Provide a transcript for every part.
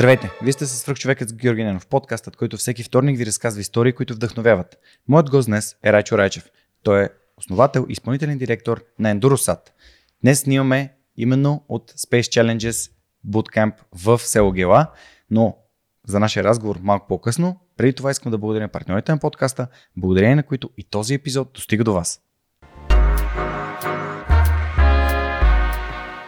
Здравейте! Вие сте с човекът с Георги Ненов, подкастът, който всеки вторник ви разказва истории, които вдъхновяват. Моят гост днес е Райчо Райчев. Той е основател и изпълнителен директор на Endurosat. Днес снимаме именно от Space Challenges Bootcamp в село Гела, но за нашия разговор малко по-късно. Преди това искам да благодаря на партньорите на подкаста, благодарение на които и този епизод достига до вас.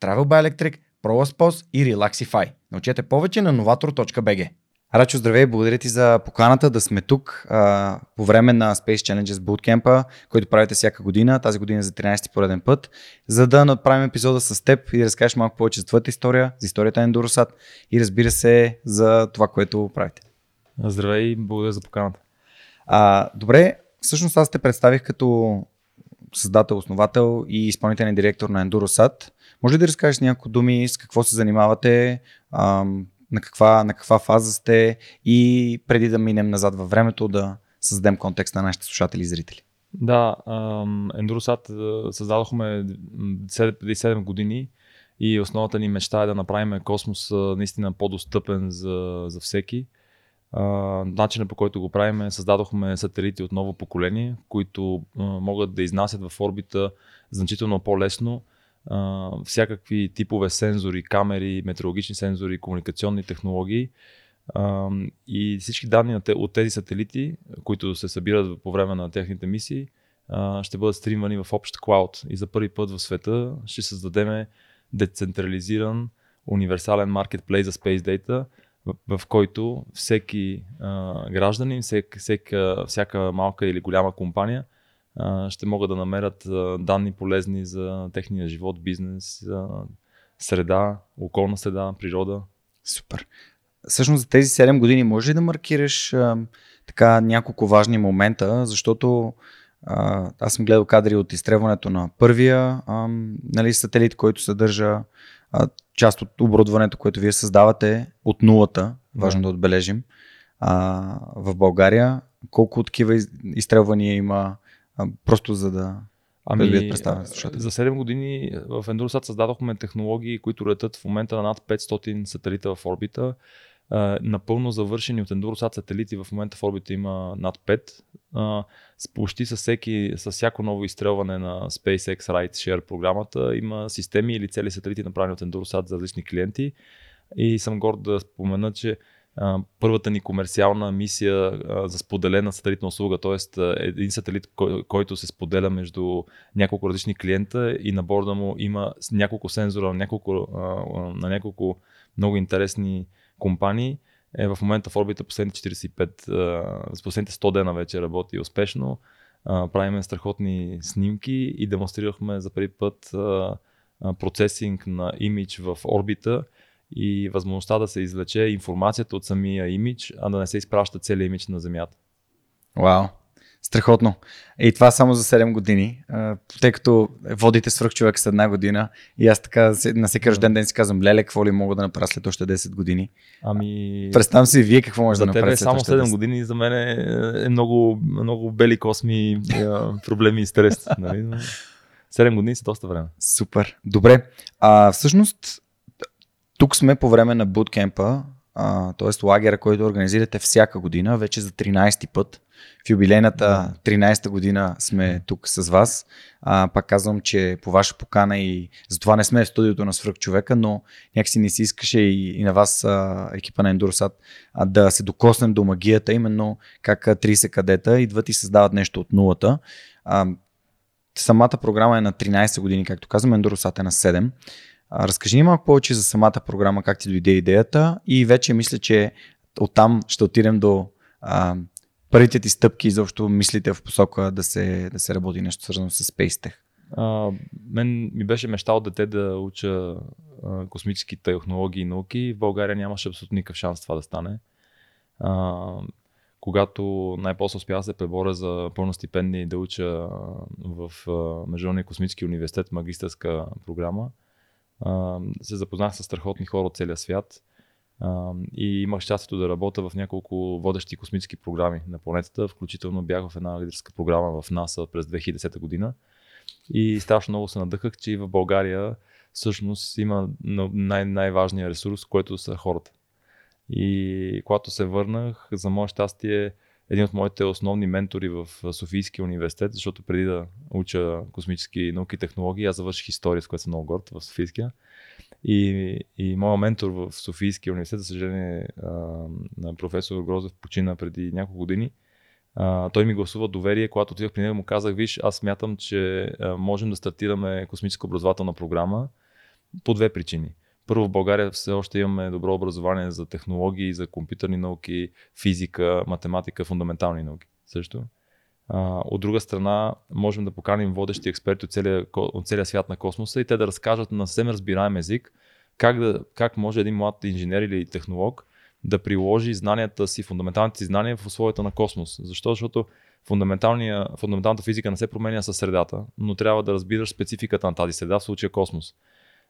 Travel by Electric, ProLaspos и Relaxify. Научете повече на novator.bg. Рачо, здравей, благодаря ти за поканата да сме тук а, по време на Space Challenges Bootcamp, който правите всяка година, тази година за 13-ти пореден път, за да направим епизода с теб и да разкажеш малко повече за твоята история, за историята на Endurosat и разбира се за това, което правите. Здравей, благодаря за поканата. А, добре, всъщност аз те представих като създател, основател и изпълнителен директор на Endurosat. Може ли да разкажеш няколко думи с какво се занимавате, на, каква, на каква фаза сте и преди да минем назад във времето да създадем контекст на нашите слушатели и зрители? Да, Endurosat създадохме преди 7 години и основната ни мечта е да направим космос наистина по-достъпен за, за всеки. начинът по който го правим е създадохме сателити от ново поколение, които могат да изнасят в орбита значително по-лесно а, всякакви типове сензори, камери, метеорологични сензори, комуникационни технологии а, и всички данни от тези сателити, които се събират по време на техните мисии, а, ще бъдат стримвани в общ клауд. И за първи път в света ще създадем децентрализиран универсален маркетплейс за Space Data, в, в който всеки а, гражданин, всек, всека, всяка малка или голяма компания – ще могат да намерят данни полезни за техния живот, бизнес, среда, околна среда, природа. Супер. Всъщност за тези 7 години може ли да маркираш а, така няколко важни момента, защото а, аз съм гледал кадри от изстрелването на първия а, нали, сателит, който съдържа а, част от оборудването, което вие създавате от нулата, важно да, да отбележим, а, в България. Колко такива изстрелвания има просто за да Ами, представя, за 7 години в Endurosat създадохме технологии, които летат в момента на над 500 сателита в орбита. напълно завършени от Endurosat сателити в момента в орбита има над 5. с почти с, всеки, с всяко ново изстрелване на SpaceX Ride Share програмата има системи или цели сателити направени от Endurosat за различни клиенти. И съм горд да спомена, че първата ни комерциална мисия за споделена сателитна услуга, т.е. един сателит, който се споделя между няколко различни клиента и на борда му има няколко сензора няколко, на няколко много интересни компании. Е в момента в орбита последните 45, последните 100 дена вече работи успешно. Правиме страхотни снимки и демонстрирахме за първи път процесинг на имидж в орбита и възможността да се извлече информацията от самия имидж, а да не се изпраща целият имидж на Земята. Вау, страхотно. И това само за 7 години, тъй като водите свръх човек с една година и аз така на всеки рожден ден си казвам, леле, какво ли мога да направя след още 10 години? Ами... Представям си вие какво може да направите след само 7 години за мен е много, много бели косми, проблеми и стрес. Нали? 7 години са доста време. Супер. Добре. А всъщност тук сме по време на буткемпа, т.е. лагера, който организирате всяка година, вече за 13 път. В юбилейната 13-та година сме тук с вас. А, пак казвам, че по ваша покана и затова не сме в студиото на свръх човека, но някакси не си искаше и, и на вас, а, екипа на Endurosat, а, да се докоснем до магията, именно как 30 кадета идват и създават нещо от нулата. А, самата програма е на 13 години, както казвам, Endurosat е на 7. Разкажи ни малко повече за самата програма, как ти дойде идеята и вече мисля, че оттам ще отидем до а, първите ти стъпки, изобщо мислите в посока да се, да се работи нещо свързано с SpaceTech. А, мен ми беше мечта дете да уча а, космически технологии и науки. В България нямаше абсолютно никакъв шанс това да стане. А, когато най-после успях да се преборя за пълна стипендия и да уча в Международния космически университет магистърска програма, се запознах с страхотни хора от целия свят и имах щастието да работя в няколко водещи космически програми на планетата, включително бях в една лидерска програма в НАСА през 2010 година и страшно много се надъхах, че и в България всъщност има най- най-важният ресурс, който са хората. И когато се върнах, за мое щастие, един от моите основни ментори в Софийския университет, защото преди да уча космически науки и технологии, аз завърших история, с която съм много горд в Софийския. И, и моят ментор в Софийския университет, за съжаление, на професор Грозев почина преди няколко години. А, той ми гласува доверие, когато отидох при него му казах, виж, аз смятам, че можем да стартираме космическа образователна програма по две причини. Първо, в България все още имаме добро образование за технологии, за компютърни науки, физика, математика, фундаментални науки също. А, от друга страна, можем да поканим водещи експерти от целия, от целия свят на космоса и те да разкажат на съвсем разбираем език как, да, как може един млад инженер или технолог да приложи знанията си, фундаменталните си знания в условията на космос. Защо? Защото фундаменталната физика не се променя със средата, но трябва да разбираш спецификата на тази среда, в случая космос.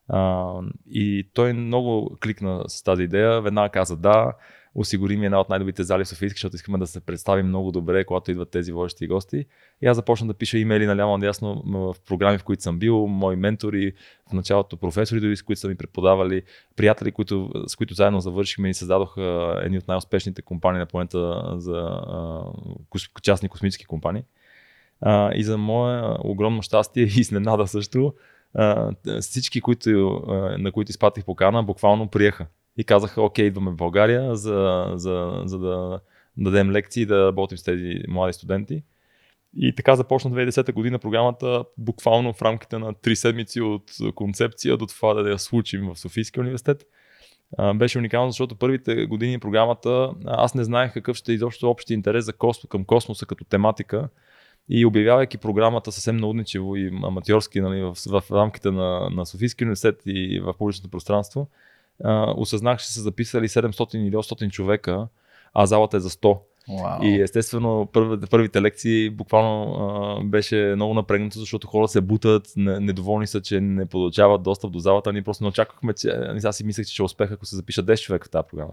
А, и той много кликна с тази идея, веднага каза да, осигури ми една от най-добрите зали в Софийски, защото искаме да се представим много добре, когато идват тези водещи гости. И аз започна да пиша имейли наляво надясно в програми, в които съм бил, мои ментори, в началото професори, дори с които са ми преподавали, приятели, които, с които заедно завършихме и създадоха едни от най-успешните компании на планета за а, частни космически компании. А, и за мое огромно щастие и изненада също, всички, които, на които изпратих покана, буквално приеха и казаха, окей, идваме в България, за, за, за да дадем лекции да работим с тези млади студенти. И така започна 2010 година програмата буквално в рамките на 3 седмици от концепция до това да я случим в Софийския университет. беше уникално, защото първите години програмата аз не знаех какъв ще е изобщо общи интерес за космос, към космоса като тематика. И обявявайки програмата съвсем наудничево и аматьорски нали, в, в, рамките на, на Софийския университет и в публичното пространство, а, осъзнах, че са записали 700 или 800 човека, а залата е за 100. Wow. И естествено първите, първите лекции буквално а, беше много напрегнато, защото хора се бутат, недоволни са, че не получават достъп до залата. Ние просто не очаквахме, че аз си мислех, че ще успех, ако се запишат 10 човека в тази програма.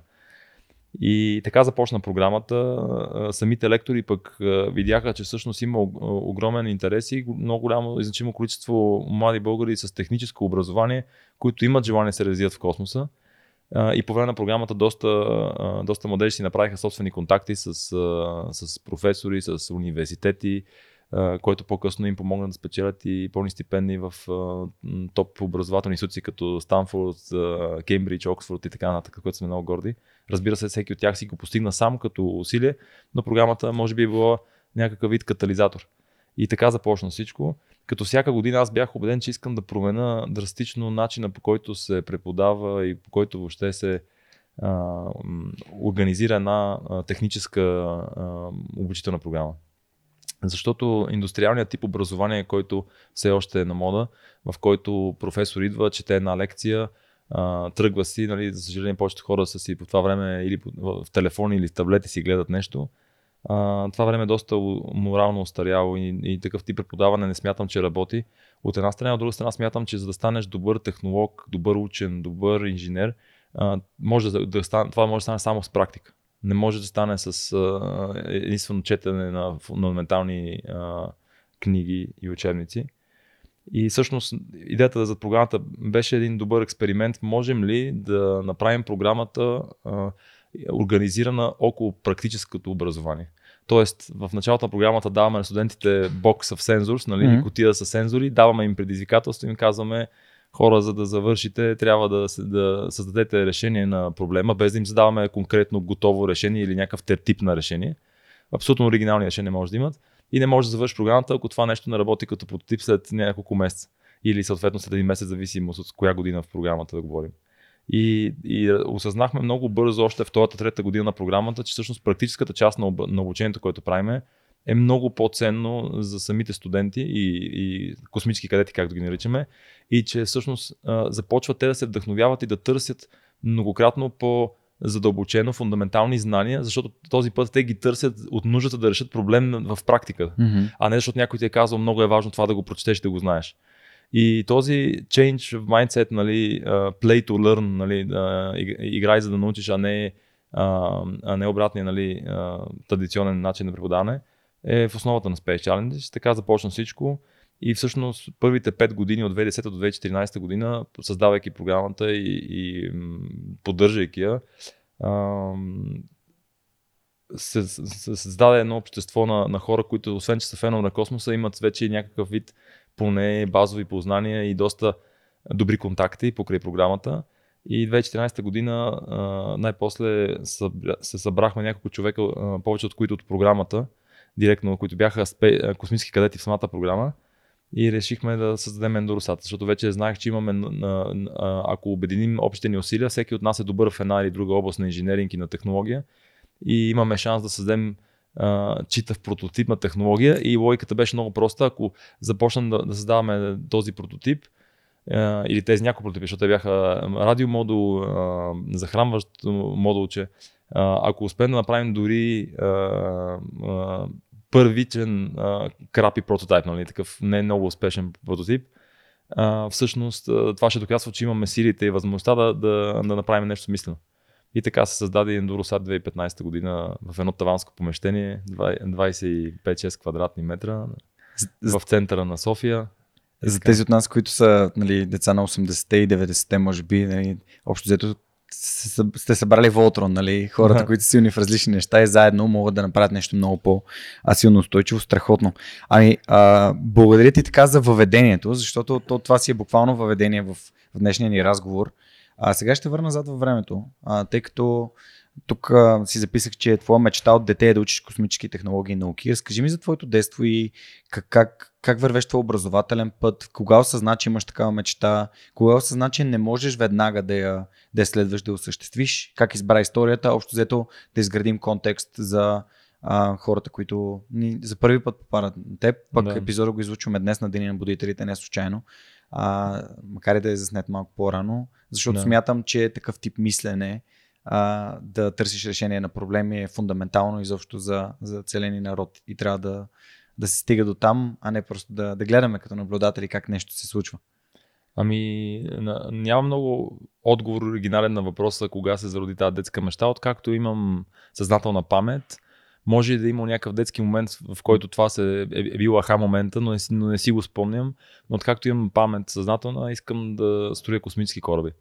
И така започна програмата. Самите лектори пък видяха, че всъщност има огромен интерес и много голямо и значимо количество млади българи с техническо образование, които имат желание да се развият в космоса. И по време на програмата доста, доста младежи си направиха собствени контакти с, с професори, с университети, който по-късно им помогна да спечелят и пълни стипендии в топ образователни институции като Станфорд, Кембридж, Оксфорд и така нататък, които сме много горди. Разбира се, всеки от тях си го постигна сам като усилие, но програмата може би е била някакъв вид катализатор. И така започна всичко. Като всяка година аз бях убеден, че искам да променя драстично начина по който се преподава и по който въобще се а, организира една техническа а, обучителна програма. Защото индустриалният тип образование, който все още е на мода, в който професор идва, чете една лекция, тръгва си, нали, за съжаление повечето хора са си по това време или в телефони или в таблети си гледат нещо. Това време е доста морално устаряло и, и такъв тип преподаване не смятам, че работи. От една страна, от друга страна смятам, че за да станеш добър технолог, добър учен, добър инженер, може да, да стане, това може да стане само с практика не може да стане с а, единствено четене на фундаментални а, книги и учебници. И всъщност идеята за програмата беше един добър експеримент. Можем ли да направим програмата а, организирана около практическото образование? Тоест, в началото на програмата даваме на студентите бокс of sensors, нали, mm-hmm. котия с сензори, даваме им предизвикателство и им казваме, хора, за да завършите, трябва да, да създадете решение на проблема, без да им задаваме конкретно готово решение или някакъв тип на решение. Абсолютно оригинални решения може да имат. И не може да завършиш програмата, ако това нещо не работи като прототип след няколко месеца. Или съответно след един месец, зависимост от коя година в програмата да говорим. И, и осъзнахме много бързо, още втората, трета година на програмата, че всъщност практическата част на, на обучението, което правиме, е много по-ценно за самите студенти и, и космически кадети, както ги наричаме, и че всъщност а, започват те да се вдъхновяват и да търсят многократно по задълбочено фундаментални знания, защото този път те ги търсят от нуждата да решат проблем в практика, mm-hmm. а не защото някой ти е казал много е важно това да го прочетеш и да го знаеш. И този change в mindset, нали, play to learn, нали, играй за да научиш, а не, а не обратния нали, традиционен начин на преподаване, е в основата на Space Challenge. Така започна всичко. И всъщност първите 5 години от 2010 до 2014 година, създавайки програмата и, и поддържайки я, се, се създаде едно общество на, на хора, които освен че са фенове на космоса, имат вече някакъв вид поне базови познания и доста добри контакти покрай програмата. И 2014 година най-после се събрахме няколко човека, повече от които от програмата, директно, които бяха космически кадети в самата програма и решихме да създадем Ендоросат, защото вече знаех, че имаме, ако обединим общите ни усилия, всеки от нас е добър в една или друга област на инженеринг и на технология и имаме шанс да създадем читав прототип на технология и логиката беше много проста. Ако започнем да, да създаваме този прототип, или тези няколко прототипи, защото те бяха радиомодул, захранващ модулче, ако успеем да направим дори първичен а, крапи прототип, нали, такъв не много успешен прототип, а, всъщност това ще доказва, че имаме силите и възможността да, да, да направим нещо смислено. И така се създаде Endurosat 2015 година в едно таванско помещение, 25-6 квадратни метра в центъра на София. За тези от нас, които са нали, деца на 80-те и 90-те, може би, нали, общо взето сте събрали Волтрон, нали? Хората, да. които са силни в различни неща и заедно могат да направят нещо много по-силно устойчиво, страхотно. Ами, а, благодаря ти така за въведението, защото то, това си е буквално въведение в, в днешния ни разговор. А сега ще върна назад във времето, а, тъй като тук а, си записах, че твоя мечта от дете е да учиш космически технологии и науки. Разкажи ми за твоето детство и как, как, как вървеш твой образователен път, кога осъзна, че имаш такава мечта, кога осъзна, че не можеш веднага да я, да я следваш, да я осъществиш, как избра историята, общо взето да изградим контекст за а, хората, които ни за първи път попадат на теб. Пък да. епизода го излучваме днес на Деня на будителите, не случайно. А, макар и да е заснет малко по-рано, защото да. смятам, че такъв тип мислене а, да търсиш решение на проблеми е фундаментално изобщо за, за целени народ и трябва да, да се стига до там, а не просто да, да гледаме като наблюдатели как нещо се случва. Ами, няма много отговор оригинален на въпроса кога се зароди тази детска мечта, откакто имам съзнателна памет. Може да има някакъв детски момент, в който това се е, е бил аха момента, но не, но не си го спомням. Но откакто имам памет съзнателна, искам да строя космически кораби.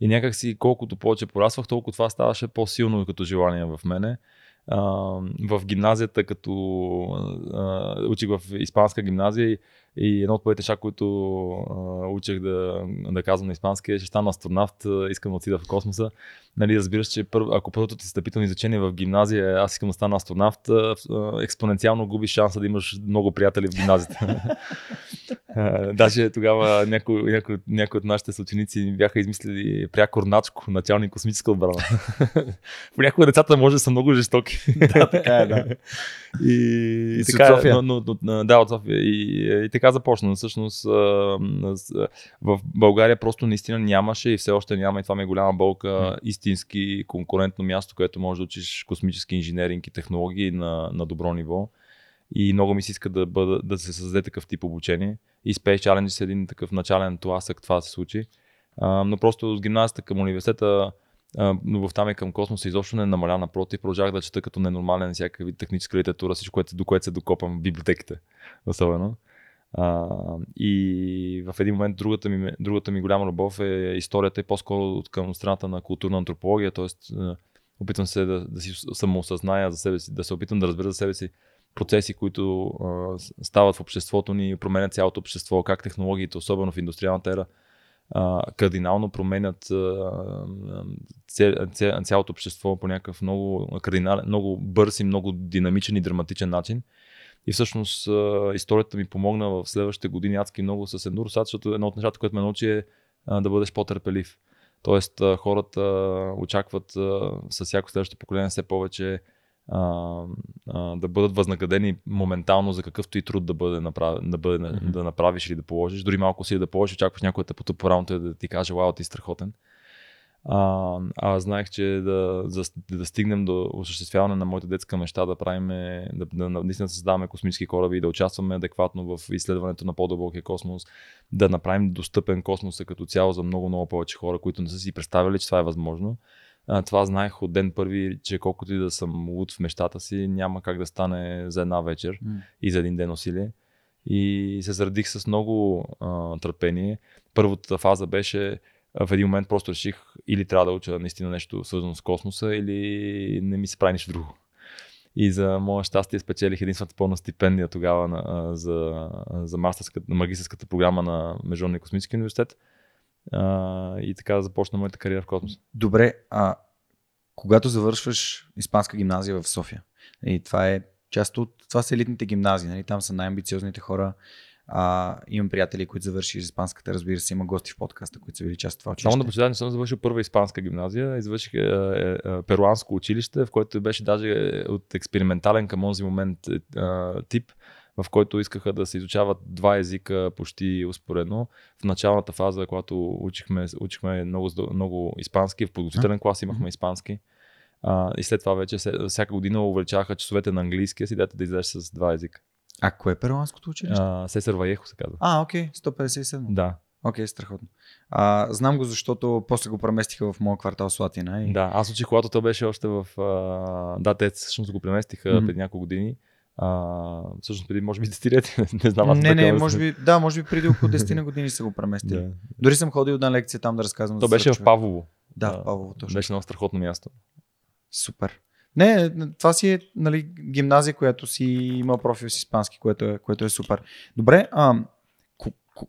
И някак си, колкото повече порасвах, толкова това ставаше по-силно като желание в мене. Uh, в гимназията, като uh, учих в испанска гимназия и едно от първите неща, които uh, учех да, да казвам на испански е, че стана астронавт, искам да отида в космоса. Нали, разбираш, че пър, ако първото ти стъпително изучение в гимназия е аз искам да стана астронавт, uh, експоненциално губиш шанса да имаш много приятели в гимназията. даже тогава някои, някои, някои от нашите съученици бяха измислили прякор Начко, началник космическа отбрана. Понякога децата може да са много жестоки. да, така е, да. И, и, така, София. Но, но, но, да, от София. И, и така започна. Всъщност в България просто наистина нямаше и все още няма, и това ми е голяма болка, истински конкурентно място, където можеш да учиш космически инженеринг и технологии на, на добро ниво. И много ми се иска да, бъда, да се създаде такъв тип обучение. И Space Challenge е един такъв начален тласък това се случи. А, но просто с гимназията към университета любовта ми към космоса изобщо не намаля, напротив, продължах да чета като ненормален всякакъв вид техническа литература, всичко, което, до което се докопам в библиотеките, особено. А, и в един момент другата ми, другата ми голяма любов е историята е по-скоро от към страната на културна антропология, т.е. опитвам се да, да си самоосъзная за себе си, да се опитам да разбера за себе си процеси, които а, стават в обществото ни, променят цялото общество, как технологиите, особено в индустриалната ера, а, кардинално променят а, ця, цялото общество по някакъв много, кардинален, много бърз и много динамичен и драматичен начин. И всъщност историята ми помогна в следващите години адски много с Ендуросат, защото едно от нещата, което ме научи е да бъдеш по-търпелив. Тоест хората очакват с всяко следващо поколение все повече а, а, да бъдат възнаградени моментално за какъвто и труд да, бъде направ... да, бъде, mm-hmm. да направиш или да положиш. Дори малко си да положиш, очакваш някой да те потъпа рамото и да ти каже, вау, ти страхотен. А, а знаех, че да, да, да стигнем до осъществяване на моята детска мечта, да правим, да, да, наистина да създаваме космически кораби и да участваме адекватно в изследването на по-дълбокия космос, да направим достъпен космоса като цяло за много, много повече хора, които не са си представили, че това е възможно. А, това знаех от ден първи, че колкото и да съм луд в мечтата си, няма как да стане за една вечер mm. и за един ден усилие. И се зарадих с много а, търпение. Първата фаза беше в един момент просто реших или трябва да уча наистина нещо свързано с космоса, или не ми се прави нищо друго. И за мое щастие спечелих единствената пълна стипендия тогава на, за, за магистрската програма на Международния космически университет. А, и така започна моята кариера в космоса. Добре, а когато завършваш Испанска гимназия в София, и това е част от, това са елитните гимназии, нали? там са най-амбициозните хора, а, имам приятели, които завършили испанската, разбира се, има гости в подкаста, които са били част от това училище. Само да не съм завършил първа испанска гимназия, извърших е, е, е, перуанско училище, в което беше даже от експериментален към този момент е, тип, в който искаха да се изучават два езика почти успоредно. В началната фаза, когато учихме, учихме много, много испански, в подготвителен клас имахме испански. А, и след това вече всяка година увеличаваха часовете на английски, с идеята да излезеш с два езика. А кое е перуанското училище? Сесър Ваехо се казва. А, окей, 157. Да. Окей, okay, страхотно. А, знам го, защото после го преместиха в моя квартал Слатина. И... Да, аз учих, когато то беше още в... А... Да, те всъщност го преместиха mm-hmm. преди няколко години. А, всъщност преди, може би, 10 лет, не знам. Аз не, не, може би, да, може би преди около 10 на години са го преместили. да. Дори съм ходил на лекция там да разказвам. То беше в Павлово. Да, в Павлово, точно. Беше много страхотно място. Супер. Не, това си е нали, гимназия, която си има профил с испански, което е, което е супер. Добре, а, ку, ку,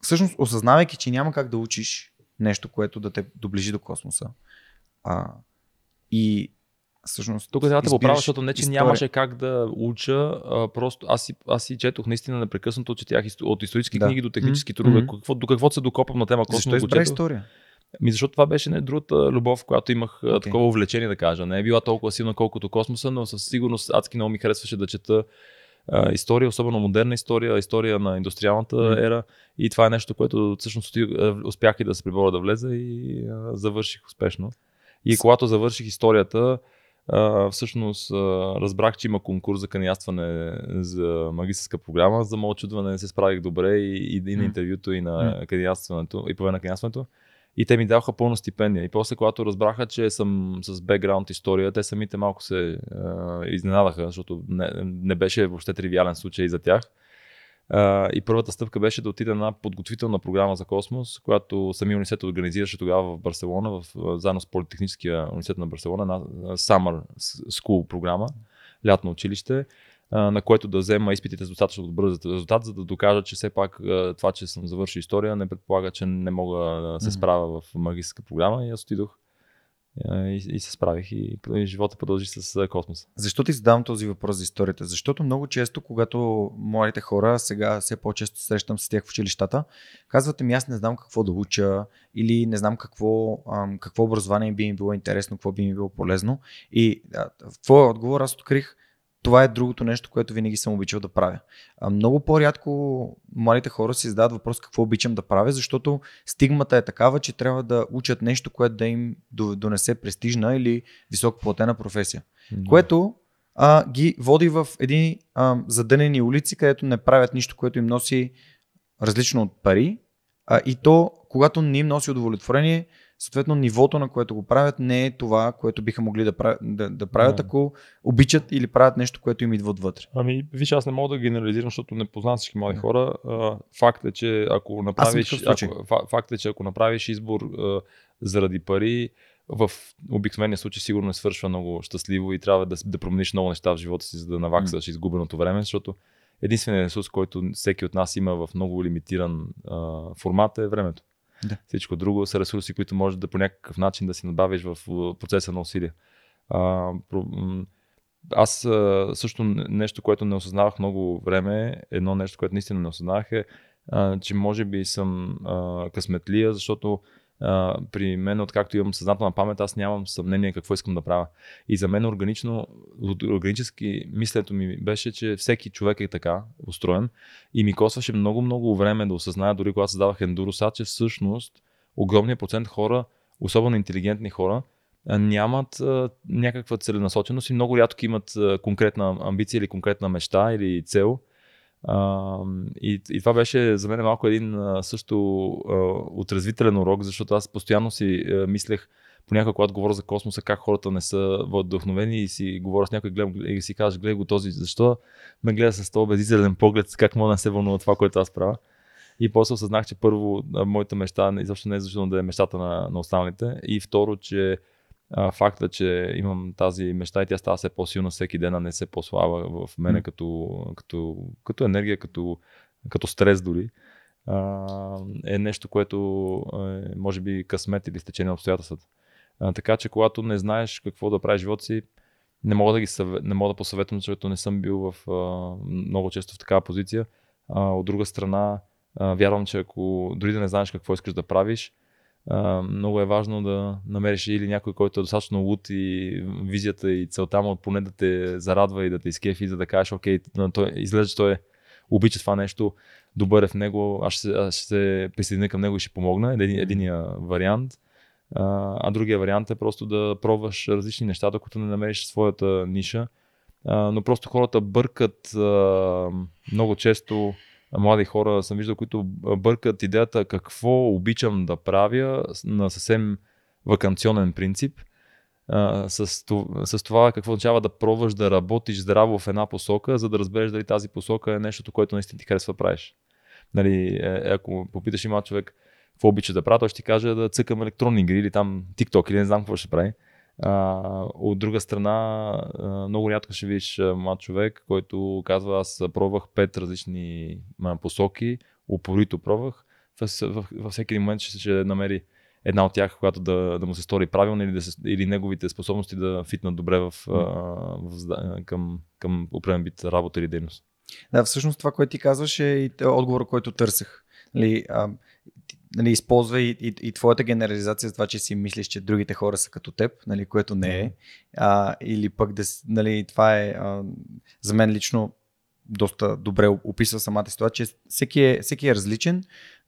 всъщност осъзнавайки, че няма как да учиш нещо, което да те доближи до космоса. А, и всъщност. Тук трябва да го правя, защото не, че история. нямаше как да уча, а, просто аз си, аз си четох наистина непрекъснато, четях от исторически да. книги до технически mm-hmm. трудове, какво, до какво се докопам на тема космос. Защо избра история? Ми защото това беше не другата любов, която имах okay. такова увлечение да кажа. Не е била толкова силна колкото космоса, но със сигурност адски много ми харесваше да чета а, история, особено модерна история, история на индустриалната mm. ера. И това е нещо, което всъщност успях и да се приборя да влеза и а, завърших успешно. И когато завърших историята, а, всъщност а, разбрах, че има конкурс за кандидатстване за магистрска програма. За мое чудване не се справих добре и, и, и на интервюто, и на кандидатстването, и по на кандидатството. И те ми даваха пълна стипендия. И после, когато разбраха, че съм с бекграунд история, те самите малко се е, изненадаха, защото не, не беше въобще тривиален случай за тях. Uh, и първата стъпка беше да отида на подготвителна програма за космос, която самия университет организираше тогава в Барселона, в, заедно с Политехническия университет на Барселона, на Summer School програма, лятно училище на което да взема изпитите с достатъчно добър резултат, за да докажа, че все пак това, че съм завършил история, не предполага, че не мога да се справя в магистрска програма. И аз отидох и, и се справих и, и живота продължи с космоса. Защо ти задавам този въпрос за историята? Защото много често, когато младите хора, сега все по-често срещам с тях в училищата, казват ми аз не знам какво да уча или не знам какво, какво образование би ми било интересно, какво би ми било полезно. И в твоя отговор аз открих това е другото нещо, което винаги съм обичал да правя. А, много по-рядко младите хора си задават въпрос какво обичам да правя, защото стигмата е такава, че трябва да учат нещо, което да им донесе престижна или високо платена професия. Mm-hmm. Което а, ги води в едни а, задънени улици, където не правят нищо, което им носи различно от пари. А, и то, когато не им носи удовлетворение, съответно нивото, на което го правят, не е това, което биха могли да правят, да, да правят ако обичат или правят нещо, което им идва отвътре. Ами, виж, аз не мога да генерализирам, защото не познавам всички млади хора. А, факт е, че ако направиш, ако, фа- факт е, че ако направиш избор а, заради пари, в обикновения случай сигурно не свършва много щастливо и трябва да, да промениш много неща в живота си, за да наваксаш изгубеното време, защото единственият ресурс, който всеки от нас има в много лимитиран а, формат е времето. Да. Всичко друго са ресурси, които може да по някакъв начин да си надбавиш в процеса на усилие. А, про- аз също нещо, което не осъзнавах много време, едно нещо, което наистина не осъзнавах е, а, че може би съм а, късметлия, защото при мен, откакто имам съзнателна памет, аз нямам съмнение какво искам да правя. И за мен органично, органически мисленето ми беше, че всеки човек е така устроен и ми костваше много-много време да осъзная, дори когато създавах ендуросат, че всъщност огромният процент хора, особено интелигентни хора, нямат а, някаква целенасоченост и много рядко имат а, конкретна амбиция или конкретна мечта или цел. И, и това беше за мен малко един също а, отразвителен урок, защото аз постоянно си мислех, понякога когато говоря за космоса, как хората не са вдъхновени и си говоря с някой гледам, и си кажеш, гледай го този, защо ме гледа с този безизелен поглед, как мога да се вълнува това, което аз правя. И после осъзнах, че първо моята мечта изобщо не е защото да е мечтата на, на останалите. И второ, че а, факта, че имам тази мечта и тя става все по-силна всеки ден, а не се по-слаба в мене М. като, като, като енергия, като, като стрес дори, а, е нещо, което е, може би късмет или стечение на обстоятелствата. А, така че когато не знаеш какво да правиш живота си, не мога да ги съве, не мога да посъветвам, защото не съм бил в а, много често в такава позиция. А, от друга страна, а, вярвам, че ако дори да не знаеш какво искаш да правиш, а, много е важно да намериш или някой, който е достатъчно луд и визията и целта му поне да те зарадва и да те изкефи, за да кажеш, окей, той, изглежда, че той е, обича това нещо, добър е в него, аз ще, аз ще се присъединя към него и ще помогна. Един, единия вариант. А, а другия вариант е просто да пробваш различни неща, докато не намериш своята ниша. А, но просто хората бъркат а, много често млади хора съм виждал, които бъркат идеята какво обичам да правя на съвсем вакансионен принцип. С, това, какво означава да пробваш да работиш здраво в една посока, за да разбереш дали тази посока е нещото, което наистина ти харесва да правиш. Нали, е, ако попиташ има човек какво обича да прави, той ще ти каже да цъкам електронни игри или там TikTok или не знам какво ще прави. От друга страна, много рядко ще видиш млад човек, който казва, аз пробвах пет различни посоки, упорито пробвах, във, всеки един момент ще, ще намери една от тях, която да, да му се стори правилно или, да се, или неговите способности да фитнат добре в, а, в, към, към определен вид работа или дейност. Да, всъщност това, което ти казваш е и отговора, който търсех. Нали, а, нали, използва и, и, и твоята генерализация за това, че си мислиш, че другите хора са като теб, нали, което не е. А, или пък да, нали, това е а, за мен лично доста добре описва самата ситуация, че всеки е, всеки е различен,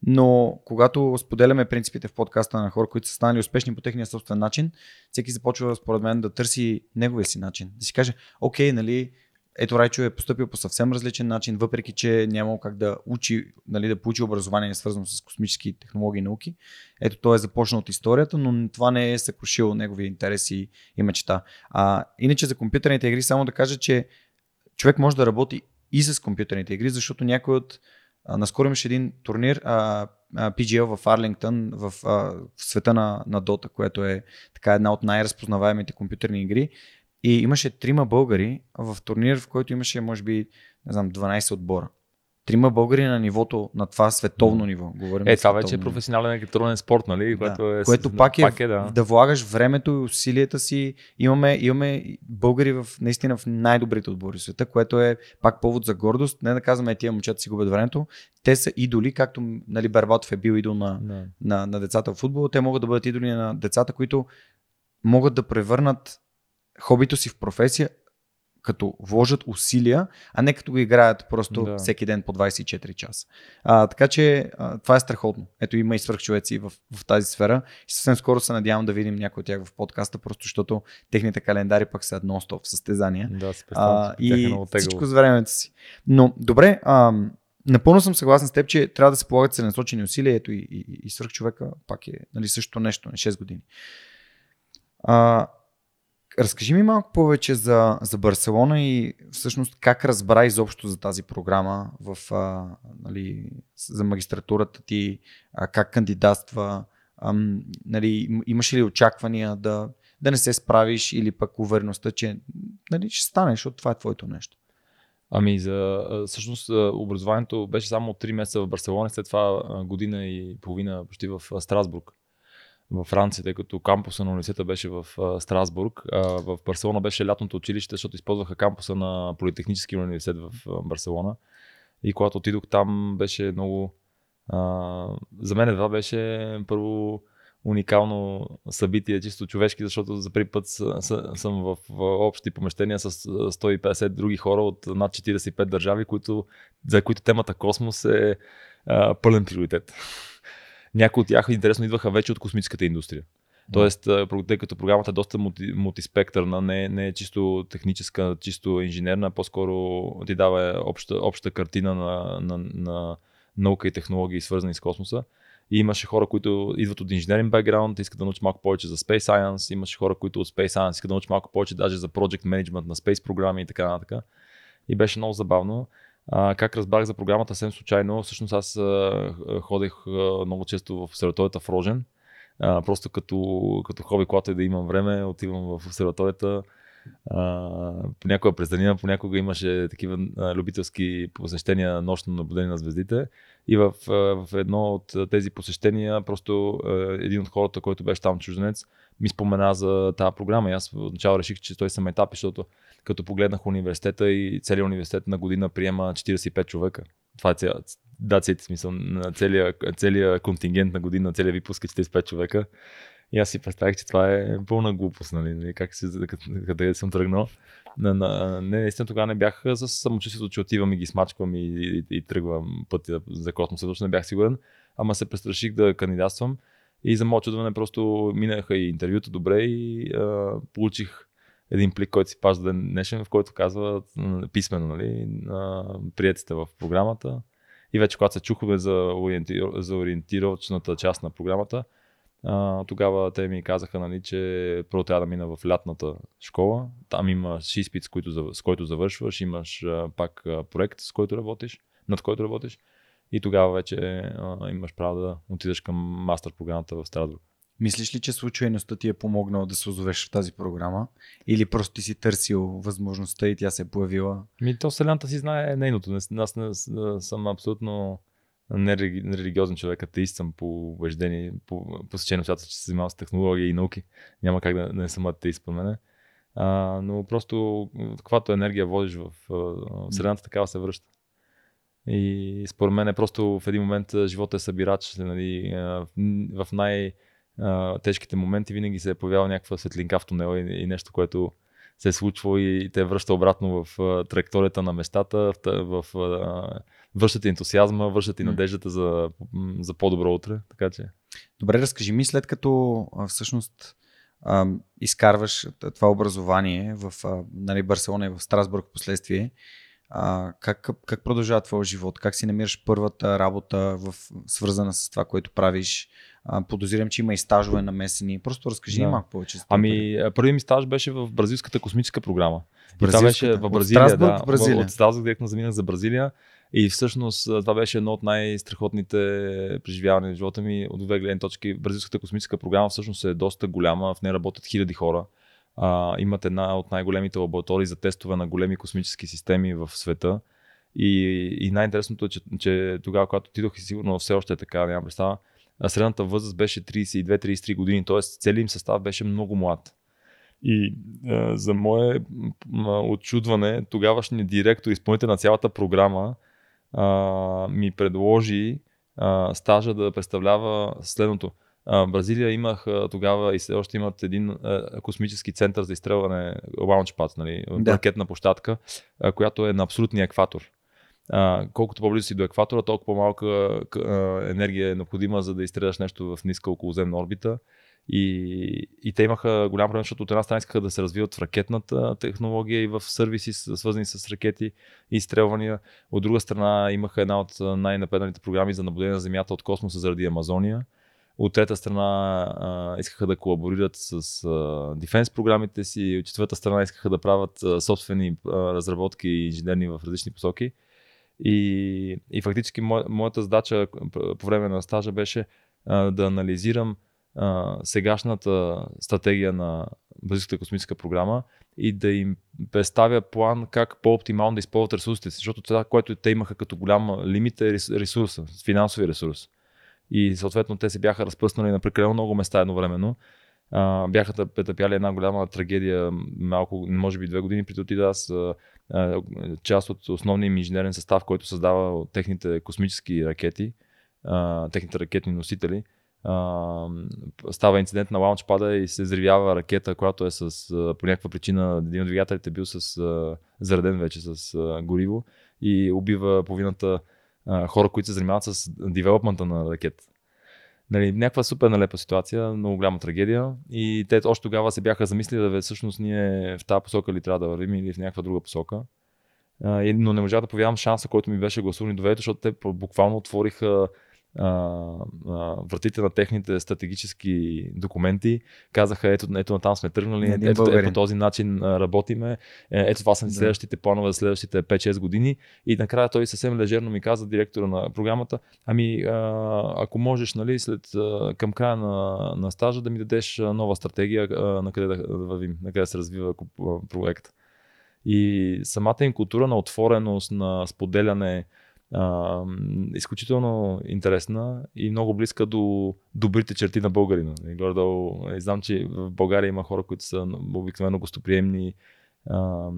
но когато споделяме принципите в подкаста на хора, които са станали успешни по техния собствен начин, всеки започва според мен да търси неговия си начин. Да си каже, окей, нали, ето Райчо е поступил по съвсем различен начин, въпреки че нямал как да учи, нали, да получи образование свързано с космически технологии и науки. Ето той е започнал от историята, но това не е съкрушило неговия интерес и, мечта. А, иначе за компютърните игри само да кажа, че човек може да работи и с компютърните игри, защото някой от а, наскоро имаше един турнир а, PGL в Арлингтън в, а, в света на, на Dota, което е така една от най-разпознаваемите компютърни игри. И имаше трима българи в турнир, в който имаше, може би, не знам, 12 отбора. Трима българи на нивото, на това световно ниво. Говорим Е, това вече е професионален електронен спорт, нали? Да, Което, е, което пак е, пак е да. да влагаш времето и усилията си. Имаме, имаме българи в, наистина в най-добрите отбори в света, което е пак повод за гордост. Не да казваме, е, тия момчета си губят времето. Те са идоли, както нали, Барбатов е бил идол на, Да. на, на децата в футбола. Те могат да бъдат идоли на децата, които могат да превърнат хобито си в професия, като вложат усилия, а не като го играят просто Да. всеки ден по 24 часа. А, така че а, това е страхотно. Ето има и свръхчовеци в, в тази сфера и съвсем скоро се надявам да видим някой от тях в подкаста, просто защото техните календари пък са нон-стоп състезания. Да, се А, е и тегаво. всичко с времето си. Но добре, а, напълно съм съгласен с теб, че трябва да се полагат целенасочени усилия. Ето и, и, и свърх човека пак е нали, също нещо, на 6 години. А, разкажи ми малко повече за, за Барселона и всъщност как разбра изобщо за тази програма в, а, нали, за магистратурата ти, а, как кандидатства, а, нали, имаш ли очаквания да, да не се справиш или пък увереността, че нали, ще станеш, защото това е твоето нещо? Ами, за, всъщност образованието беше само 3 месеца в Барселона, след това година и половина почти в Страсбург, в Франция, тъй като кампуса на университета беше в Страсбург. В Барселона беше лятното училище, защото използваха кампуса на Политехнически университет в Барселона. И когато отидох там, беше много. А, за мен това беше първо уникално събитие, чисто човешки, защото за първи път съм в общи помещения с 150 други хора от над 45 държави, които, за които темата космос е а, пълен приоритет. Някои от тях интересно идваха вече от космическата индустрия. Тоест, тъй като програмата е доста мулти, мултиспектърна, не, не е чисто техническа, чисто инженерна, по-скоро ти дава обща, обща картина на, на, на наука и технологии, свързани с космоса. И имаше хора, които идват от инженерен бекграунд, искат да научат малко повече за Space Science, имаше хора, които от Space Science искат да научат малко повече даже за Project Management на Space програми и така нататък. И беше много забавно. Как разбрах за програмата съвсем случайно, всъщност аз ходех много често в обсерваторията в Рожен. Просто като, като хоби, когато и да имам време, отивам в обсерваторията, понякога през денина, понякога имаше такива а, любителски посещения нощно наблюдение на звездите. И в, а, в едно от тези посещения, просто а, един от хората, който беше там чужденец, ми спомена за тази програма. И аз отначало реших, че той съм етап, защото като погледнах университета и целият университет на година приема 45 човека. Това е ця... да, смисъл на целият, целият контингент на година, целият випуск е 45 човека. И аз си представих, че това е пълна глупост, нали? как си, къде съм тръгнал. На, на, не, наистина тогава не бях с самочувствието, че отивам и ги смачквам и, и, и тръгвам пътя за космоса, точно не бях сигурен. Ама се престраших да кандидатствам и за мое чудване просто минаха и интервюта добре и а, получих един плик, който си паш ден днешен, в който казва писмено, нали, на приятелите в програмата. И вече когато се чухме за, ориентир, част на програмата, а, тогава те ми казаха, нали, че първо трябва да мина в лятната школа. Там имаш изпит, с който, с който завършваш, имаш а, пак а, проект, с който работиш, над който работиш. И тогава вече а, имаш право да отидеш към мастер програмата в Страсбург. Мислиш ли, че случайността ти е помогнала да се озовеш в тази програма? Или просто ти си търсил възможността и тя се е появила? Ми, то Вселената си знае нейното. Аз не, съм абсолютно нерелигиозен човек, атеист съм по убеждение, по посещение свята, че се занимавам с технология и науки. Няма как да не съм атеист по мене. А, но просто каквато енергия водиш в Вселената, такава се връща. И според мен е просто в един момент живота е събирач. Нали, в най- тежките моменти винаги се е появява някаква светлинка в тунела и, и нещо, което се е случвало и те връща обратно в траекторията на местата, в, в, връщат ентусиазма, връщат и надеждата за, за по-добро утре. Така че. Добре, разкажи ми след като всъщност изкарваш това образование в нали, Барселона и в Страсбург последствие, а, как, как продължава твоя живот? Как си намираш първата работа, в, свързана с това, което правиш? А, подозирам, че има и стажове намесени. Просто разкажи да. малко повече. Ами, първият ми стаж беше в бразилската космическа програма. Това беше в Бразилия. От Страсбург, да, Бразилия. От Страсбург директно заминах за Бразилия. И всъщност това беше едно от най-страхотните преживявания в живота ми от две гледни точки. Бразилската космическа програма всъщност е доста голяма, в нея работят хиляди хора. А, имат една от най-големите лаборатории за тестове на големи космически системи в света. И, и най-интересното е, че, че тогава, когато отидох и сигурно все още е така, нямам представа, средната възраст беше 32-33 години, т.е. целият им състав беше много млад. И а, за мое очудване, тогавашният директор, изпълнител на цялата програма, а, ми предложи а, стажа да представлява следното. Бразилия имах тогава и все още имат един космически център за изстрелване, Launchpad, нали, да. ракетна площадка, която е на абсолютния екватор. А, колкото по-близо си до екватора, толкова по-малка енергия е необходима, за да изстреляш нещо в ниска околоземна орбита. И, и те имаха голям проблем, защото от една страна искаха да се развиват в ракетната технология и в сервиси, свързани с ракети и изстрелвания. От друга страна имаха една от най-напредналите програми за наблюдение на Земята от космоса заради Амазония. От трета страна а, искаха да колаборират с а, дефенс програмите си. От четвърта страна искаха да правят а, собствени а, разработки и инженерни в различни посоки. И, и фактически мо, моята задача по време на стажа беше а, да анализирам а, сегашната стратегия на Бразилската космическа програма и да им представя план как по-оптимално да използват ресурсите, защото това, което те имаха като голям лимит е ресурса, финансови ресурс. И съответно те се бяха разпръснали на прекалено много места едновременно. А, бяха претъпяли една голяма трагедия, малко, може би две години преди отида аз, а, а, част от основния им инженерен състав, който създава техните космически ракети, а, техните ракетни носители, а, става инцидент на лаунчпада и се взривява ракета, която е с, по някаква причина, един от двигателите е бил с, зареден вече с гориво и убива половината хора, които се занимават с девелопмента на ракет. Нали, някаква супер налепа ситуация, много голяма трагедия и те още тогава се бяха замислили да всъщност ние в тази посока ли трябва да вървим или в някаква друга посока. Но не можах да повярвам шанса, който ми беше гласуван и доверието, защото те буквално отвориха а, а, вратите на техните стратегически документи, казаха ето, ето на там сме тръгнали, ето, ето, ето по този начин работиме, е, ето това са да. следващите планове за следващите 5-6 години и накрая той съвсем лежерно ми каза, директора на програмата, ами а, ако можеш нали, след, към края на, на стажа да ми дадеш нова стратегия на къде да, да вървим, на къде да се развива проект. И самата им култура на отвореност, на споделяне, а, изключително интересна и много близка до добрите черти на българина. И знам, че в България има хора, които са обикновено гостоприемни, а,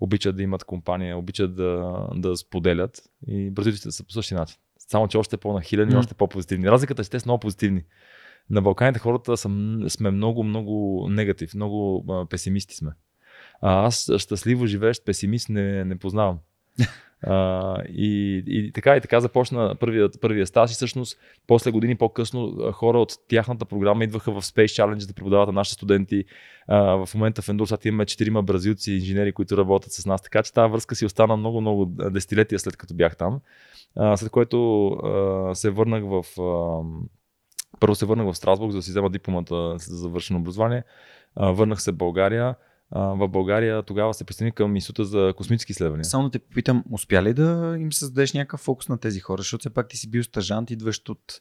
обичат да имат компания, обичат да, да споделят и бразилците са по същия начин. Само, че още по-нахилени, mm. още по-позитивни. Разликата е, те са много позитивни. На Балканите хората са, сме много, много негатив, много а, песимисти сме. А аз щастливо живеещ песимист не, не познавам. И, и, така и така започна първия, първия стаж и всъщност после години по-късно хора от тяхната програма идваха в Space Challenge да преподават на нашите студенти. А, в момента в Endurosat имаме четирима бразилци инженери, които работят с нас, така че тази връзка си остана много-много десетилетия след като бях там. А, след което а, се върнах в... А, първо се върнах в Страсбург, за да си взема дипломата за завършено образование. А, върнах се в България в България тогава се присъедини към Института за космически изследвания. Само да те попитам, успя ли да им създадеш някакъв фокус на тези хора, защото все пак ти си бил стажант, идващ от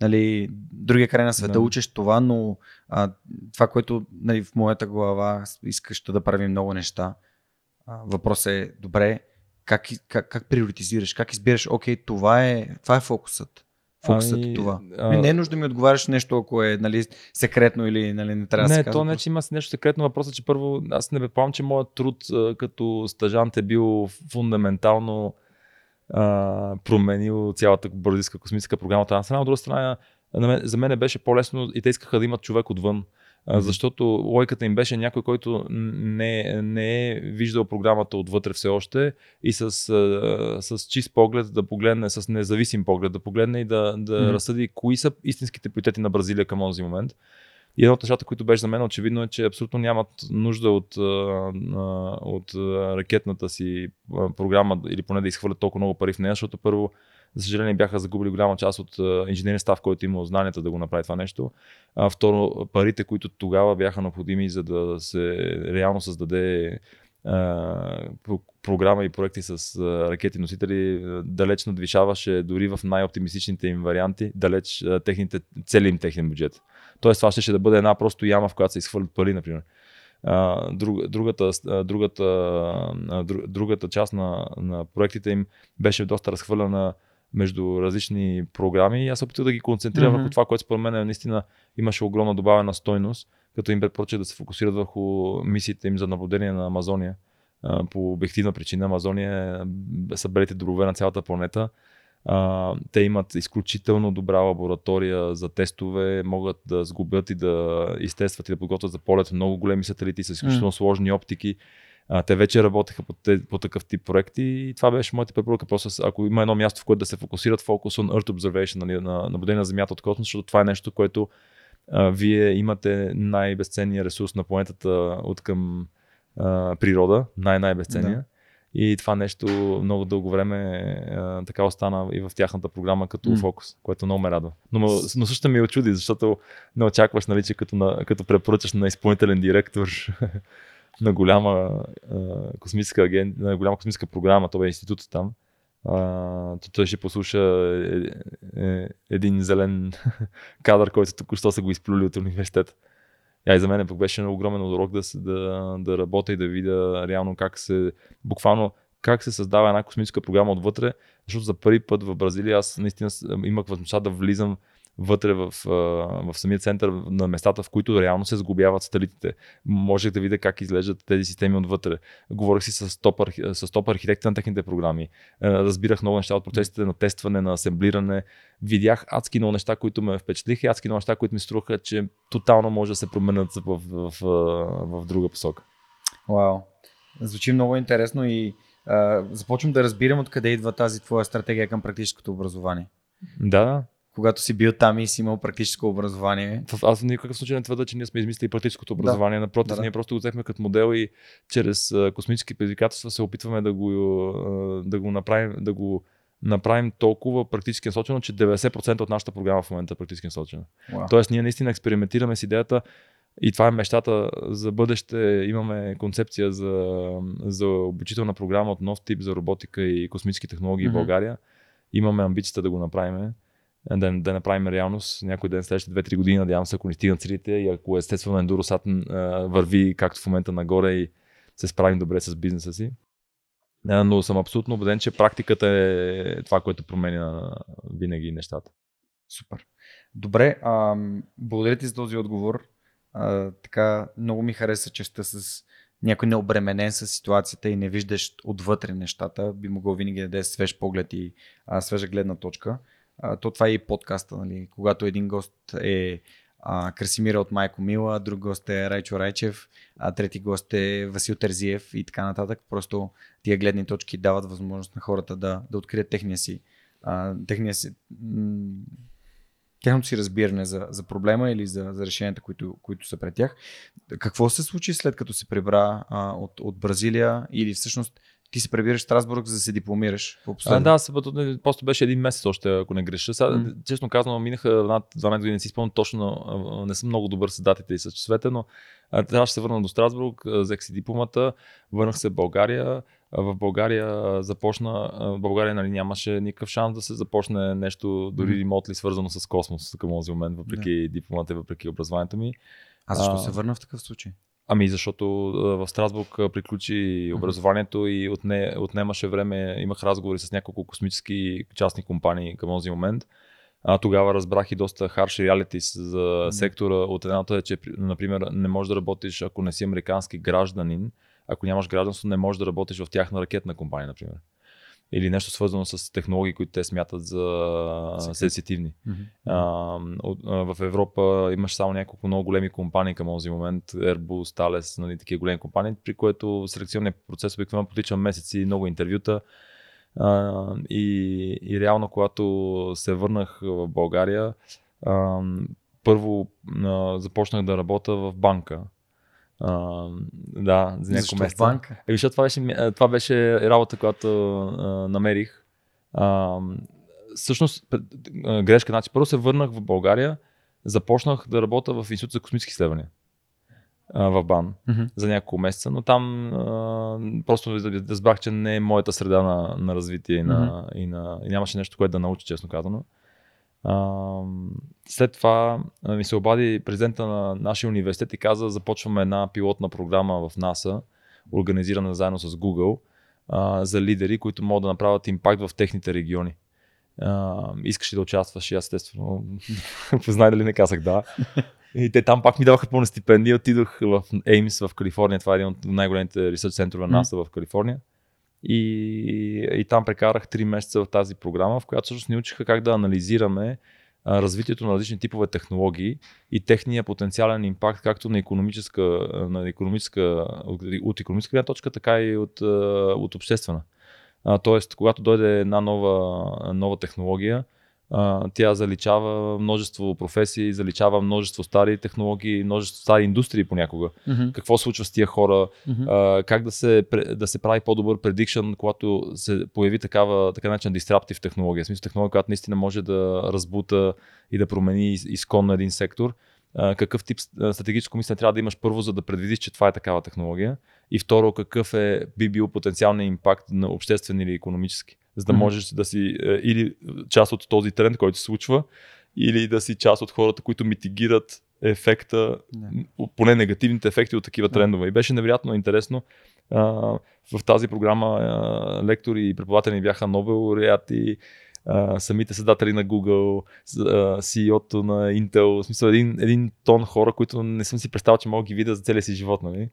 нали, другия край на света, да. учиш това, но а, това, което нали, в моята глава искаш да правим много неща, а, въпрос е, добре, как, как, как приоритизираш, как избираш, окей, това е, това е фокусът фокусът ами, това. А... Не е нужда да ми отговаряш нещо, ако е нали, секретно или нали, не трябва не, да се. Не, то не, че има нещо секретно. Въпросът е, че първо аз не предполагам, че моят труд като стажант е бил фундаментално а, променил цялата бразилска космическа програма от една страна. От друга страна, за мен беше по-лесно и те искаха да имат човек отвън. Защото логиката им беше някой, който не, не е виждал програмата отвътре все още и с, с чист поглед да погледне, с независим поглед да погледне и да, да mm-hmm. разсъди кои са истинските приоритети на Бразилия към този момент. И едно от нещата, които беше за мен очевидно е, че абсолютно нямат нужда от, от ракетната си програма или поне да изхвърлят толкова много пари в нея, защото първо за съжаление бяха загубили голяма част от инженерния став, който има знанията да го направи това нещо. А, второ, парите, които тогава бяха необходими, за да се реално създаде програма и проекти с ракети носители далеч надвишаваше дори в най-оптимистичните им варианти, далеч техните, цели им техния бюджет. Тоест това ще да бъде една просто яма, в която се изхвърлят пари, например. Друг, другата, другата, другата част на, на проектите им беше доста разхвърлена между различни програми и аз се опитах да ги концентрирам mm-hmm. върху това, което според мен наистина имаше огромна добавена стойност, като им предпочитат да се фокусират върху мисиите им за наблюдение на Амазония. По обективна причина Амазония са белите дробове на цялата планета. те имат изключително добра лаборатория за тестове, могат да сгубят и да изтестват и да подготвят за полет много големи сателити с изключително mm. сложни оптики. А, те вече работеха по, те, по такъв тип проекти и това беше моята препоръка. Просто ако има едно място, в което да се фокусират фокус on Earth Observation, нали, на наблюдение на Земята от космос, защото това е нещо, което а, вие имате най-безценния ресурс на планетата от към а, природа, най-най-безценния. Да. И това нещо много дълго време а, така остана и в тяхната програма като mm. фокус, което много ме радва. Но, но също ми очуди, защото не очакваш, нали, че като, на, като препоръчаш на изпълнителен директор на голяма а, космическа агент, на голяма космическа програма, това е институт там, а, той ще послуша е, е, един зелен кадър, който току-що са го изплюли от университета. А и за мен пък беше огромен урок да, да, да работя и да видя реално как се, буквално как се създава една космическа програма отвътре, защото за първи път в Бразилия аз наистина имах възможността да влизам вътре в, в самия център на местата, в които реално се сгубяват сателитите. Можех да видя как изглеждат тези системи отвътре. Говорих си с топ, с топ архитекти на техните програми. Разбирах много неща от процесите на тестване, на асемблиране. Видях адски много неща, които ме впечатлиха и адски много неща, които ми струваха, че тотално може да се променят в, в, в, в друга посока. Вау. Звучи много интересно и а, започвам да разбирам откъде идва тази твоя стратегия към практическото образование. Да, когато си бил там и си имал практическо образование. Аз в никакъв случай не твърда, че ние сме измислили практическото образование. Да. Напротив, да, да. ние просто го взехме като модел и чрез космически предизвикателства се опитваме да го, да го направим, да го направим толкова практически насочено, че 90% от нашата програма в момента е практически насочена. Wow. Тоест, ние наистина експериментираме с идеята и това е мечтата за бъдеще. Имаме концепция за, за обучителна програма от нов тип за роботика и космически технологии mm-hmm. в България. Имаме амбицията да го направим да, да направим реалност някой ден следващите 2-3 години, надявам се, ако ни стигнат целите и ако естествено Ендуросат върви както в момента нагоре и се справим добре с бизнеса си. Но съм абсолютно убеден, че практиката е това, което променя винаги нещата. Супер. Добре, а, благодаря ти за този отговор. А, така, много ми хареса честа с някой необременен с ситуацията и не виждаш отвътре нещата. Би могъл винаги да даде свеж поглед и а, свежа гледна точка то това е и подкаста, нали? когато един гост е а, Красимира от Майко Мила, друг гост е Райчо Райчев, а трети гост е Васил Терзиев и така нататък. Просто тия гледни точки дават възможност на хората да, да открият техния си, а, техния си тяхното си разбиране за, за проблема или за, за решенията, които, които са пред тях. Какво се случи след като се прибра а, от, от Бразилия или всъщност ти се прибираш в Страсбург, за да се дипломираш. А, да, събъто, просто беше един месец още, ако не греша. Сега, mm. Честно казано, минаха над 12 години, не си спомням точно, не съм много добър с датите и с часовете, но трябваше да се върна до Страсбург, взех си дипломата, върнах се в България. В България започна, в България нали, нямаше никакъв шанс да се започне нещо, дори ремонт ли свързано с космос към този момент, въпреки yeah. дипломата и въпреки образованието ми. А защо а, се върна в такъв случай? Ами защото в Страсбург приключи образованието и отне, отнемаше време, имах разговори с няколко космически частни компании към този момент. А, тогава разбрах и доста харш реалити за сектора. От едната е, че, например, не можеш да работиш, ако не си американски гражданин. Ако нямаш гражданство, не можеш да работиш в тяхна ракетна компания, например или нещо свързано с технологии, които те смятат за сенситивни. Mm-hmm. А, в Европа имаш само няколко много големи компании към този момент, Airbus, Thales, нали, такива големи компании, при което селекционният процес обикновено потича месеци, много интервюта. А, и, и реално, когато се върнах в България, а, първо а, започнах да работя в банка. А, да, за няколко месеца. банка? Е, защото това беше, това беше работа, която а, намерих. А, всъщност, грешка. Значи, първо се върнах в България, започнах да работя в Институт за космически изследвания в БАН mm-hmm. за няколко месеца, но там а, просто разбрах, че не е моята среда на, на развитие и, на, mm-hmm. и, на, и нямаше нещо, което да науча, честно казано. След това ми се обади президента на нашия университет и каза, започваме една пилотна програма в НАСА, организирана заедно с Google, за лидери, които могат да направят импакт в техните региони. Искаш ли да участваш? И аз естествено, познай дали не казах да. И те там пак ми даваха пълна стипендия. Отидох в Еймс в Калифорния. Това е един от най-големите ресърч центрове на НАСА в Калифорния. И, и там прекарах 3 месеца в тази програма, в която всъщност ни учиха как да анализираме развитието на различни типове технологии и техния потенциален импакт както на економическа, на економическа от економическа гледна точка, така и от, от обществена. Тоест, когато дойде една нова, нова технология, а, тя заличава множество професии, заличава множество стари технологии, множество стари индустрии понякога. Mm-hmm. Какво случва с тия хора, mm-hmm. а, как да се, да се прави по-добър предикшн, когато се появи такава, така начин дистраптив технология. В смисъл технология, която наистина може да разбута и да промени изкон на един сектор. А, какъв тип стратегическо мислене трябва да имаш първо, за да предвидиш, че това е такава технология. И второ, какъв е, би бил потенциалният импакт на обществен или економически за да можеш да си е, или част от този тренд, който се случва, или да си част от хората, които митигират ефекта, не. поне негативните ефекти от такива трендове. И беше невероятно интересно. А, в тази програма а, лектори и преподаватели бяха Нобел лауреати, самите създатели на Google, CEO-то на Intel, в смисъл един, един тон хора, които не съм си представил, че мога ги видя за целия си живот. Нали?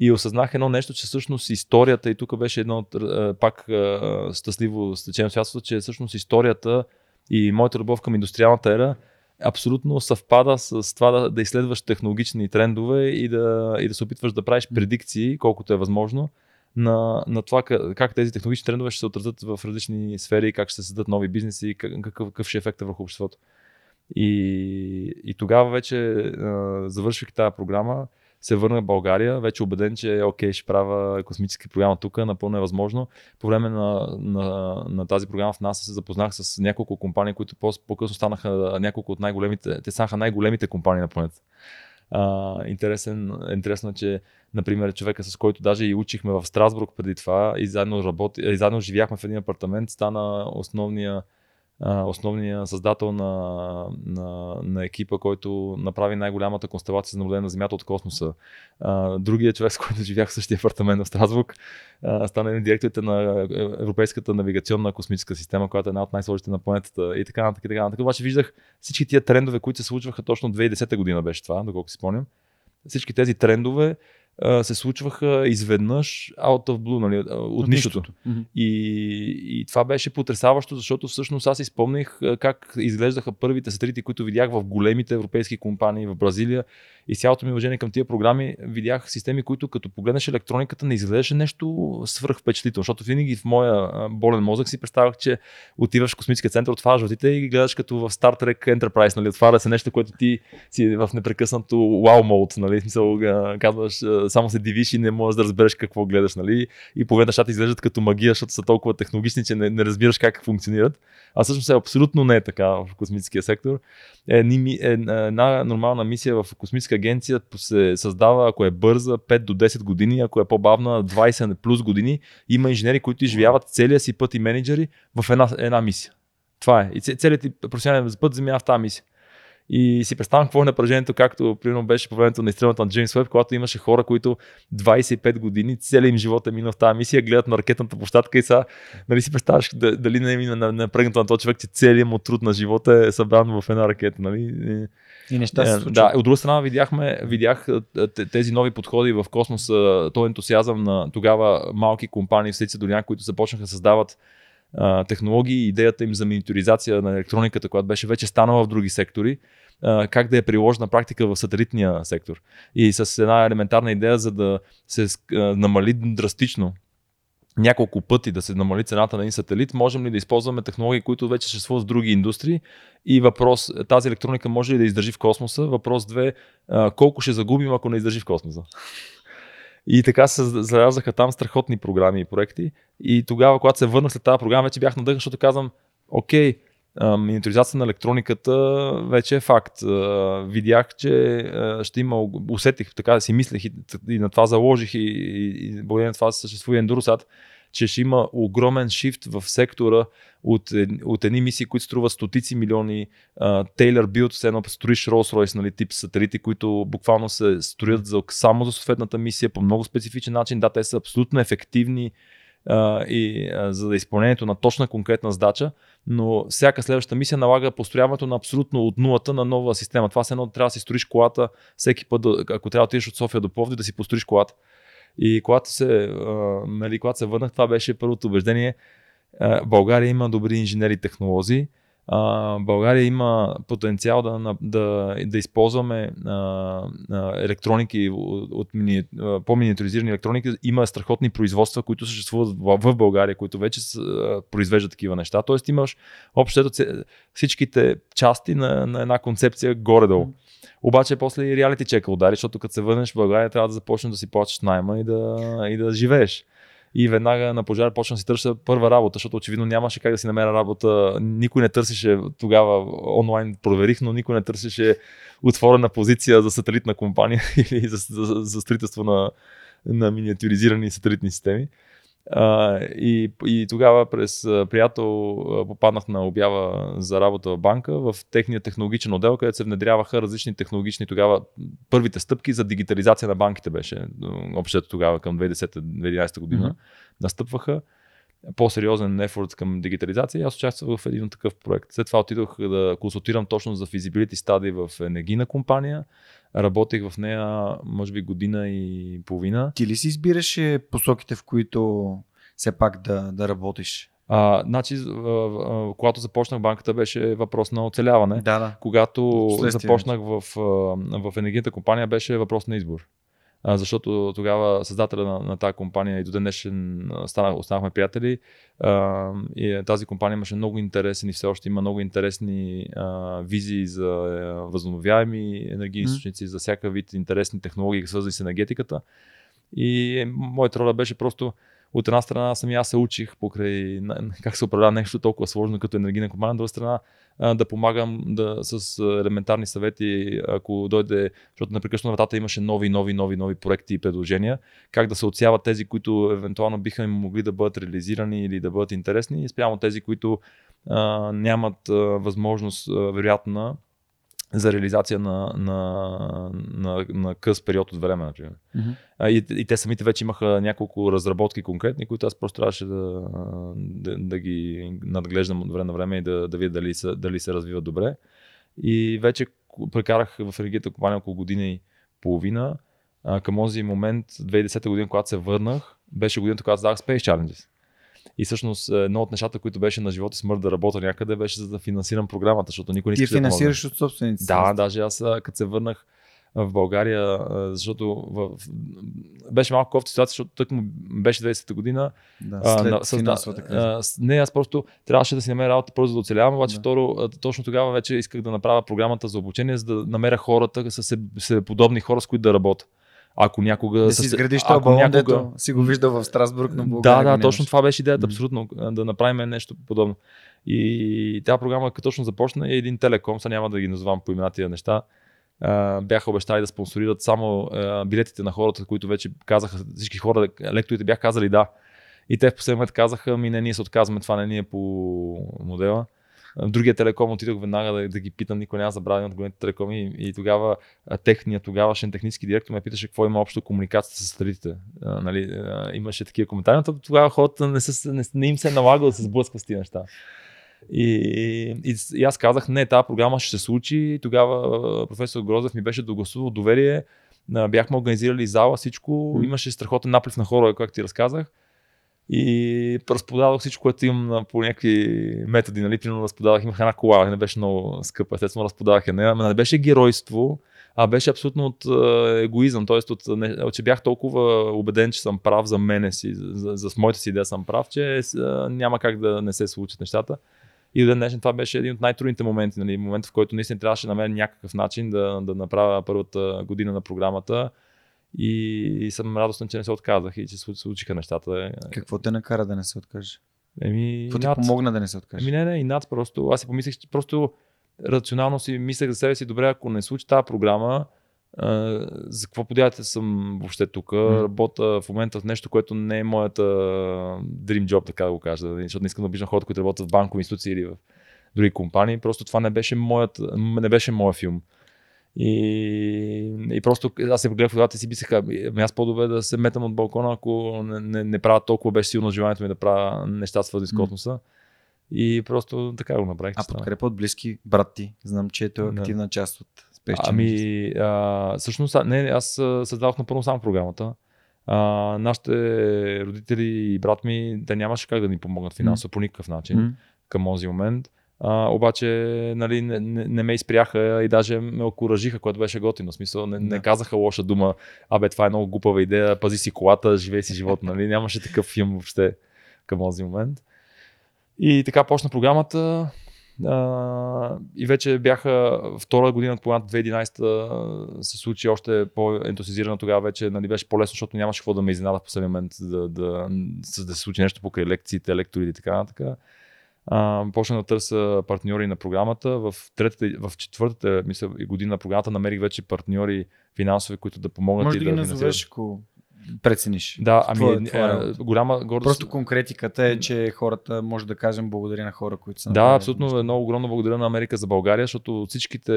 И осъзнах едно нещо, че всъщност историята, и тук беше едно пак щастливо стечено святство, че всъщност историята и моята любов към индустриалната ера абсолютно съвпада с това да, да изследваш технологични трендове и да, и да се опитваш да правиш предикции, колкото е възможно, на, на това как, как тези технологични трендове ще се отразят в различни сфери, как ще се създадат нови бизнеси, какъв, какъв ще е ефекта върху обществото. И, и тогава вече, завършвайки тази програма, се върна в България, вече убеден, че окей, ще правя космическа програма тук, напълно е възможно. По време на, на, на тази програма в НАСА се запознах с няколко компании, които по-късно станаха няколко от най-големите, те станаха най-големите компании на планетата. Uh, интересен, интересно е, че, например, човека, с който даже и учихме в Страсбург преди това и заедно, работи, и заедно живяхме в един апартамент, стана основния основният създател на, на, на екипа, който направи най-голямата констелация за наблюдение на Земята от космоса. А, другият човек, с който живях в същия апартамент в Страсбург, а, стана един директорите на Европейската навигационна космическа система, която е една от най-сложните на планетата и така нататък. И така нататък. Обаче виждах всички тия трендове, които се случваха точно 2010 година беше това, доколко си спомням. Всички тези трендове се случваха изведнъж out of blue, нали, от, от нищото. нищото. И, и това беше потрясаващо, защото всъщност аз изпомних как изглеждаха първите сателити, които видях в големите европейски компании в Бразилия. И цялото ми уважение към тия програми видях системи, които като погледнеш електрониката не изглеждаше нещо свръх впечатлително, защото винаги в моя болен мозък си представях, че отиваш в космическия център, отваряш вратите и ги гледаш като в Star Trek Enterprise, нали, отваря се нещо, което ти си в непрекъснато wow mode, нали, смисъл казваш само се дивиш и не можеш да разбереш какво гледаш, нали? И половина нещата изглеждат като магия, защото са толкова технологични, че не, не разбираш как функционират. А всъщност е абсолютно не е така в космическия сектор. Е, е, една нормална мисия в космическа агенция се създава, ако е бърза, 5 до 10 години, ако е по-бавна, 20 плюс години. Има инженери, които изживяват целия си път и менеджери в една, една мисия. Това е. И целият ти професионален път замина в тази мисия. И си представям какво е напрежението, както примерно беше по времето на изстрелването на Джеймс Уеб, когато имаше хора, които 25 години, целият им живот е минал в тази мисия, гледат на ракетната площадка и са, нали си представяш дали не е напрегнато на този човек, че целият му труд на живота е събран в една ракета. Нали? И неща се е, случват. Да, от друга страна видяхме, видях тези нови подходи в космоса, този ентусиазъм на тогава малки компании в до някои, които започнаха да създават технологии, идеята им за миниатюризация на електрониката, която беше вече станала в други сектори, как да е приложена практика в сателитния сектор. И с една елементарна идея, за да се намали драстично няколко пъти да се намали цената на един сателит, можем ли да използваме технологии, които вече съществуват в други индустрии? И въпрос, тази електроника може ли да издържи в космоса? Въпрос две, колко ще загубим, ако не издържи в космоса? И така се зарязаха там страхотни програми и проекти. И тогава, когато се върнах след тази програма, вече бях надъхан, защото казвам, окей, миниатюризация на електрониката вече е факт. Видях, че ще има, усетих, така да си мислех и, и на това заложих и, и, и благодарение на това съществува Endurosat, че ще има огромен шифт в сектора от, от едни мисии, които струват стотици милиони, Taylor Build, все едно строиш Rolls-Royce, нали, тип сателити, които буквално се строят за, само за съответната мисия по много специфичен начин. Да, те са абсолютно ефективни а, и а, за да изпълнението на точна конкретна задача, но всяка следваща мисия налага построяването на абсолютно от нулата на нова система. Това се едно трябва да си строиш колата всеки път, ако трябва да отидеш от София до Пловди, да си построиш колата. И когато се, а, нали, когато се върнах, това беше първото убеждение. А, България има добри инженери технолози. а, България има потенциал да, да, да използваме а, а, електроники от мини, а, по-миниатюризирани електроники. Има страхотни производства, които съществуват в, в България, които вече с, а, произвеждат такива неща. Тоест имаш общо всичките части на, на една концепция горе-долу. Обаче после и реалити чека удари, защото като се върнеш в България трябва да започнеш да си плащаш найма и да, и да живееш и веднага на пожар почна да си търся първа работа, защото очевидно нямаше как да си намеря работа. Никой не търсеше тогава онлайн, проверих, но никой не търсеше отворена позиция за сателитна компания или за, за, за строителство на, на миниатюризирани сателитни системи. А, и, и тогава през приятел попаднах на обява за работа в банка в техния технологичен отдел, където се внедряваха различни технологични тогава първите стъпки за дигитализация на банките беше. Общото тогава към 2010-2011 година mm-hmm. настъпваха по-сериозен ефорт към дигитализация и аз участвах в един такъв проект. След това отидох да консултирам точно за feasibility study в енергийна компания. Работех в нея, може би, година и половина. Ти ли си избираше посоките, в които все пак да, да работиш? А, значи, когато започнах банката, беше въпрос на оцеляване. Да, да. Когато започнах в, в енергийната компания, беше въпрос на избор а, защото тогава създателя на, на тази компания и до ден днешен останахме приятели а, и тази компания имаше много интересни и все още има много интересни а, визии за възобновяеми енергийни източници, mm. за всяка вид интересни технологии, свързани с енергетиката. И моята роля беше просто от една страна сами аз се учих покрай как се управлява нещо толкова сложно като енергийна компания, от друга страна да помагам да, с елементарни съвети, ако дойде, защото непрекъснато вратата имаше нови, нови, нови, нови проекти и предложения, как да се отсяват тези, които евентуално биха им могли да бъдат реализирани или да бъдат интересни, спрямо тези, които а, нямат а, възможност, а, вероятно, за реализация на, на, на, на къс период от време, например. Mm-hmm. И, и те самите вече имаха няколко разработки конкретни, които аз просто трябваше да, да, да ги надглеждам от време на време и да, да видя дали, са, дали се развиват добре. И вече прекарах в енергията компания около година и половина. А, към този момент, 2010 година, когато се върнах, беше годината, когато задах Space Challenges. И всъщност едно от нещата, които беше на живота и смърт да работя някъде, беше за да финансирам програмата, защото никой не Ти финансираш от собствените Да, даже аз като се върнах в България, защото в... беше малко кофта ситуация, защото тък му беше 20-та година. Да, след а, с, финансовата криза. не, аз просто трябваше да си намеря работа първо за да оцелявам, обаче да. второ, точно тогава вече исках да направя програмата за обучение, за да намеря хората, с, с подобни хора, с които да работя. Ако някога. Да си изградиш това балон, някога... дето си го виждал в Страсбург, но България Да, да, точно това беше идеята, абсолютно, да направим нещо подобно. И тази програма, като точно започна, е един телеком, сега няма да ги назовам по имена тия неща, бяха обещали да спонсорират само билетите на хората, които вече казаха, всички хора, лекторите бяха казали да. И те в последния момент казаха, ми не, ние се отказваме, това не ни е по модела. В другия телеком отидох веднага да, да ги питам, никой няма забрави от големите телекоми и, и тогава техният тогавашен технически директор ме питаше какво има общо комуникацията с сателитите. А, нали, а, имаше такива коментари, но тогава хората не, са, не, не им се е налагало да се сблъсква с тези неща. И, и, и аз казах, не, тази програма ще се случи. Тогава професор Грозев ми беше догласувал доверие. Бяхме организирали зала, всичко. Имаше страхотен наплив на хора, както ти разказах. И разпродадох всичко, което имам по някакви методи, нали, примерно разпродавах, имах една кола, не беше много скъпа, естествено разпродавах я, не, не беше геройство, а беше абсолютно от е, егоизъм, т.е. От, не, че бях толкова убеден, че съм прав за мене си, за, за, моята си идея съм прав, че е, няма как да не се случат нещата. И до днешен това беше един от най-трудните моменти, нали, момент в който наистина трябваше да намеря някакъв начин да, да направя първата година на програмата и, и съм радостен, че не се отказах и че се случиха нещата. Какво те накара да не се откажеш? Еми, Какво ти помогна да не се откажеш? Еми, не, не, и над просто. Аз си помислих, че просто рационално си мислех за себе си, добре, ако не случи тази програма, а, за какво подявате съм въобще тук? Mm. Работя в момента в нещо, което не е моята dream job, така да го кажа, нали, защото не искам да обиждам хората, които работят в банкови институции или в други компании. Просто това не беше моят, не беше моят филм. И, и просто аз се погледах в водата и си мислеха, ами аз по-добре да се метам от балкона, ако не, не, не правя толкова беше силно желанието ми да правя неща свързани с космоса. Mm. И просто така го направих. А подкрепа от близки брат ти? Знам, че ето е активна да. част от Space Ами, а, всъщност, не, аз създадох напълно сам програмата. А, нашите родители и брат ми, те нямаше как да ни помогнат финансово mm. по никакъв начин mm. към този момент. А, обаче нали, не, не, не, ме изпряха и даже ме окуражиха, което беше готино. В смисъл, не, да. не казаха лоша дума, абе това е много глупава идея, пази си колата, живей си живота. Нали? Нямаше такъв филм въобще към този момент. И така почна програмата. А, и вече бяха втора година, когато 2011 се случи още по-ентусизирано тогава вече нали, беше по-лесно, защото нямаше какво да ме изненада в последния момент да, да, да, да се случи нещо покрай лекциите, лекторите и така нататък. Uh, почна да търся партньори на програмата. В, третата, в четвъртата мисля, година на програмата намерих вече партньори финансови, които да помогнат. Може да ги назовеш, ако прецениш. Да, ами това, това е, голяма гордост. Просто конкретиката е, че хората, може да кажем, благодаря на хора, които са. Да, абсолютно. Много огромно благодаря на Америка за България, защото всичките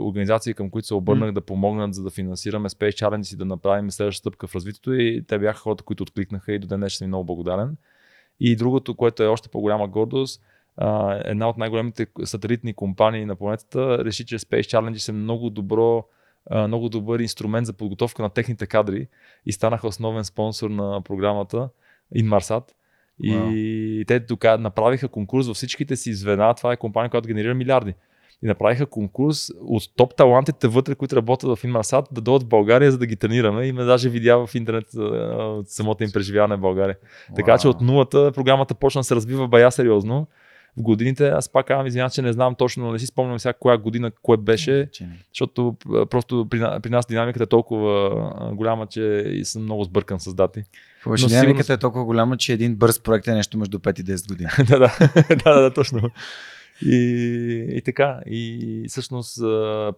организации, към които се обърнах mm. да помогнат, за да финансираме Space Challenge и да направим следващата стъпка в развитието, и те бяха хората, които откликнаха и до ден днес съм много благодарен. И другото, което е още по-голяма гордост, една от най-големите сателитни компании на планетата реши, че Space Challenge е много добро много добър инструмент за подготовка на техните кадри и станаха основен спонсор на програмата Inmarsat. И wow. те тук направиха конкурс във всичките си звена. Това е компания, която генерира милиарди. И направиха конкурс от топ талантите вътре, които работят в Inmarsat, да дойдат в България, за да ги тренираме. И ме даже видя в интернет от самото им преживяване в България. Wow. Така че от нулата програмата почна да се развива бая сериозно в годините. Аз пак казвам, извинявам, че не знам точно, не си спомням всяка коя година, кое беше, защото просто при, при нас динамиката е толкова голяма, че съм много сбъркан с дати. Повече динамиката сигурно... е толкова голяма, че един бърз проект е нещо между 5 и 10 години. да, да, да, да, точно. И, и така. И всъщност в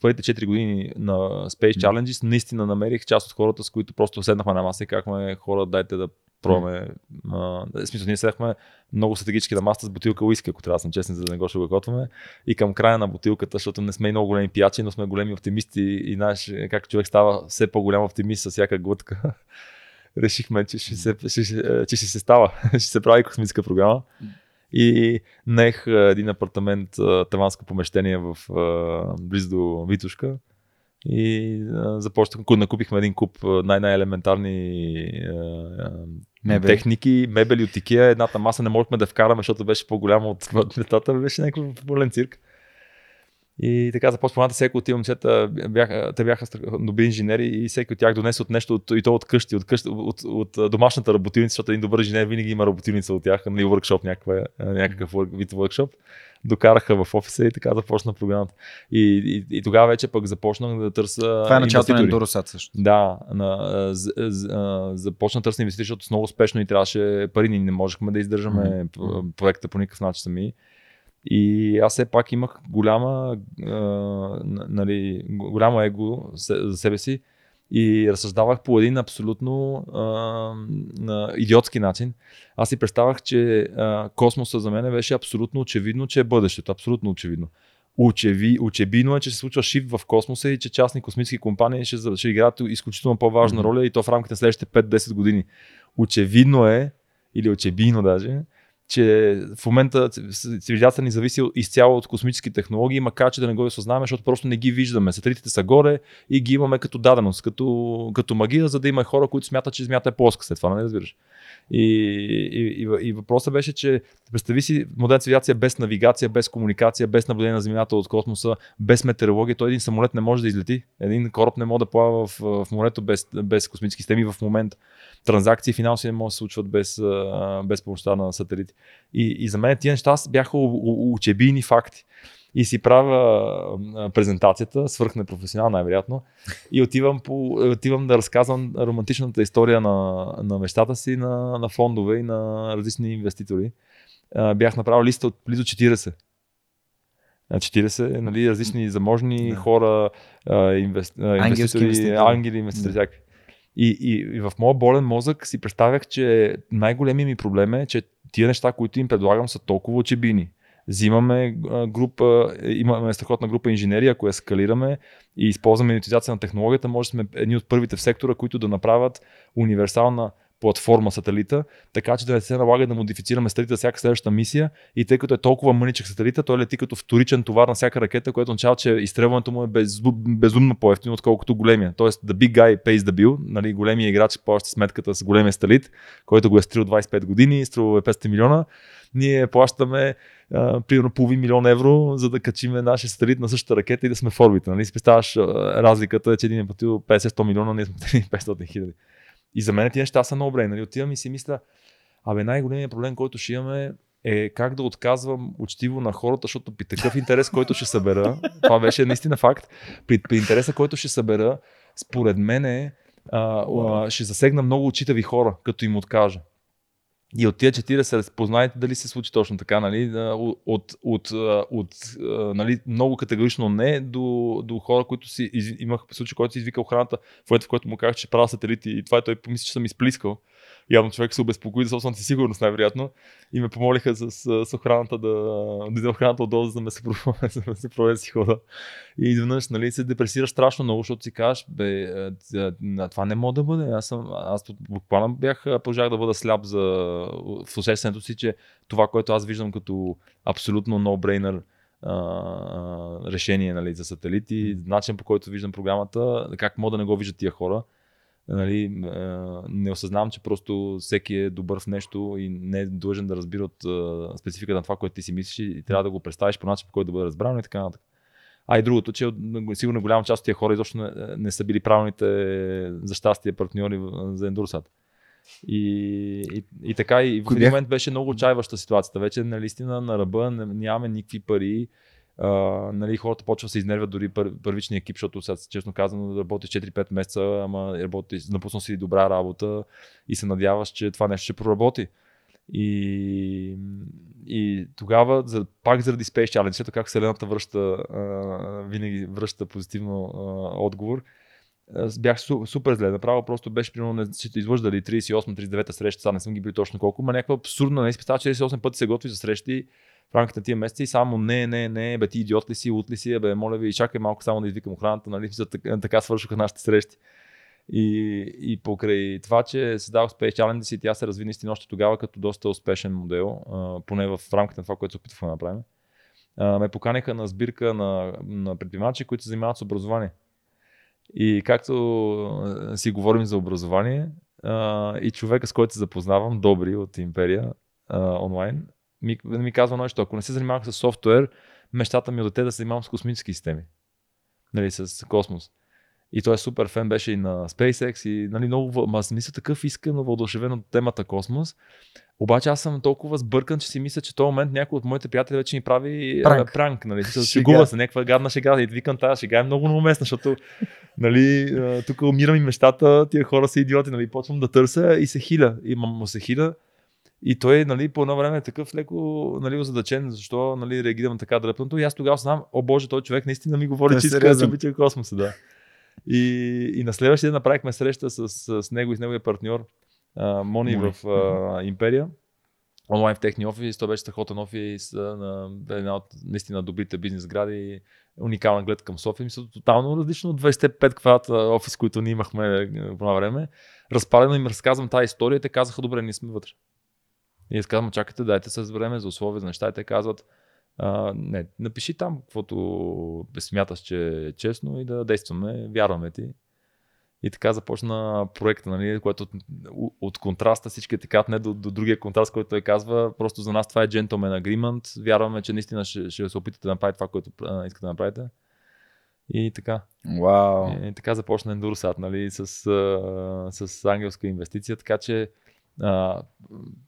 първите 4 години на Space Challenges наистина намерих част от хората, с които просто седнахме на маса и казахме хора, дайте да пробваме. Mm. в смисъл, ние седахме много стратегически на маста с бутилка уиски, ако трябва да съм честен, за да не го шугакотваме. И към края на бутилката, защото не сме и много големи пиячи, но сме големи оптимисти и знаеш как човек става все по-голям оптимист с всяка глътка. Решихме, че ще се, ще, че ще се става, ще се прави космическа програма. И нех един апартамент, таванско помещение в близо до Витушка и а, започнах, накупихме един куп най-най-елементарни мебели. техники, мебели от Икеа. Едната маса не можехме да вкараме, защото беше по-голяма от метата, беше някакъв болен цирк. И така започва всеки от тия момчета, бяха, те бяха добри инженери и всеки от тях донесе от нещо, от, и то от къщи, от, къщи, от, от, от домашната работилница, защото един добър инженер винаги има работилница от тях, нали, workshop, някаква, някакъв вид workshop докараха в офиса и така започна програмата. И, и, и тогава вече пък започнах да търся. Това е началото на Endurosat също. Да, на, з, з, започна да търся инвестиции, защото много успешно и трябваше пари, ни не можехме да издържаме mm-hmm. проекта по никакъв начин сами. И аз все пак имах голяма, а, нали, голямо его за себе си и разсъждавах по един абсолютно а, а, идиотски начин. Аз си представях, че а, космоса за мен беше абсолютно очевидно, че е бъдещето. Абсолютно очевидно. Учеви, учебино е, че се случва шифт в космоса и че частни космически компании ще, ще играят изключително по-важна роля и то в рамките на следващите 5-10 години. Очевидно е, или очебийно даже, че в момента цивилизацията ни зависи изцяло от космически технологии, макар че да не го осъзнаваме, защото просто не ги виждаме. Сателитите са горе и ги имаме като даденост, като, като магия, за да има хора, които смятат, че Земята е плоска. След това не разбираш. И, и, и, и въпросът беше, че представи си модерна цивилизация без навигация, без комуникация, без наблюдение на Земята от космоса, без метеорология. Той един самолет не може да излети. Един кораб не може да плава в, в морето без, без космически системи в момента. Транзакции финанси не могат да се случват без, без помощта на сателити. И, и за мен тия неща бяха учебийни факти и си правя презентацията, свърх непрофесионално най-вероятно, и отивам, по, отивам да разказвам романтичната история на, на мечтата си на, на фондове и на различни инвеститори. Бях направил листа от близо 40. 40 нали, различни заможни да. хора, инвест, инвеститори, ангели, инвеститори, да. И, и, и в моя болен мозък си представях, че най-големият ми проблем е, че тия неща, които им предлагам, са толкова очебини. Взимаме група, имаме страхотна група инженери, ако я скалираме и използваме монетизация на технологията, може да сме едни от първите в сектора, които да направят универсална платформа сателита, така че да не се налага да модифицираме сателита всяка следваща мисия. И тъй като е толкова мъничък сателита, той лети като вторичен товар на всяка ракета, което означава, че изстрелването му е без, безумно по-ефтино, отколкото големия. Тоест, the big guy pays the bill, нали, големия играч плаща сметката с големия сателит, който го е стрил 25 години, струва 500 милиона. Ние плащаме а, примерно половин милион евро, за да качиме нашия сателит на същата ракета и да сме в орбита. Нали? Си представяш, разликата е, че един е платил 50-100 милиона, ние сме 500 хиляди. И за мен тези неща са много. Нали? Отивам и си мисля, абе най-големият проблем, който ще имаме е как да отказвам учтиво на хората, защото при такъв интерес, който ще събера, това беше наистина факт, при, при интереса, който ще събера, според мен е, а, а, ще засегна много очитави хора, като им откажа. И от тия 40 познайте дали се случи точно така, нали? От, от, от, от нали, много категорично не до, до хора, които си из, имах случай, който си извика охраната, в момента, в който му казах, че правя сателити и това е той помисли, че съм изплискал явно човек се обезпокои за собствената си сигурност, най-вероятно. И ме помолиха с, с охраната да, да охраната отдолу, за да ме се, да проведе си хода. И изведнъж нали, се депресира страшно много, защото си кажеш, бе, е, е, това не мога да бъде. Аз, съм, аз буквално бях, пожах да бъда сляп за, в усещането си, че това, което аз виждам като абсолютно no-brainer, решение нали, за сателити, начин по който виждам програмата, как мога да не го виждат тия хора нали, не осъзнавам, че просто всеки е добър в нещо и не е длъжен да разбира от спецификата на това, което ти си мислиш и трябва да го представиш по начин, по който да бъде разбран и така нататък. А и другото, че сигурно голяма част от тия хора изобщо не, не са били правилните за щастие партньори за Ендурсат. И, и, и така, и в един момент беше много отчаиваща ситуацията. Вече наистина на ръба нямаме никакви пари Нали, хората почват да се изнервят дори пър, първичния екип, защото сега, честно казано, работиш 4-5 месеца, ама работиш, напуснал си добра работа и се надяваш, че това нещо ще проработи. И, и тогава, за, пак заради Space Challenge, как Вселената връща, uh, винаги връща позитивно uh, отговор, бях супер зле. Направо просто беше примерно, не ще излъждали 38-39 среща, сега не съм ги били точно колко, но някаква абсурдна, не си представя, 48 пъти се готви за срещи в рамките на тия месеци само не, не, не, бе ти идиот ли си, лут ли си, бе моля ви, чакай малко само да извикам охраната, нали, така, така свършиха нашите срещи. И, и покрай това, че създавах Space Challenge и тя се разви наистина още тогава като доста успешен модел, а, поне в рамките на това, което се опитвахме да направим. А, ме поканиха на сбирка на, на предприемачи, които се занимават с образование. И както си говорим за образование, а, и човека, с който се запознавам, Добри от Империя а, онлайн, ми, ми казва нещо, ако не се занимавах с софтуер, мечтата ми е от дете да се занимавам с космически системи. Нали, с космос. И той е супер фен, беше и на SpaceX и нали, много, ма, мисля такъв искрено въодушевен от темата космос. Обаче аз съм толкова сбъркан, че си мисля, че в този момент някой от моите приятели вече ни прави пранк. пранк нали? Шегува се, някаква гадна шега. И викам, тази шега е много уместна, защото нали, тук умирам и мечтата, тия хора са идиоти, нали? почвам да търся и се хиля. И му се хиля и той, нали, по едно време е такъв леко нали, озадачен, защо нали, реагирам така дръпнато. И аз тогава знам, о боже, той човек наистина ми говори, че иска да обича космоса. Да. И, и на следващия ден направихме среща с, с него и с неговия партньор Мони в а, Империя. Онлайн в техния офис. Той беше страхотен офис на една от наистина добрите бизнес сгради. Уникална глед към София. Мисля, тотално различно от 25 квадрата офис, които ние имахме по време. Разпалено им разказвам тази история. Те казаха, добре, ние сме вътре. И аз казвам, чакайте, дайте се време за условия, за неща. И те казват, а, не, напиши там, каквото смяташ, че е честно и да действаме, вярваме ти. И така започна проекта, нали, което от, от контраста всички така не до, до другия контраст, който той казва. Просто за нас това е gentleman agreement. Вярваме, че наистина ще, ще се опитате да направите това, което а, искате да направите. И така. Wow. И, и така започна Endurosat, нали, с, а, с ангелска инвестиция, така че а,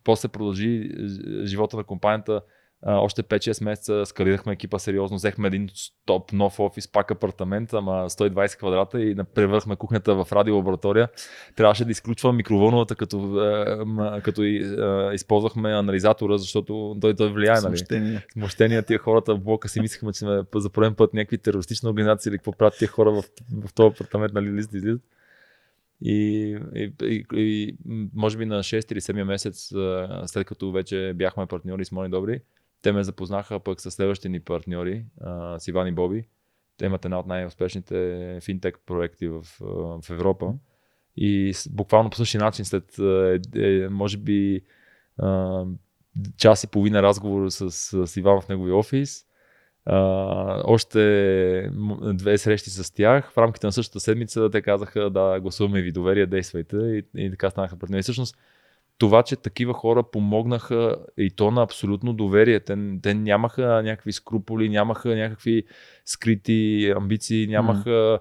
после продължи живота на компанията а, още 5-6 месеца скалирахме екипа сериозно, взехме един топ нов офис, пак апартамент, ама 120 квадрата и превърхме кухнята в радиолаборатория. Трябваше да изключвам микроволновата, като, е, като и, е, използвахме анализатора, защото той, той влияе. Нали? Смущения. тия хората в блока си мислихме, че сме за пореден път някакви терористични организации или какво правят тия хора в, в този апартамент, нали, лист излизат. И, и, и, и може би на 6 или 7 месец, след като вече бяхме партньори с Мони Добри, те ме запознаха пък с следващите ни партньори, с Иван и Боби. Те имат една от най-успешните финтек проекти в, в Европа. И буквално по същия начин, след е, е, може би час и половина разговор с, с Иван в неговия офис, Uh, още две срещи с тях. В рамките на същата седмица те казаха да гласуваме ви доверие, действайте и, и така станаха партньори. Всъщност това, че такива хора помогнаха и то на абсолютно доверие. Те, те нямаха някакви скруполи, нямаха някакви скрити амбиции, нямаха mm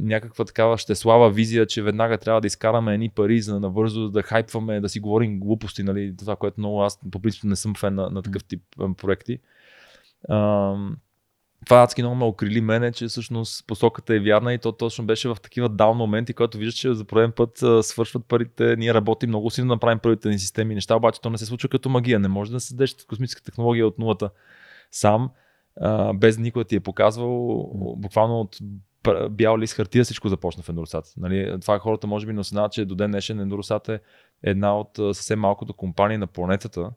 някаква такава щеслава визия, че веднага трябва да изкараме едни пари, за да навързо да хайпваме, да си говорим глупости, нали, това, което много аз по принцип не съм фен на, на такъв тип проекти. Това адски много ме окрили мене, че всъщност посоката е вярна и то точно беше в такива даун моменти, когато виждаш, че за пореден път свършват парите, ние работим много силно да направим първите ни системи неща, обаче то не се случва като магия. Не може да създадеш космическа технология от нулата сам, без никой да ти е показвал, буквално от бял лист хартия всичко започна в Endurosat. Нали, това хората може би не осъзнават, че до ден днешен Endurosat е една от съвсем малкото компании на планетата,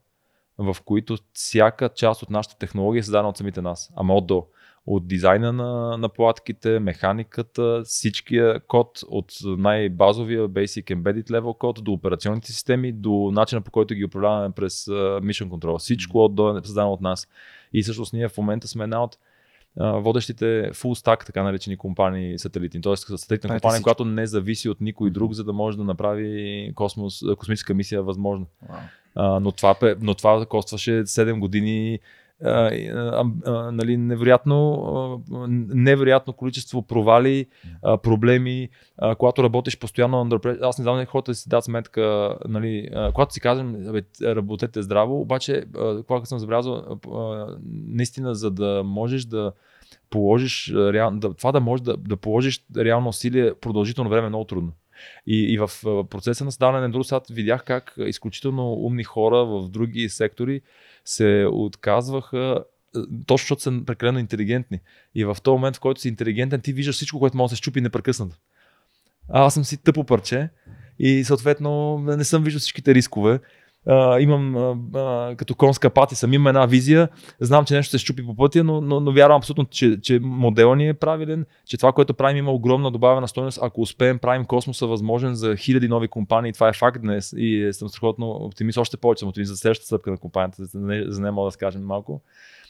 в които всяка част от нашата технология е създадена от самите нас. Ама от до. От дизайна на, на платките, механиката, всичкия код, от най-базовия Basic Embedded Level код до операционните системи, до начина по който ги управляваме през uh, Mission Control. Всичко от до е създадено от нас. И всъщност ние в момента сме една от водещите full stack, така наречени компании сателитни. Тоест сателитна компания, всичко. която не зависи от никой друг, за да може да направи космос, космическа мисия възможна. Wow. Но, това, но това костваше 7 години а, а, а, нали, невероятно, а, невероятно количество провали, а, проблеми, а, когато работиш постоянно under Аз не знам, хората си дадат сметка, нали, а, когато си казвам, работете здраво, обаче, а, когато съм забелязал, наистина, за да можеш да положиш, да, това да можеш да, да положиш реално усилие продължително време е много трудно. И, и в процеса на създаване на Endurosat видях как изключително умни хора в други сектори се отказваха точно защото са прекалено интелигентни. И в този момент, в който си интелигентен, ти виждаш всичко, което може да се щупи непрекъснато. А аз съм си тъпо парче и съответно не съм виждал всичките рискове а, имам а, като конска пати съм, имам една визия, знам, че нещо се щупи по пътя, но, но, но вярвам абсолютно, че, че моделът ни е правилен, че това, което правим има огромна добавена стойност. Ако успеем, правим космоса възможен за хиляди нови компании. Това е факт днес и съм страхотно оптимист. Още повече съм оптимист за следващата стъпка на компанията, за не, за не мога да скажем малко.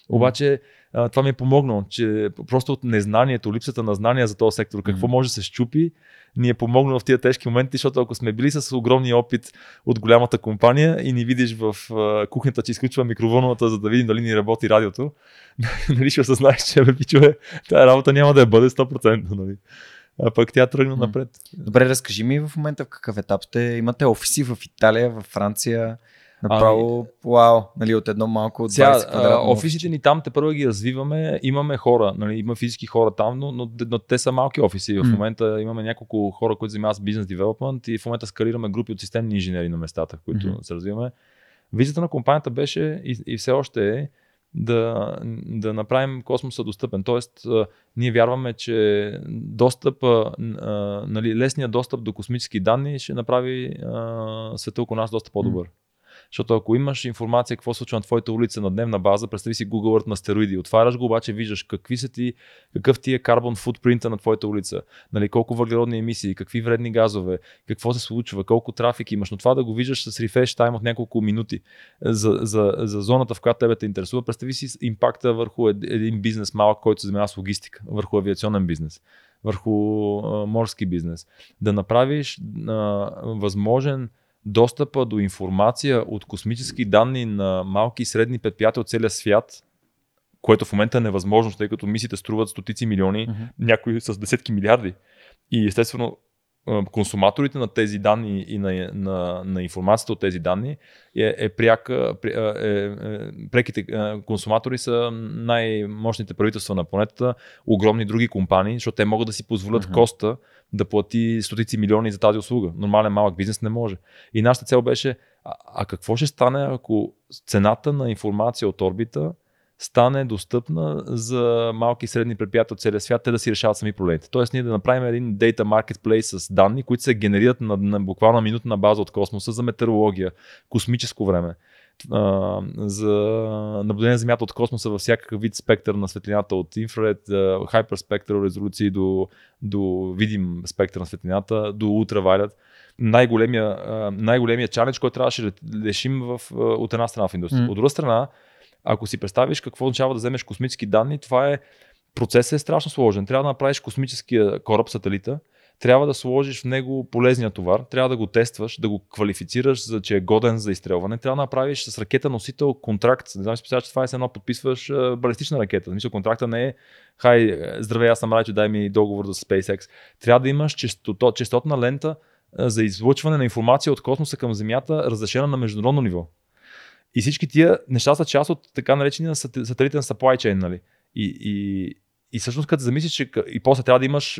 Обаче това ми е помогнало, че просто от незнанието, липсата на знания за този сектор, какво може да се щупи, ни е помогнало в тия тежки моменти, защото ако сме били с огромния опит от голямата компания и ни видиш в кухнята, че изключва микроволновата, за да видим дали ни работи радиото, нали ще осъзнаеш, че бе, пичове, тази работа няма да я бъде 100%. Нали? А пък тя тръгна напред. Добре, разкажи ми в момента в какъв етап сте. Имате офиси в Италия, в Франция. Направо, ами, вау, нали, от едно малко от 20 сега, Офисите ни там те първо ги развиваме, имаме хора, нали, има физически хора там, но, но, но те са малки офиси. В момента имаме няколко хора, които занимават с бизнес девелопмент и в момента скалираме групи от системни инженери на местата, които mm-hmm. се развиваме. Визията на компанията беше и, и все още е да, да направим космоса достъпен. Тоест, ние вярваме, че достъп, нали, лесният достъп до космически данни ще направи света около нас доста по-добър. Защото ако имаш информация какво случва на твоята улица на дневна база, представи си Google Earth на стероиди. Отваряш го, обаче виждаш какви са ти, какъв ти е карбон футпринта на твоята улица, нали, колко въглеродни емисии, какви вредни газове, какво се случва, колко трафик имаш. Но това да го виждаш с рефреш тайм от няколко минути за, за, за зоната, в която тебе те интересува, представи си импакта върху един бизнес малък, който се занимава с логистика, върху авиационен бизнес върху а, морски бизнес. Да направиш а, възможен достъпа до информация от космически данни на малки и средни предприятия от целия свят, което в момента е невъзможно, тъй като мисиите струват стотици милиони, uh-huh. някои с десетки милиарди. И естествено, консуматорите на тези данни и на, на, на информацията от тези данни е, е пряка, е, е, преките консуматори са най-мощните правителства на планетата, огромни други компании, защото те могат да си позволят uh-huh. коста да плати стотици милиони за тази услуга. Нормален малък бизнес не може. И нашата цел беше, а, а какво ще стане, ако цената на информация от орбита стане достъпна за малки и средни предприятия от целия свят, те да си решават сами проблемите. Тоест ние да направим един data marketplace с данни, които се генерират на, на буквална минутна база от космоса за метеорология, космическо време, за наблюдение на Земята от космоса във всякакъв вид спектър на светлината от инфраред, hyperspectral резолюции до, до видим спектър на светлината, до ултравайлет. Най-големия, най-големия чалендж, който трябваше да решим в, от една страна в индустрията. Mm. От друга страна, ако си представиш какво означава да вземеш космически данни, това е процесът е страшно сложен. Трябва да направиш космическия кораб, сателита, трябва да сложиш в него полезния товар, трябва да го тестваш, да го квалифицираш, за че е годен за изстрелване. Трябва да направиш с ракета носител контракт. Не знам си че това е едно подписваш балистична ракета. Мисля, контракта не е хай, здравей, аз съм Райчо, дай ми договор за SpaceX. Трябва да имаш често, честотна лента за излъчване на информация от космоса към Земята, разрешена на международно ниво. И всички тия неща са част от така наречения сателитен supply chain. Нали? И, и, и всъщност като замислиш, че и после трябва да имаш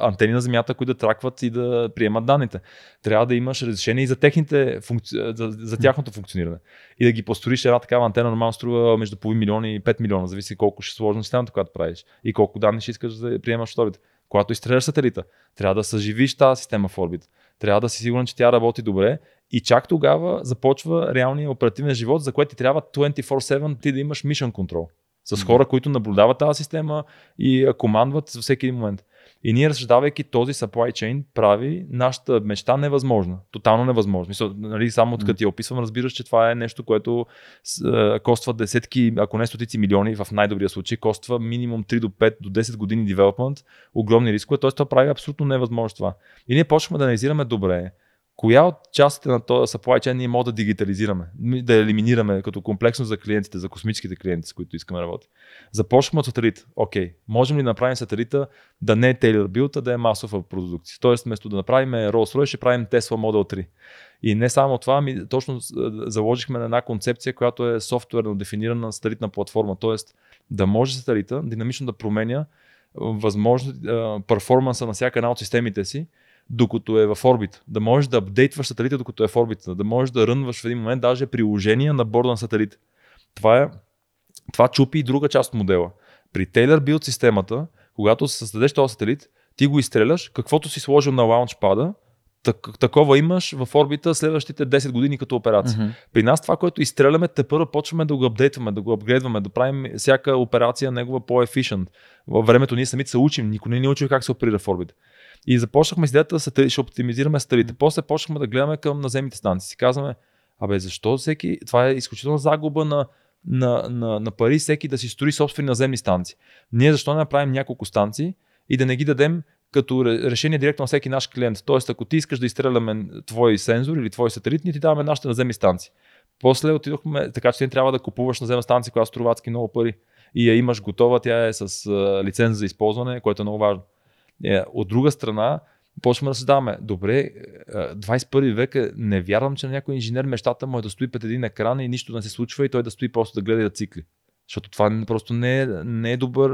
антени на Земята, които да тракват и да приемат данните. Трябва да имаш разрешение и за, техните функци... за, за тяхното функциониране. И да ги построиш една такава антена нормално струва между половин милион и 5 милиона, зависи колко ще сложна системата, която правиш и колко данни ще искаш да приемаш от орбита. Когато изстреляш сателита, трябва да съживиш тази система в орбита. Трябва да си сигурен, че тя работи добре и чак тогава започва реалния оперативен живот, за което ти трябва 24-7 ти да имаш mission control с хора, които наблюдават тази система и командват във всеки един момент. И ние, разсъждавайки този supply chain, прави нашата мечта невъзможна. Тотално невъзможна. Мисля, нали, само като ти я описвам, разбираш, че това е нещо, което е, коства десетки, ако не стотици милиони, в най-добрия случай, коства минимум 3 до 5 до 10 години девелопмент, огромни рискове, т.е. това прави абсолютно невъзможно това. И ние почваме да анализираме добре коя от частите на този supply chain ние можем да дигитализираме, да елиминираме като комплексно за клиентите, за космическите клиенти, с които искаме да работим. Започваме от сателит. Окей, можем ли да направим сателита да не е Taylor Build, а да е масова продукция? Тоест, вместо да направим Rolls-Royce, ще правим Tesla Model 3. И не само това, ми точно заложихме на една концепция, която е софтуерно дефинирана сателитна платформа. Тоест, да може сателита динамично да променя възможно перформанса на всяка една от системите си, докато е в орбита. Да можеш да апдейтваш сателита, докато е в орбита. Да можеш да рънваш в един момент даже приложения на борда на сателита. Това, е, това чупи и друга част от модела. При Taylor Build системата, когато създадеш този сателит, ти го изстреляш, каквото си сложил на лаунчпада, так, такова имаш в орбита следващите 10 години като операция. Mm-hmm. При нас това, което изстреляме, те първо почваме да го апдейтваме, да го апгрейдваме, да правим всяка операция негова по-ефишент. Във времето ние самите се учим, никой не ни учи как се оперира в орбита. И започнахме с идеята да ще оптимизираме сателите. После почнахме да гледаме към наземните станции. Си казваме, абе защо всеки, това е изключително загуба на, на, на, на пари всеки да си строи собствени наземни станции. Ние защо не направим няколко станции и да не ги дадем като решение директно на всеки наш клиент. Тоест, ако ти искаш да изстреляме твой сензор или твой сателит, ние ти даваме нашите наземни станции. После отидохме, така че ти трябва да купуваш наземна станция, която струва адски много пари. И я имаш готова, тя е с лиценз за използване, което е много важно. Е, от друга страна, почваме да създаваме. Добре, 21 е, век е, не вярвам, че на някой инженер мечтата му е да стои пред един екран и нищо не се случва и той да стои просто да гледа и да цикли. Защото това просто не е, не е, добър,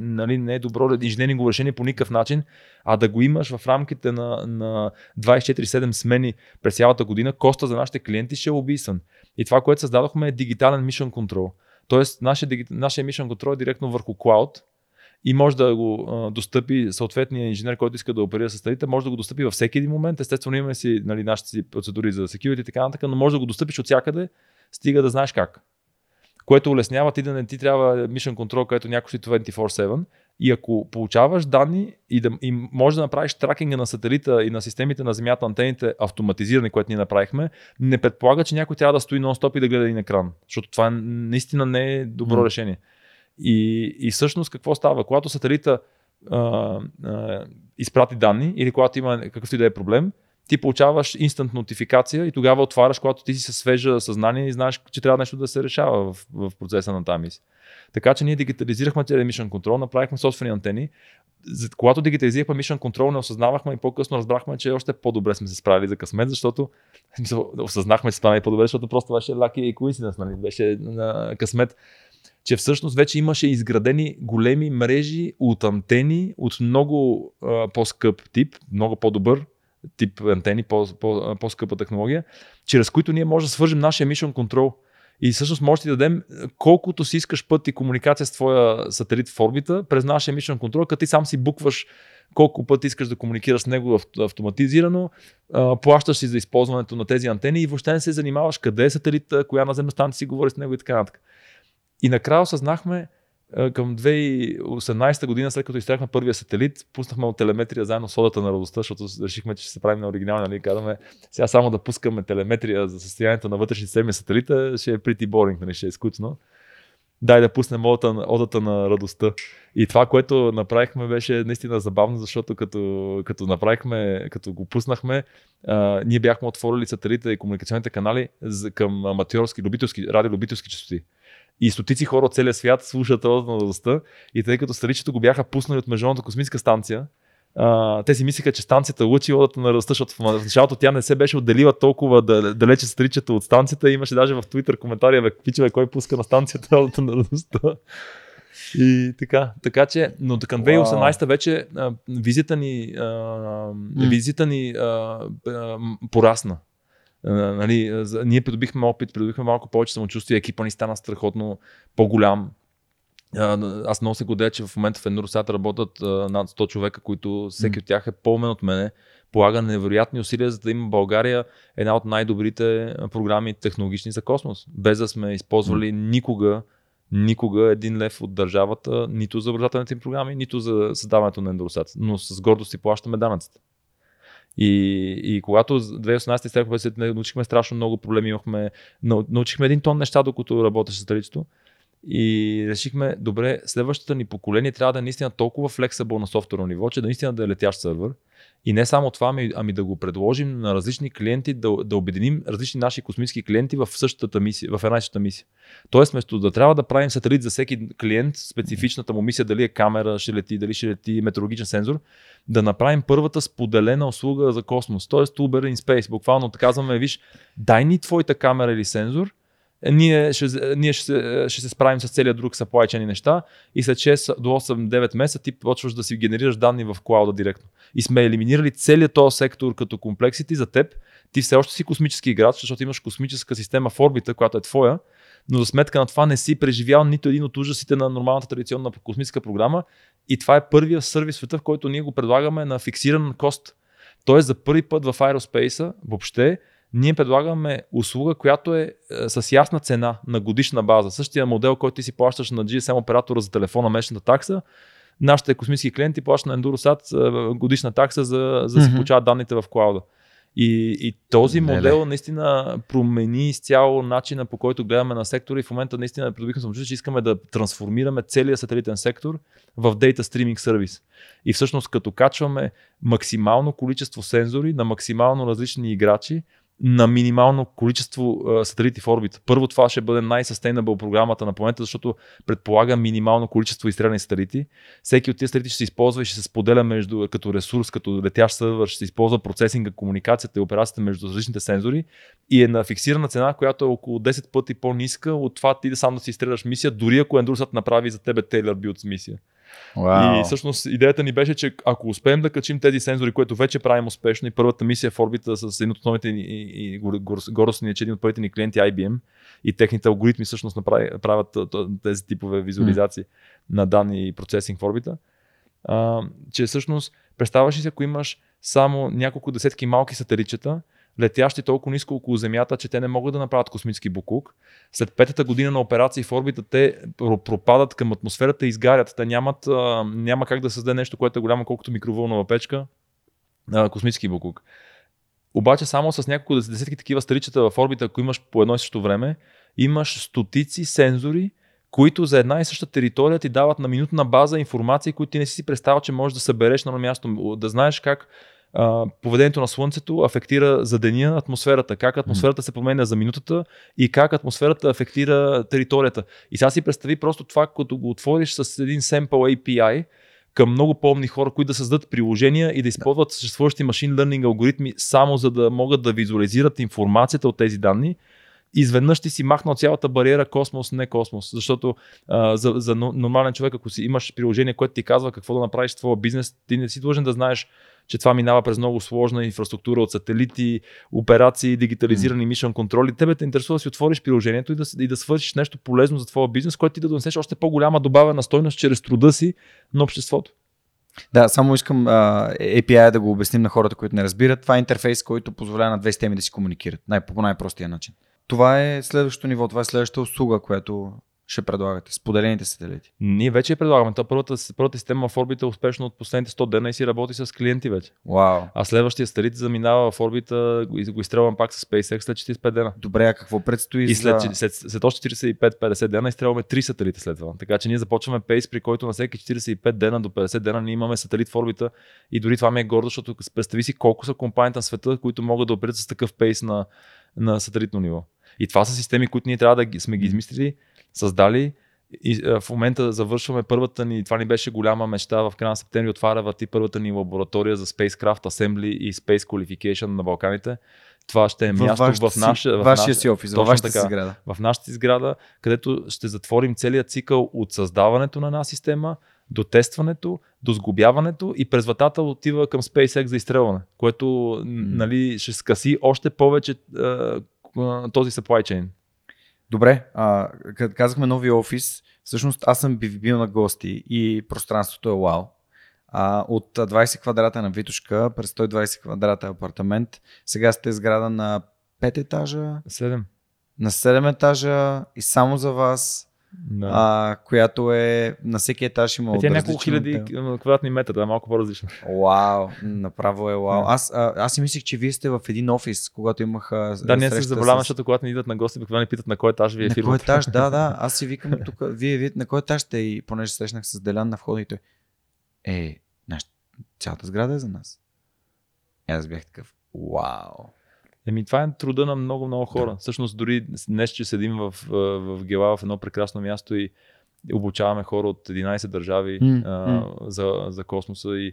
нали, не е добро инженерингово решение по никакъв начин, а да го имаш в рамките на, на 24-7 смени през цялата година, коста за нашите клиенти ще е убийствен. И това, което създадохме е дигитален mission control. Тоест, нашия, нашия mission control е директно върху клауд, и може да го а, достъпи съответния инженер, който иска да оперира с тарите, може да го достъпи във всеки един момент. Естествено, имаме си нали, нашите си процедури за security и така нататък, но може да го достъпиш от всякъде, стига да знаеш как. Което улеснява ти да не ти трябва mission control, където някой си 24-7. И ако получаваш данни и, да, и може да направиш тракинга на сателита и на системите на Земята, антените автоматизирани, което ние направихме, не предполага, че някой трябва да стои нон-стоп и да гледа един екран. Защото това наистина не е добро mm. решение. И, и всъщност какво става? Когато сателита а, а, изпрати данни или когато има какъвто и да е проблем, ти получаваш инстант нотификация и тогава отваряш, когато ти си със свежа съзнание и знаеш, че трябва нещо да се решава в, в процеса на тази мисия. Така че ние дигитализирахме тези Mission Control, направихме собствени антени. Когато дигитализирахме Mission Control, не осъзнавахме и по-късно разбрахме, че още по-добре сме се справили за късмет, защото осъзнахме, че справили по-добре, защото просто беше лаки и coincidence, нали? беше на късмет че всъщност вече имаше изградени големи мрежи от антени от много а, по-скъп тип, много по-добър тип антени, по, по, по-скъпа технология, чрез които ние можем да свържем нашия mission control. И всъщност може да ти дадем колкото си искаш път и комуникация с твоя сателит в орбита през нашия mission control, като ти сам си букваш колко пъти искаш да комуникираш с него автоматизирано, плащаш си за използването на тези антени и въобще не се занимаваш къде е сателита, коя наземна станция си говори с него и така нататък. И накрая осъзнахме към 2018 година, след като изтряхме първия сателит, пуснахме от телеметрия заедно с одата на радостта, защото решихме, че ще се правим на оригинал, нали? Казваме, сега само да пускаме телеметрия за състоянието на вътрешните системи сателита, ще е pretty boring, нали? ще е скучно. дай да пуснем одата, одата на радостта. И това, което направихме, беше наистина забавно, защото като, като направихме, като го пуснахме, а, ние бяхме отворили сателита и комуникационните канали към аматьорски, любителски, радиолюбителски частоти. И стотици хора от целия свят слушат одата на радостта. И тъй като старичето го бяха пуснали от Международната космическа станция, Uh, те си мислиха, че станцията лъчи водата на ръста, защото в началото тя не се беше отделила толкова далече стричата от станцията. Имаше даже в Twitter коментария, бе, пичове, кой пуска на станцията водата на ръста. И така, така че, но към 2018 вече а, визията ни, а, визията ни а, а, порасна. А, нали, ние придобихме опит, придобихме малко повече самочувствие, екипа ни стана страхотно по-голям, аз много се годея, че в момента в Енуросат работят над 100 човека, които всеки от тях е по-умен от мене, полага невероятни усилия, за да има България една от най-добрите програми технологични за космос. Без да сме използвали никога никога един лев от държавата, нито за образователните им програми, нито за създаването на Ендоросат. Но с гордост си плащаме данъците. И, и когато 2018 изтекохме, научихме страшно много проблеми, имахме, научихме един тон неща, докато работеше с столицето. И решихме, добре, следващото ни поколение трябва да е наистина толкова флексибъл на софтуерно ниво, че да наистина да е летящ сървър. И не само това, ами, ами да го предложим на различни клиенти, да, да обединим различни наши космически клиенти в същата мисия, в една и същата мисия. Тоест, вместо да трябва да правим сателит за всеки клиент, специфичната му мисия, дали е камера, ще лети, дали ще лети метеорологичен сензор, да направим първата споделена услуга за космос. Тоест, Uber in Space. Буквално казваме, виж, дай ни твоята камера или сензор, ние, ще, ние ще, се, ще се справим с целият друг supply chain неща и след 6 до 8-9 месеца ти почваш да си генерираш данни в клауда директно. И сме елиминирали целият този сектор като комплексити за теб. Ти все още си космически играч, защото имаш космическа система в орбита, която е твоя, но за сметка на това не си преживял нито един от ужасите на нормалната традиционна космическа програма. И това е първия сервис в света, в който ние го предлагаме на фиксиран кост. Тоест за първи път в аероспейса въобще ние предлагаме услуга, която е, е с ясна цена на годишна база. Същия модел, който ти си плащаш на GSM оператора за телефона месечната такса, нашите космически клиенти плащат на Endurosat е, годишна такса, за, за да си получават данните в клауда. И, и този модел наистина промени изцяло начина по който гледаме на сектора и в момента наистина придобихме самочувствие, че искаме да трансформираме целия сателитен сектор в Data Streaming Service. И всъщност като качваме максимално количество сензори на максимално различни играчи, на минимално количество а, сателити в орбита. Първо това ще бъде най-sustainable програмата на планета, защото предполага минимално количество изстреляни сателити. Всеки от тези сателити ще се използва и ще се споделя между, като ресурс, като летящ сървър, ще се използва процесинга, комуникацията и операцията между различните сензори и е на фиксирана цена, която е около 10 пъти по-ниска от това ти да сам да си изстреляш мисия, дори ако Ендурсът направи за тебе Taylor Build мисия. Wow. И всъщност идеята ни беше, че ако успеем да качим тези сензори, които вече правим успешно и първата мисия в орбита с един от основните ни и, и гордост ни е, че един от първите ни клиенти IBM и техните алгоритми всъщност направи, правят тези типове визуализации mm. на данни и процесинг в орбита, а, че всъщност представяш ли се, ако имаш само няколко десетки малки сателитчета, летящи толкова ниско около Земята, че те не могат да направят космически буклук. След петата година на операции в орбита те пропадат към атмосферата и изгарят. Те нямат, няма как да създаде нещо, което е голямо колкото микровълнова печка, космически буклук. Обаче само с няколко десетки такива старичета в орбита, ако имаш по едно и също време, имаш стотици сензори, които за една и съща територия ти дават на минутна база информация, които ти не си представил, че можеш да събереш на място. Да знаеш как а, поведението на Слънцето афектира за деня атмосферата, как атмосферата се променя за минутата и как атмосферата афектира територията. И сега си представи просто това, като го отвориш с един sample API, към много по-умни хора, които да създадат приложения и да използват съществуващи машин learning алгоритми само за да могат да визуализират информацията от тези данни изведнъж ти си махнал цялата бариера космос, не космос. Защото а, за, за нормален човек, ако си имаш приложение, което ти казва какво да направиш в твоя бизнес, ти не си длъжен да знаеш че това минава през много сложна инфраструктура от сателити, операции, дигитализирани мишен контроли. Тебе те интересува да си отвориш приложението и да, и да свършиш нещо полезно за твоя бизнес, което ти да донесеш още по-голяма добавена стойност чрез труда си на обществото. Да, само искам uh, API да го обясним на хората, които не разбират. Това е интерфейс, който позволява на две системи да си комуникират най- по най-простия начин. Това е следващото ниво, това е следващата услуга, която ще предлагате? Споделените сателити? Ние вече предлагаме. Та първата, първата система в орбита е успешно от последните 100 дена и си работи с клиенти вече. Вау. А следващия сателит заминава в орбита, го, го изстрелвам пак с SpaceX след 45 дена. Добре, а какво предстои И след, за... след, след, още 45-50 дена изстрелваме 3 сателита след това. Така че ние започваме пейс, при който на всеки 45 дена до 50 дена ние имаме сателит в орбита. И дори това ми е гордо, защото представи си колко са компаниите на света, които могат да оперират с такъв пейс на, на сателитно ниво. И това са системи, които ние трябва да сме ги измислили, създали. И а, в момента завършваме първата ни, това ни беше голяма мечта, в края на септември отваря върти първата ни лаборатория за Spacecraft Assembly и Space Qualification на Балканите. Това ще е място в, наша, в вашия си офис, в вашата така. сграда. в нашата сграда, където ще затворим целият цикъл от създаването на една система до тестването, до сглобяването и през вратата отива към SpaceX за изстрелване, което м, нали, ще скъси още повече а, а, този supply chain. Добре, а, като казахме нови офис, всъщност аз съм би- бил на гости и пространството е вау. А, от а, 20 квадрата на Витушка през 120 квадрата апартамент, сега сте сграда на 5 етажа, Седем. на 7 етажа и само за вас, Да. а, която е на всеки етаж има Е, тя е няколко хиляди квадратни метра, да, е малко по-различно. Вау, направо е вау. Аз, а, аз си мислих, че вие сте в един офис, когато имах Да, ние се с- защото когато ни идват на гости, обикновено ни питат на кой етаж ви е На кой фирмата. етаж? Да, да. Аз си викам тук. Вие, вие на кой етаж сте? И понеже срещнах с Делян на входа и той. Е, наш, цялата сграда е за нас. И аз бях такъв. Вау. Еми, това е труда на много, много хора. Всъщност, дори днес, че седим в, а, в Гела, в едно прекрасно място и обучаваме хора от 11 държави М, а, м. за, за космоса и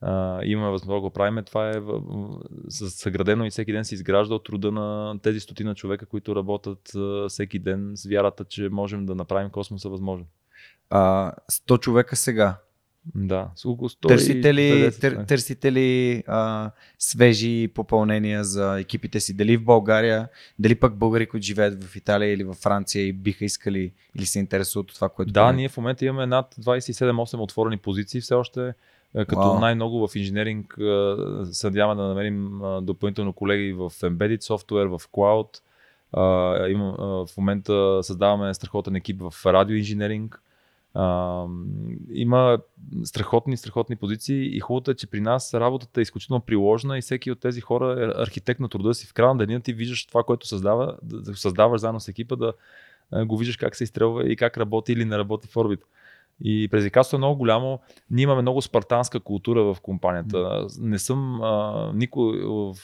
а, имаме възможност да го правим. Това е съградено и всеки ден се изгражда от труда на тези стотина човека, които работят а, всеки ден с вярата, че можем да направим космоса възможен. А, 100 човека сега. Да, с около 100 Търсите ли, 150 тър, търсите ли а, свежи попълнения за екипите си? Дали в България, дали пък българи, които живеят в Италия или във Франция и биха искали или се интересуват от това, което Да, ние в момента имаме над 27-8 отворени позиции все още. е, Като Вау. най-много в инженеринг е, се надяваме да намерим е, допълнително колеги в Embedded Software, в Cloud. А, има, а, в момента създаваме страхотен екип в радиоинженеринг. А, има страхотни, страхотни позиции и хубавото е, че при нас работата е изключително приложна и всеки от тези хора е архитект на труда си. В края на деня ти виждаш това, което създава, да, да създаваш заедно с екипа, да го виждаш как се изстрелва и как работи или не работи в орбит. И предизвикателството е много голямо. Ние имаме много спартанска култура в компанията. Не съм, а, никой, в,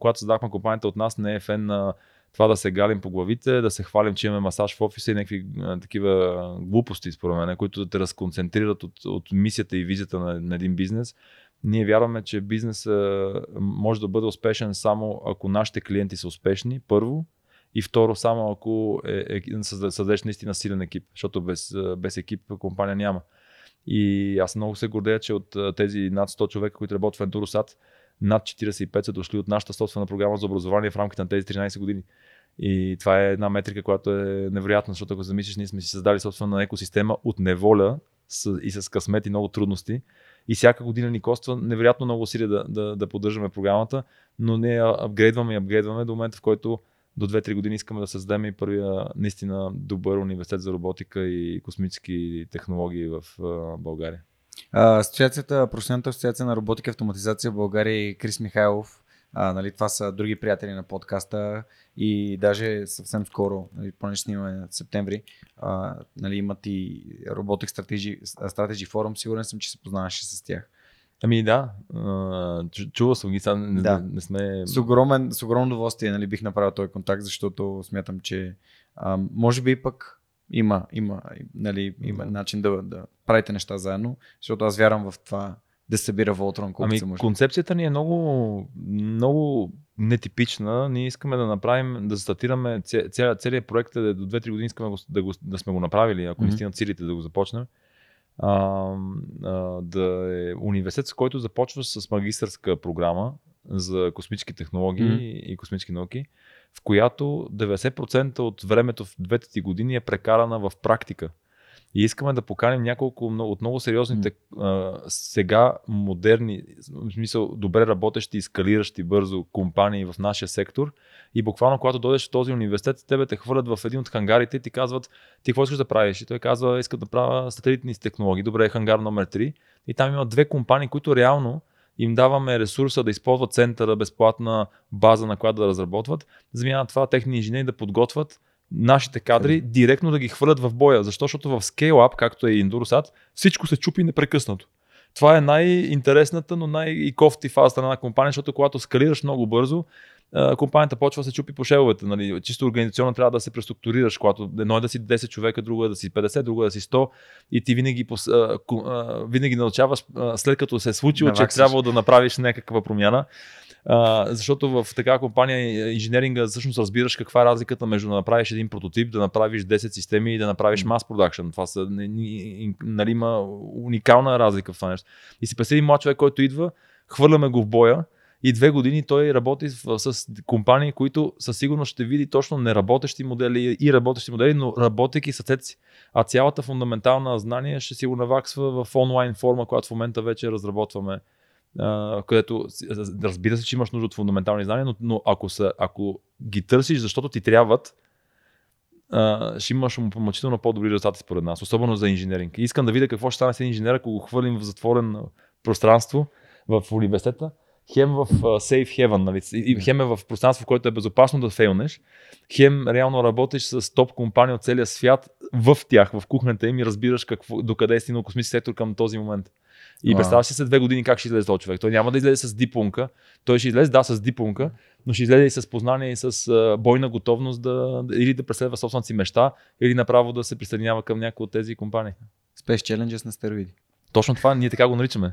когато създахме компанията от нас, не е фен на това да се галим по главите, да се хвалим, че имаме масаж в офиса и някакви а, такива глупости, според мен, които да те разконцентрират от, от мисията и визията на, на един бизнес. Ние вярваме, че бизнес може да бъде успешен само ако нашите клиенти са успешни, първо, и второ, само ако е, е, създа- създадеш наистина силен екип, защото без, без екип компания няма. И аз много се гордея, че от тези над 100 човека, които работят в Endurosat, над 45 са дошли от нашата собствена програма за образование в рамките на тези 13 години. И това е една метрика, която е невероятна, защото ако замислиш, ние сме си създали собствена екосистема от неволя и с късмет и много трудности. И всяка година ни коства невероятно много усилия да, да, да поддържаме програмата, но я апгрейдваме и апгрейдваме до момента, в който до 2-3 години искаме да създадем и първия наистина добър университет за роботика и космически технологии в България. Асоциацията, професионалната асоциация на роботика и автоматизация в България и Крис Михайлов. А, нали, това са други приятели на подкаста и даже съвсем скоро, нали, понеже снимаме в септември, а, нали, имат и Robotic Strategy, Strategy Forum. Сигурен съм, че се познаваше с тях. Ами да, чувал съм ги, сега не, Да. не сме... С, огромен, с огромно удоволствие нали, бих направил този контакт, защото смятам, че а, може би пък има, има, нали, има Да. начин да, да правите неща заедно, защото аз вярвам в това да се събира Волтрон колкото Ами, се може. концепцията ни е много, много нетипична. Ние искаме да направим, да стартираме ця- целият проект е до 2-3 години искаме да, го, да, го, да сме го направили, ако не стигнат силите да го започнем. А, а, да е университет, с който започва с магистърска програма за космически технологии Мгм. и космически науки, в която 90% от времето в двете ти години е прекарана в практика. И искаме да поканим няколко от много сериозните а, сега модерни, в смисъл добре работещи и скалиращи бързо компании в нашия сектор. И буквално, когато дойдеш в този университет, тебе те хвърлят в един от хангарите и ти казват, ти какво искаш да правиш? И той казва, иска да правя сателитни технологии. Добре, хангар номер 3. И там има две компании, които реално им даваме ресурса да използват центъра, безплатна база, на която да разработват. Замяна това техни инженери да подготвят нашите кадри директно да ги хвърлят в боя. Защо? Защото в Scale-Up, както е и Endurosat, всичко се чупи непрекъснато. Това е най-интересната, но най-кофти фаза на компания, защото когато скалираш много бързо, компанията почва да се чупи по шеловете. Нали? Чисто организационно трябва да се преструктурираш, когато едно е да си 10 човека, друго е да си 50, друго е да си 100 и ти винаги, винаги научаваш след като се е случило, че е трябвало да направиш някаква промяна. А, защото в такава компания инженеринга всъщност разбираш каква е разликата между да направиш един прототип, да направиш 10 системи и да направиш мас продакшн. Това са, нали, има уникална разлика в това нещо. И си представи млад човек, който идва, хвърляме го в боя и две години той работи с, с компании, които със сигурност ще види точно неработещи модели и работещи модели, но работейки с си. А цялата фундаментална знание ще си го наваксва в онлайн форма, която в момента вече разработваме Uh, където разбира се, че имаш нужда от фундаментални знания, но, но ако, са, ако ги търсиш, защото ти трябват, uh, ще имаш мъчително по-добри резултати според нас, особено за инженеринг. Искам да видя какво ще стане с един инженер, ако го хвърлим в затворено пространство в университета, хем в uh, safe heaven, нали? и хем е в пространство, в което е безопасно да фейлнеш, хем реално работиш с топ компании от целия свят в тях, в кухнята им и разбираш какво, докъде е стигнал космически сектор към този момент. И представяш си след две години как ще излезе този човек. Той няма да излезе с дипломка. Той ще излезе, да, с дипломка, но ще излезе и с познание и с бойна готовност да, или да преследва собствената си мечта, или направо да се присъединява към някои от тези компании. Space Challenges на стероиди. Точно това, ние така го наричаме.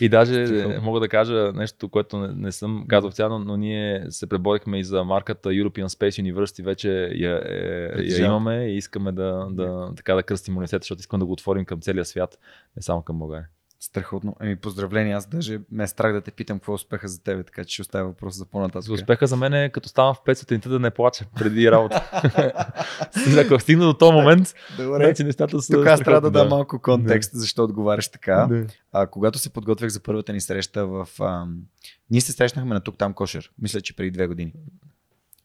И даже мога да кажа нещо, което не, не съм казал официално, но ние се преборихме и за марката European Space University, вече я, я, я имаме и искаме да, да, така да кръстим университета, защото искаме да го отворим към целия свят, не само към България. Страхотно. Еми, поздравления. Аз даже ме е страх да те питам какво е успеха за тебе, така че ще оставя въпрос за по-нататък. За успеха за мен е като ставам в 5 сутринта да не плача преди работа. Ако стигна до този момент, Добре. вече нещата са. Тук аз трябва да, да дам малко контекст, да. защо отговаряш така. Да. А, когато се подготвях за първата ни среща в. А, ние се срещнахме на тук там кошер, мисля, че преди две години.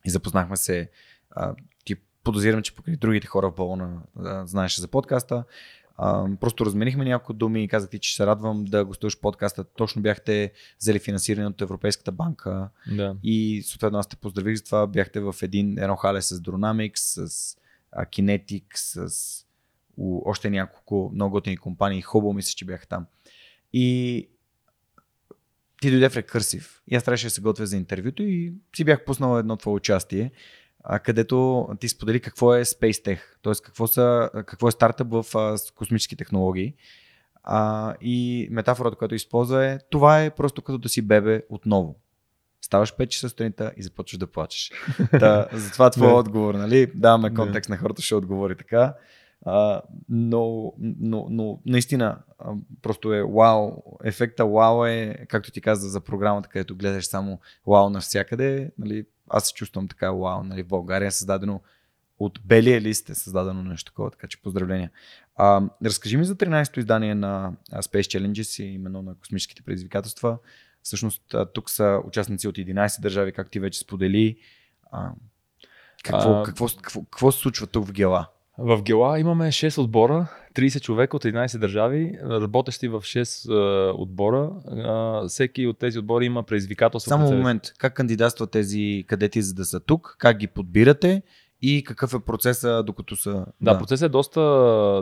И запознахме се. А, ти подозирам, че покрай другите хора в Болона знаеш за подкаста. А, просто разменихме няколко думи и казах ти, че се радвам да гостуваш подкаста. Точно бяхте взели финансиране от Европейската банка да. и съответно аз те поздравих за това. Бяхте в един, едно хале с Dronamics, с а, Kinetic, с у, още няколко много готини компании. Хубаво мисля, че бяха там. И ти дойде в рекърсив. И аз трябваше да се готвя за интервюто и си бях пуснал едно твое участие а, където ти сподели какво е Space Tech, т.е. Какво, са, какво е стартъп в а, космически технологии. А, и метафората, която използва е, това е просто като да си бебе отново. Ставаш 5 часа сутринта и започваш да плачеш. да, затова твой отговор, нали? Даваме контекст на хората, ще отговори така. А, но, но, но наистина просто е вау. Ефекта вау е, както ти каза за програмата, където гледаш само вау навсякъде. Нали, аз се чувствам така, вау, нали, в България е създадено от белия лист е създадено нещо такова, така че поздравления. А, разкажи ми за 13-то издание на Space Challenges и именно на космическите предизвикателства. Всъщност тук са участници от 11 държави, как ти вече сподели. А, какво, а... какво, какво, какво се случва тук в Гела? В Гела имаме 6 отбора, 30 човека от 11 държави, работещи в 6 uh, отбора. Uh, всеки от тези отбори има предизвикателство. Само момент, как кандидатстват тези кадети за да са тук, как ги подбирате и какъв е процеса докато са... Да, да. процесът е доста,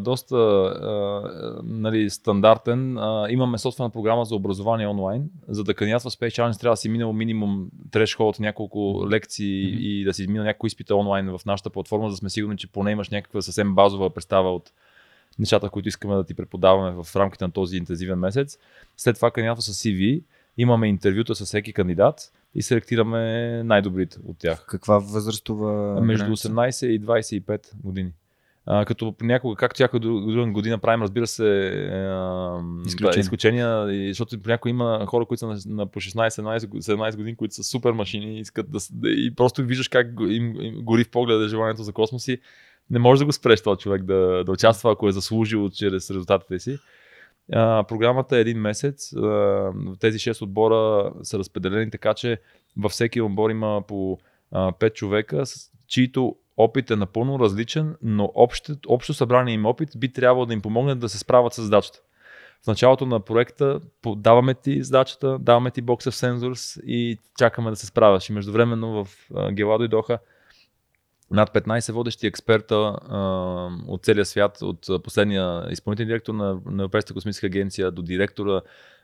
доста а, нали, стандартен. А, имаме собствена програма за образование онлайн. За да кандидатства Space Challenge трябва да си минал минимум трешхол от няколко лекции mm-hmm. и да си минал някои изпита онлайн в нашата платформа, за да сме сигурни, че поне имаш някаква съвсем базова представа от нещата, които искаме да ти преподаваме в рамките на този интензивен месец. След това кандидатства с CV, имаме интервюта с всеки кандидат и селектираме най-добрите от тях. Каква възрастова? Между 18 и 25 години. А, като понякога, както всяка друга година правим, разбира се, е, изключения, изключения защото понякога има хора, които са на, на по 16-17 години, които са супер машини и искат да, да и просто виждаш как им, им гори в погледа желанието за космоси. не може да го спреш този човек да, да участва, ако е заслужил чрез резултатите си. Програмата е един месец. Тези 6 отбора са разпределени така, че във всеки отбор има по а, 5 човека, чието опит е напълно различен, но общо, общо събрание им опит би трябвало да им помогне да се справят с задачата. В началото на проекта даваме ти задачата, даваме ти Box of и чакаме да се справяш. И междувременно в Гела дойдоха над 15 водещи експерта а, от целия свят, от последния изпълнителен директор на, на Европейската космическа агенция до директора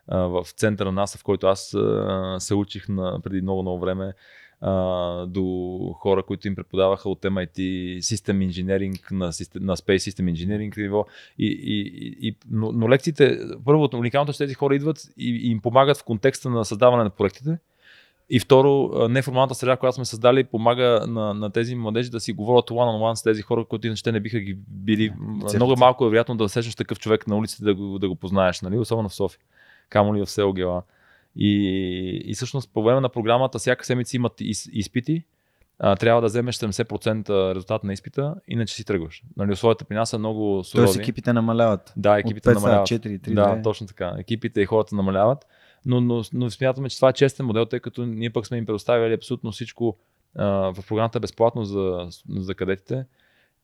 а, в центъра на НАСА, в който аз а, се учих на, преди много, много време, а, до хора, които им преподаваха от MIT System Engineering на, на Space System Engineering ниво. И, и, и, но, но лекциите, първото, уникалното, че тези хора идват и, и им помагат в контекста на създаване на проектите и второ, неформалната среда, която сме създали, помага на, на тези младежи да си говорят one on one с тези хора, които иначе не биха ги били. Yeah, много малко е вероятно да срещнеш такъв човек на улицата да го, да го познаеш, нали? особено в София, камо ли в село Гела. И, и всъщност по време на програмата всяка седмица имат из, изпити, а, трябва да вземеш 70% резултат на изпита, иначе си тръгваш. Нали, условията при нас са много сурови. Тоест екипите намаляват. Да, екипите От 5 намаляват. 4, 3, да, 2. точно така. Екипите и хората намаляват но, но, но смятаме, че това е честен модел, тъй като ние пък сме им предоставили абсолютно всичко а, в програмата безплатно за, за кадетите.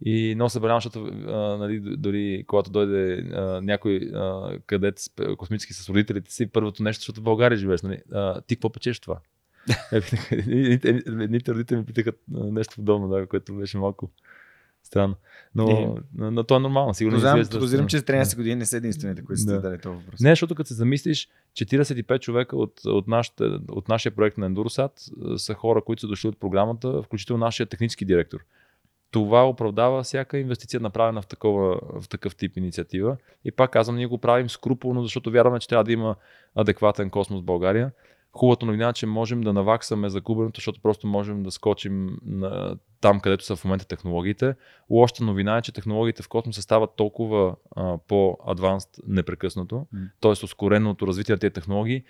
И много се събравам, защото а, нали, дори когато дойде а, някой а, кадет космически с родителите си, първото нещо, защото в България живееш, нали, а, ти какво печеш това? Едните родители ми питаха нещо подобно, да, което беше малко Странно. Но, е. но, но, то е нормално. Сигурно Знам, подозирам, че с 13 години не са единствените, които сте да. дали този въпрос. Не, защото като се замислиш, 45 човека от, от, нашите, от нашия проект на Endurosat са хора, които са дошли от програмата, включително нашия технически директор. Това оправдава всяка инвестиция, направена в, такова, в такъв тип инициатива. И пак казвам, ние го правим скруполно, защото вярваме, че трябва да има адекватен космос в България. Хубавата новина е, че можем да наваксаме загубеното, защото просто можем да скочим на там, където са в момента технологиите. Лошата новина е, че технологиите в космоса стават толкова а, по-адванст непрекъснато, mm. т.е. ускореното развитие на тези технологии,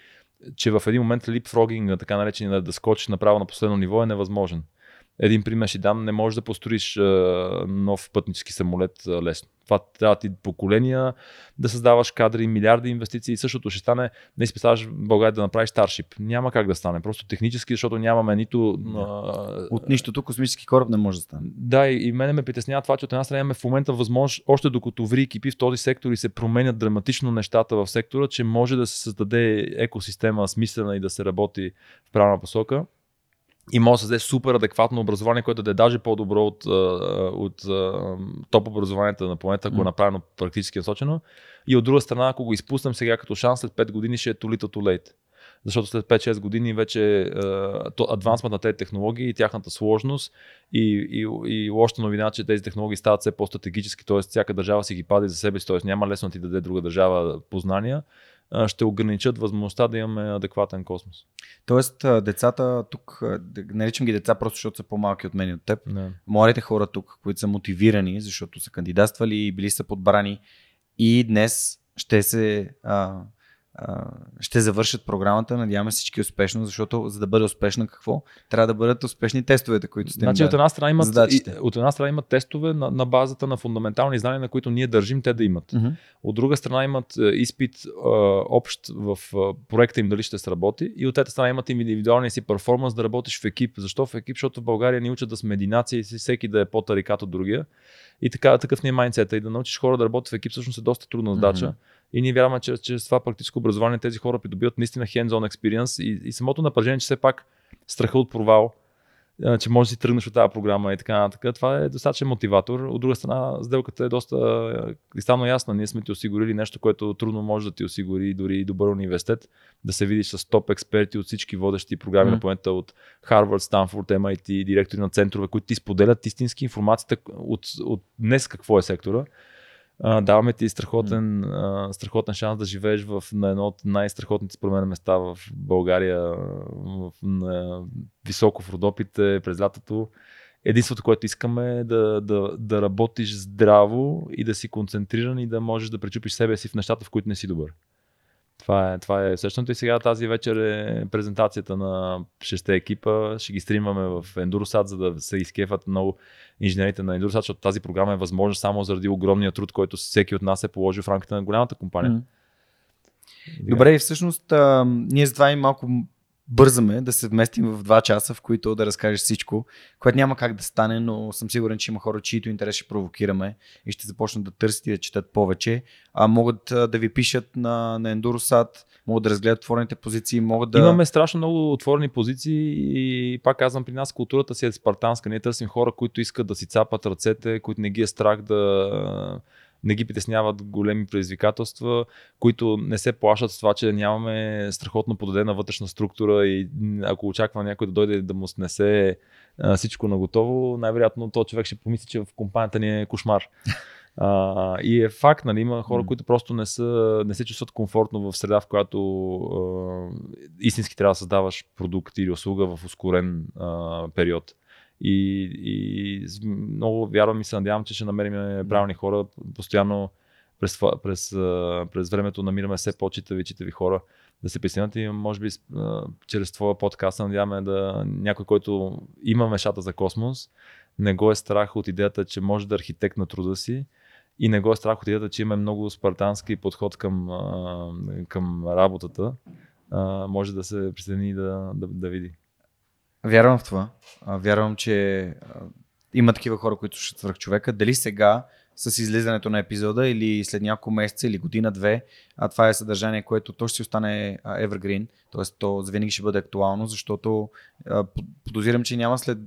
че в един момент липфрогинг, така наречен да скочиш направо на последно ниво е невъзможен. Един пример ще дам, не можеш да построиш нов пътнически самолет лесно. Това трябва ти поколения да създаваш кадри, милиарди инвестиции и същото ще стане, не изписаваш в България да направиш Starship. Няма как да стане, просто технически, защото нямаме нито... А... От нищото космически кораб не може да стане. Да, и, и мене ме притеснява това, че от една страна имаме в момента възможност, още докато ври екипи в този сектор и се променят драматично нещата в сектора, че може да се създаде екосистема смислена и да се работи в правилна посока и може да създаде супер адекватно образование, което да е даже по-добро от, от, от топ образованието на планета, ако е направено практически насочено. И от друга страна, ако го изпуснем сега като шанс, след 5 години ще е too little too late. Защото след 5-6 години вече адвансмент на тези технологии и тяхната сложност и, и, и лошата новина, че тези технологии стават все по-стратегически, т.е. всяка държава си ги пади за себе си, т.е. няма лесно да ти даде друга държава познания ще ограничат възможността да имаме адекватен космос. Тоест, децата тук, наричам ги деца просто защото са по-малки от мен и от теб, не. младите хора тук, които са мотивирани, защото са кандидатствали и били са подбрани и днес ще се а, ще завършат програмата. Надяваме всички успешно, защото за да бъде успешна какво? Трябва да бъдат успешни тестовете, които сте значи, от една страна имат, от една страна имат тестове на, на базата на фундаментални знания, на които ние държим те да имат. Uh-huh. От друга страна имат е, изпит а, общ в а, проекта им дали ще сработи и от трета страна имат индивидуалния си перформанс да работиш в екип. Защо в екип? Защото в България ни учат да сме единаци и всеки да е по-тарикат от другия. И така, такъв ни е майнцета. И да научиш хора да работят в екип всъщност е доста трудна задача. Uh-huh. И ние вярваме, че чрез това практическо образование тези хора придобиват наистина hands-on experience и, и самото напрежение, че все пак страха от провал, че можеш да си тръгнеш от тази програма и така нататък. Това е достатъчен мотиватор. От друга страна, сделката е доста кристално ясна. Ние сме ти осигурили нещо, което трудно може да ти осигури дори и добър университет, да се видиш с топ експерти от всички водещи програми mm. на планета от Харвард, Станфорд, MIT, директори на центрове, които ти споделят истински информацията от, от днес какво е сектора а, даваме ти страхотен, а, страхотен шанс да живееш в, на едно от най-страхотните според мен места в България, в, на, високо в Родопите, през лятото. Единството, което искаме е да, да, да работиш здраво и да си концентриран и да можеш да пречупиш себе си в нещата, в които не си добър. Това е, това е същото и сега тази вечер е презентацията на шесте екипа. Ще ги стримваме в Endurosat, за да се изкефат много инженерите на Endurosat, защото тази програма е възможна само заради огромния труд, който всеки от нас е положил в рамките на голямата компания. Mm. Добре, и всъщност а, ние затова и малко бързаме да се вместим в два часа, в които да разкажеш всичко, което няма как да стане, но съм сигурен, че има хора, чието интерес ще провокираме и ще започнат да търсят и да четат повече. А могат да ви пишат на, на Endurosat, могат да разгледат отворените позиции, могат да... Имаме страшно много отворени позиции и пак казвам, при нас културата си е спартанска. Ние търсим хора, които искат да си цапат ръцете, които не ги е страх да не ги притесняват големи предизвикателства, които не се плашат с това, че нямаме страхотно подадена вътрешна структура и ако очаква някой да дойде да му снесе всичко наготово, най-вероятно то човек ще помисли, че в компанията ни е кошмар. А, и е факт, нали, има хора, които просто не, са, не се чувстват комфортно в среда, в която а, истински трябва да създаваш продукт или услуга в ускорен а, период. И, и много вярвам и се надявам, че ще намерим правилни хора. Постоянно през, през, през времето намираме все по-читави, читави хора да се присъединят и може би чрез твоя подкаст надяваме да някой, който има мешата за космос, не го е страх от идеята, че може да е архитект на труда си и не го е страх от идеята, че има много спартански подход към, към работата, може да се присъедини да, да, да види. Вярвам в това. Вярвам, че има такива хора, които ще свърх човека. Дали сега с излизането на епизода или след няколко месеца или година-две, а това е съдържание, което то ще остане evergreen, т.е. то винаги ще бъде актуално, защото подозирам, че няма след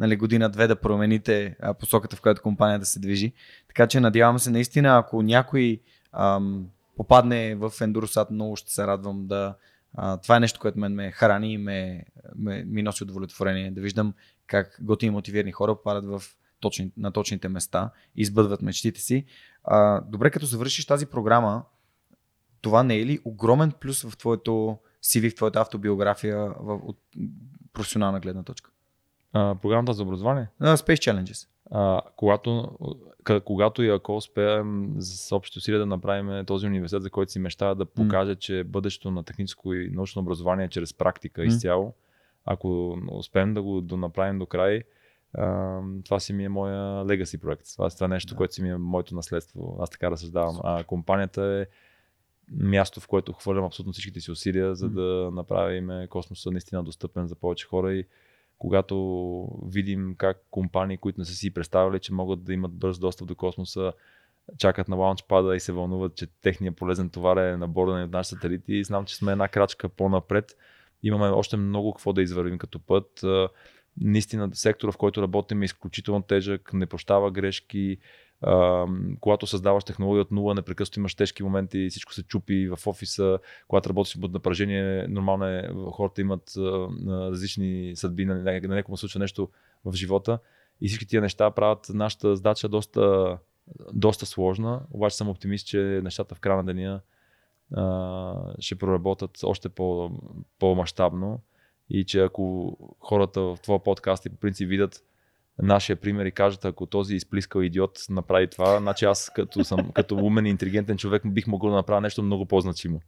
нали, година-две да промените посоката, в която компанията се движи. Така че надявам се наистина, ако някой ам, попадне в Endurosat, много ще се радвам да, а, това е нещо, което мен ме храни и ме, ме, ми носи удовлетворение. Да виждам как готини мотивирани хора попадат в точни, на точните места избъдват мечтите си. А, добре, като завършиш тази програма, това не е ли огромен плюс в твоето CV, в твоята автобиография в, от професионална гледна точка? А, програмата за образование? Uh, Space Challenges. А, когато, когато и ако успеем с общи усилия да направим този университет, за който си мечтая да покаже, mm. че бъдещето на техническо и научно образование е чрез практика mm. изцяло, ако успеем да го да направим до край, а, това си ми е моя легаси проект. Това, това е нещо, да. което си ми е моето наследство. Аз така разсъждавам. А компанията е място, в което хвърлям абсолютно всичките си усилия, за да направим космоса наистина достъпен за повече хора и когато видим как компании, които не са си представили, че могат да имат бърз достъп до космоса, чакат на лаунчпада и се вълнуват, че техният полезен товар е на борда на нашите сателити. Знам, че сме една крачка по-напред. Имаме още много какво да извървим като път. Наистина, сектора, в който работим е изключително тежък, не прощава грешки, когато създаваш технология от нула, непрекъснато имаш тежки моменти, всичко се чупи в офиса, когато работиш под напрежение, нормално е, хората имат различни съдби, на, на някому случва нещо в живота. И всички тия неща правят нашата задача доста, доста сложна, обаче съм оптимист, че нещата в края на деня ще проработят още по, по-масштабно. И че ако хората в твоя подкаст и по принцип видят нашия пример и кажат, ако този изплискал идиот направи това, значи аз като, съм, като умен и интелигентен човек бих могъл да направя нещо много по-значимо.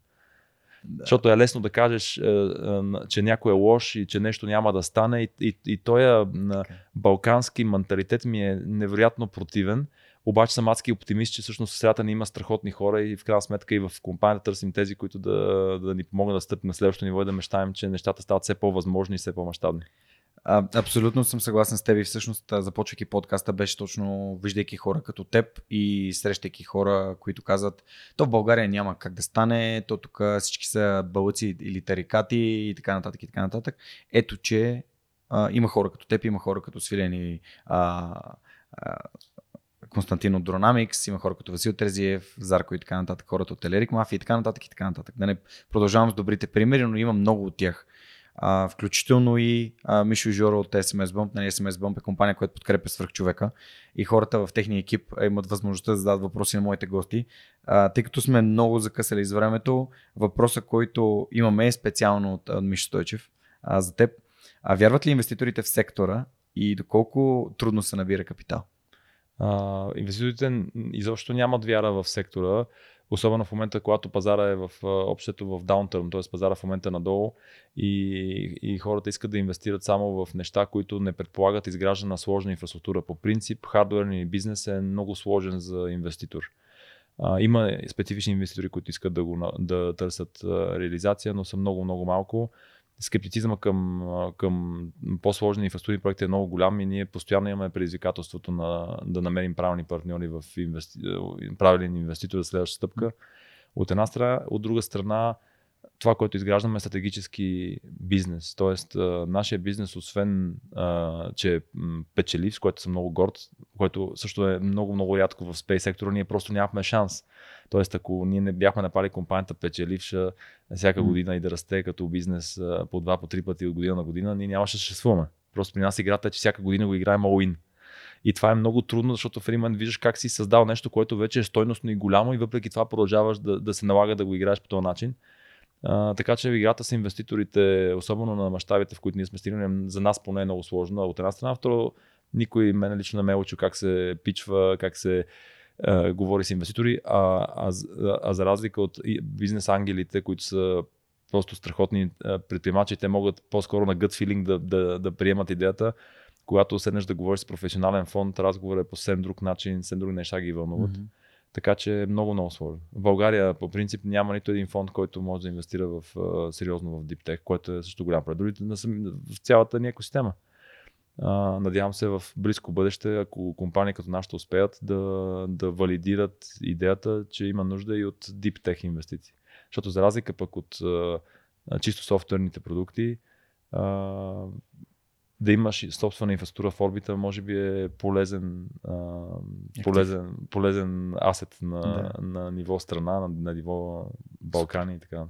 Да. Защото е лесно да кажеш, е, е, че някой е лош и че нещо няма да стане. И, и, и той okay. балкански менталитет ми е невероятно противен. Обаче съм адски оптимист, че всъщност средата ни има страхотни хора и в крайна сметка и в компанията търсим тези, които да, да ни помогнат да стъпим на следващото ниво и да мечтаем, че нещата стават все по-възможни и все по-масштабни. А, абсолютно съм съгласен с теб и всъщност започвайки подкаста беше точно виждайки хора като теб и срещайки хора, които казват то в България няма как да стане, то тук всички са бълъци или тарикати и така нататък и така нататък. Ето, че а, има хора като теб, има хора като свилени а, а, Константин от Dronamics, има хора като Васил Терзиев, Зарко и така нататък, хората от Телерик Мафия и така нататък и така нататък. Да не продължавам с добрите примери, но има много от тях. Включително и а, Мишо Жоро от SMS Bump. Нали, SMS Bump е компания, която подкрепя свърх човека и хората в техния екип имат възможността да зададат въпроси на моите гости. А, тъй като сме много закъсали с времето, въпросът, който имаме е специално от, от Мишо Стойчев а, за теб. А, вярват ли инвеститорите в сектора и доколко трудно се набира капитал? А, инвеститорите изобщо нямат вяра в сектора Особено в момента, когато пазара е в общото в даунтърн, т.е. пазара в момента е надолу и, и хората искат да инвестират само в неща, които не предполагат изграждане на сложна инфраструктура. По принцип, хардуерния бизнес е много сложен за инвеститор. Има специфични инвеститори, които искат да, го, да търсят реализация, но са много, много малко. Скептицизма към, към по-сложни инфраструктурни проекти е много голям и ние постоянно имаме предизвикателството на, да намерим правилни партньори в инвести... правилен инвеститор за следващата стъпка. От една страна, от друга страна, това, което изграждаме е стратегически бизнес. Тоест, нашия бизнес, освен, че е печелив, с което съм много горд, което също е много, много рядко в спейс сектора, ние просто нямахме шанс. Тоест, ако ние не бяхме напали компанията печеливша всяка година и да расте като бизнес по два, по три пъти от година на година, ние нямаше да съществуваме. Просто при нас играта е, че всяка година го играем all-in. И това е много трудно, защото в един момент виждаш как си създал нещо, което вече е стойностно и голямо и въпреки това продължаваш да, да се налага да го играеш по този начин. Така че играта с инвеститорите, особено на мащабите, в които ние сме стигнали, за нас поне е много сложно. От една страна, второ, никой мен лично не ме е учил как се пичва, как се а, говори с инвеститори, а, а, а за разлика от бизнес ангелите, които са просто страхотни предприемачи, те могат по-скоро на gut feeling да, да, да приемат идеята. Когато седнеш да говориш с професионален фонд, разговорът е по съвсем друг начин, съвсем други неща ги вълнуват. Mm-hmm. Така че е много, много сложно. В България по принцип няма нито един фонд, който може да инвестира в, сериозно в Deep Tech, което е също голям пред в цялата ни екосистема. Надявам се в близко бъдеще, ако компании като нашата успеят да, да валидират идеята, че има нужда и от Tech инвестиции. Защото за разлика пък от чисто софтуерните продукти, да имаш собствена инфраструктура в орбита, може би е полезен, а, полезен, полезен асет на, да. на ниво страна, на, на ниво Балкани и така.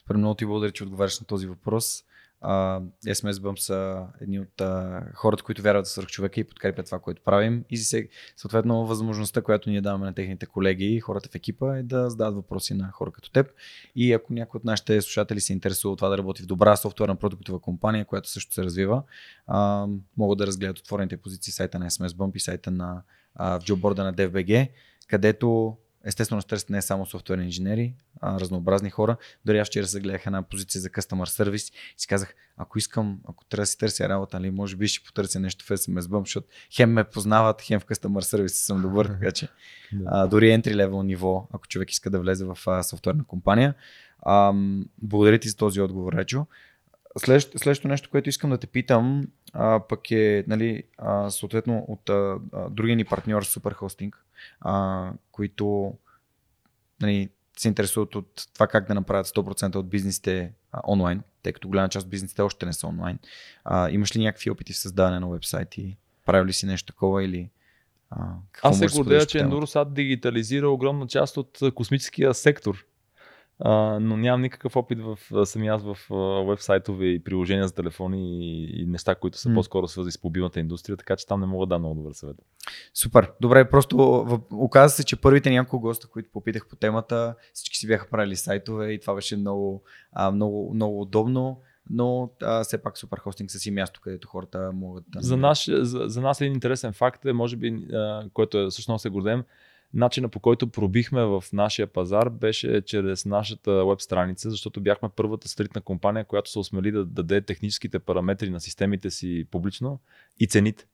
Супер много ти благодаря, че отговаряш на този въпрос. Uh, SMS Bump са едни от uh, хората, които вярват в човека и подкрепят това, което правим. И се, съответно възможността, която ние даваме на техните колеги и хората в екипа е да зададат въпроси на хора като теб. И ако някой от нашите слушатели се интересува от това да работи в добра софтуерна продуктова компания, която също се развива, uh, могат да разгледат отворените позиции сайта на SMS Bump и сайта на uh, в джоборда на DFBG, където Естествено, търсят не само софтуерни инженери, а разнообразни хора. Дори аз вчера се гледах една позиция за customer service и си казах, ако искам, ако трябва да си търся работа, нали, може би ще потърся нещо в SMS Bump, защото хем ме познават, хем в customer service съм добър, така че а, дори entry level ниво, ако човек иска да влезе в а, софтуерна компания. А, благодаря ти за този отговор, Речо. Следващото, следващото нещо, което искам да те питам, а, пък е, нали, а, съответно от а, другия ни партньор Superhosting, а, които нали, се интересуват от това как да направят 100% от бизнесите а, онлайн, тъй като голяма част от бизнесите още не са онлайн. А, имаш ли някакви опити в създаване на вебсайти? Правил ли си нещо такова или а, Аз се гордея, че Нуросат дигитализира огромна част от космическия сектор а, но нямам никакъв опит в самия аз в вебсайтове и приложения за телефони и, и неща, които са mm. по-скоро свързани с мобилната индустрия, така че там не мога да дам много добър съвет. Супер. Добре, просто в... оказа се, че първите няколко госта, които попитах по темата, всички си бяха правили сайтове и това беше много, а, много, много удобно но а, все пак супер хостинг са си място, където хората могат да. За, наш, за, за нас един интересен факт е, може би, а, който е, всъщност се гордем, начина по който пробихме в нашия пазар беше чрез нашата веб страница, защото бяхме първата стритна компания, която се осмели да даде техническите параметри на системите си публично и цените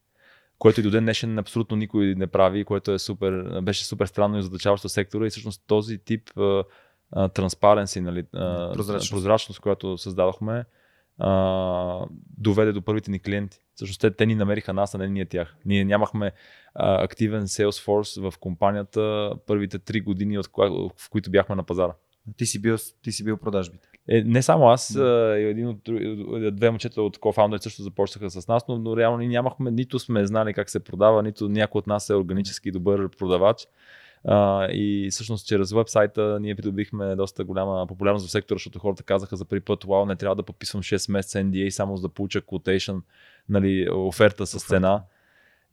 което и до ден днешен абсолютно никой не прави, което е супер, беше супер странно и задачаващо сектора и всъщност този тип транспаренси, нали, прозрачност. прозрачност, която създадохме, а, доведе до първите ни клиенти. Всъщност те, те ни намериха нас, а не ние тях. Ние нямахме а, активен Salesforce в компанията първите три години, от коя, в които бяхме на пазара. Ти си бил, ти си бил продажбите. Е, не само аз, да. един от две момчета от кофаундър също започнаха с нас, но, но реално ние нямахме, нито сме знали как се продава, нито някой от нас е органически добър продавач. А, и всъщност чрез вебсайта ние придобихме доста голяма популярност в сектора, защото хората казаха за първи път, вау, не трябва да подписвам 6 месеца NDA само за да получа quotation, нали, оферта с цена.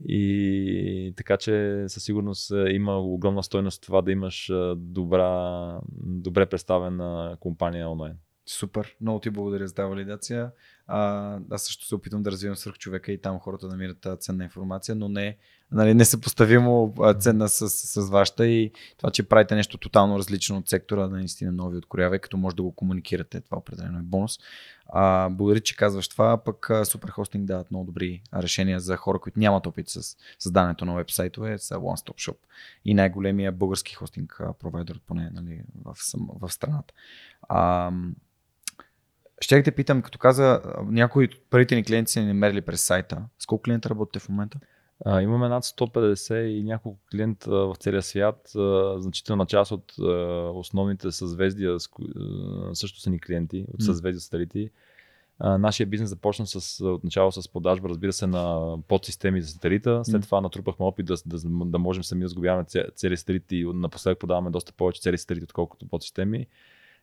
И така че със сигурност има огромна стойност това да имаш добра, добре представена компания онлайн. Супер, много ти благодаря за тази валидация. А, аз също се опитвам да развивам свърх човека и там хората намират ценна информация, но не нали, несъпоставимо ценна с, с, вашата и това, че правите нещо тотално различно от сектора, наистина нови откорява и като може да го комуникирате, това определено е бонус. А, благодаря, че казваш това, пък Супер Хостинг дават много добри решения за хора, които нямат опит с създането на вебсайтове, са One Stop Shop и най-големия български хостинг провайдер, поне нали, в, в страната. А, ще те питам, като каза, някои от първите ни клиенти са ни намерили през сайта. С колко клиента работите в момента? А, имаме над 150 и няколко клиента в целия свят. А, значителна част от а, основните съзвездия също са ни клиенти от съзвездия сателити. А, нашия бизнес започна с, отначало с продажба, разбира се, на подсистеми за сателита. След това натрупахме опит да, да, да можем сами да сглобяваме цели сателити и напоследък продаваме доста повече цели сателити, отколкото подсистеми.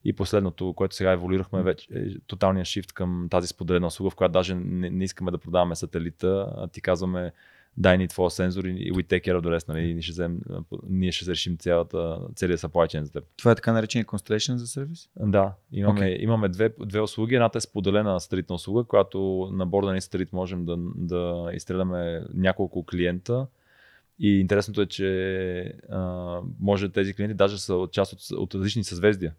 И последното, което сега еволюирахме, вече е тоталния шифт към тази споделена услуга, в която даже не, не искаме да продаваме сателита, а ти казваме дай ни твоя сензор и we take care of the rest, нали? ние, ще взем, ние ще решим цялата, целият supply chain за теб. Това е така наречения Constellation за сервис? Да, имаме, okay. имаме две, две услуги. Едната е споделена сателитна услуга, която на борда на сателит можем да, да изстреляме няколко клиента. И интересното е, че а, може тези клиенти даже са част от, от различни съзвездия.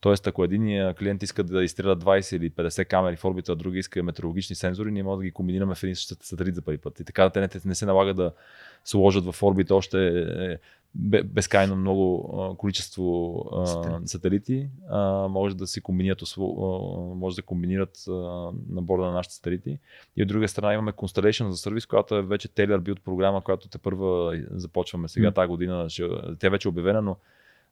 Тоест, ако един клиент иска да изстреля 20 или 50 камери в орбита, а други иска метеорологични сензори, ние можем да ги комбинираме в един същата сателит за първи път. И така те не, не се налага да сложат в орбита още е, безкрайно много количество сателити. може да си комбинират, може да комбинират на борда на нашите сателити. И от друга страна имаме Constellation за сервис, която е вече Taylor Build програма, която те първа започваме сега mm. тази година. Тя вече е обявена, но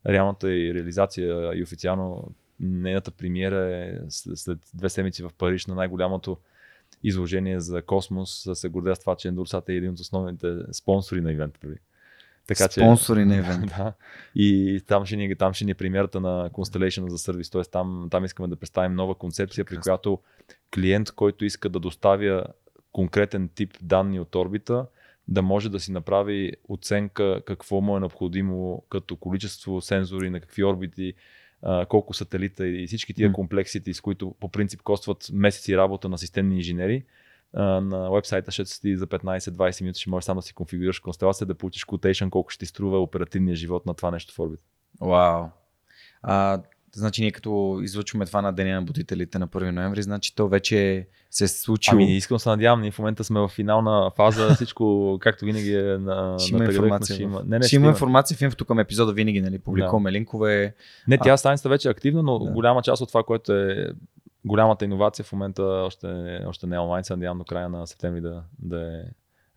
реалната и реализация и официално нейната премиера е след две седмици в Париж на най-голямото изложение за космос. Се гордея с това, че Endurсat е един от основните спонсори на ивента. Нали? Така, Спонсори че, на ивента. да. И там ще, ни, там ще ни е премиерата на Constellation за сервис. Т.е. Там, там искаме да представим нова концепция, при която клиент, който иска да доставя конкретен тип данни от орбита, да може да си направи оценка какво му е необходимо като количество сензори, на какви орбити, колко сателита и всички тия комплексити, с които по принцип костват месеци работа на системни инженери. На вебсайта ще ти за 15-20 минути ще можеш само да си конфигурираш констелация, да получиш quotation колко ще ти струва оперативния живот на това нещо в орбит. Вау. А, Значи ние като излъчваме това на Деня на будителите на 1 ноември, значи то вече се е случило. Ами искам се надявам, ние в момента сме в финална фаза, всичко както винаги е на, ще има информация. Ще има, не, не, ще има информация в инфото към епизода винаги, нали, публикуваме да. линкове. Не, тя страницата вече е активна, но да. голяма част от това, което е голямата иновация в момента още, още не е онлайн, се надявам до края на септември да, да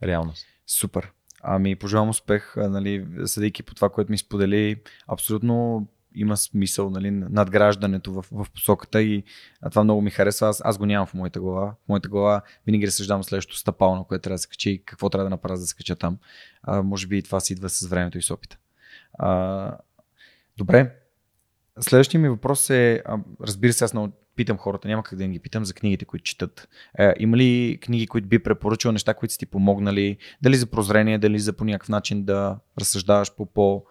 е реалност. Супер. Ами, пожелавам успех, нали, съдейки по това, което ми сподели. Абсолютно има смисъл нали, надграждането в, в посоката и а това много ми харесва. Аз, аз го нямам в моята глава. В моята глава винаги разсъждавам следващото стъпало, на което трябва да се качи и какво трябва да направя да се кача там. А, може би и това си идва с времето и с опита. А, добре. Следващия ми въпрос е, разбира се, аз много питам хората, няма как да ги питам за книгите, които четат. Е, има ли книги, които би препоръчал, неща, които са ти помогнали, дали за прозрение, дали за по някакъв начин да разсъждаваш по по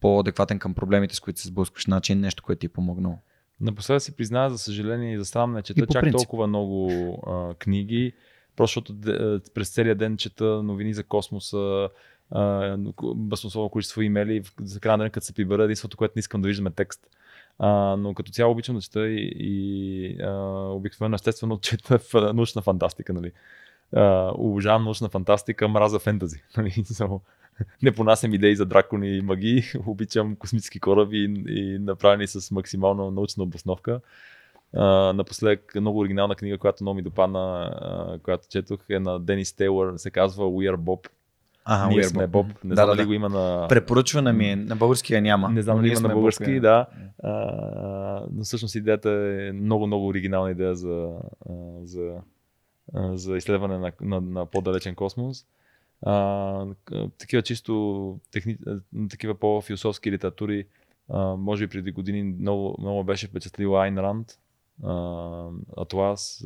по-адекватен към проблемите, с които се сблъскваш начин, нещо, което ти е помогнало? Напоследък си призная, за съжаление, и за странно не чета чак принцип. толкова много а, книги, просто защото през целия ден чета новини за космоса, баснословно количество имейли, за края на ден, като се прибера, единството, което не искам да виждам е текст. А, но като цяло обичам да чета и, и а, обикновено естествено чета в научна фантастика. Нали. А, обожавам научна фантастика, мраза фентази. Нали. не понасям идеи за дракони и магии, обичам космически кораби и, направени с максимална научна обосновка. Uh, напоследък много оригинална книга, която много ми допадна, uh, която четох е на Денис Тейлър, се казва We Are Bob. Ага, Ние сме Боб. Не да, знам да, дали да. го има на... Препоръчване ми е, на българския няма. Не знам дали има на български, Боб, да. Uh, но всъщност идеята е много, много оригинална идея за, uh, за, за изследване на, на, на по-далечен космос. А, такива чисто техни, такива по-философски литератури, а, може би преди години много, много беше впечатлила Айн Ранд, Атлас.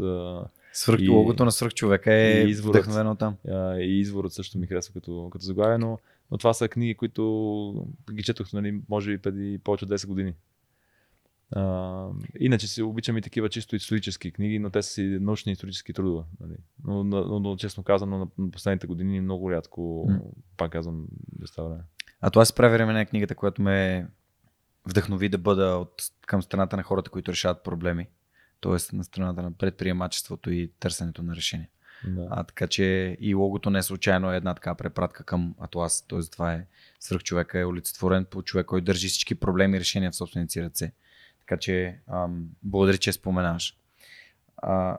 Свърх, и, логото на свръхчовека е и изворът, вдъхновено там. А, и изворът също ми харесва като, като заглавие, но, но това са книги, които ги четох, нали, може би преди повече от 10 години. А, иначе си обичам и такива чисто исторически книги, но те са си научни исторически трудове. Нали. Но, но, но, честно казано, на последните години много рядко, mm. пак казвам, да става време. А това се прави време книгата, която ме вдъхнови да бъда от, към страната на хората, които решават проблеми. Тоест на страната на предприемачеството и търсенето на решения. Да. А, така че и логото не е случайно е една така препратка към Атлас. Тоест това е свръх човека е олицетворен по човек, който държи всички проблеми и решения в собствените си ръце. Така че ам, благодаря, че споменаваш. А,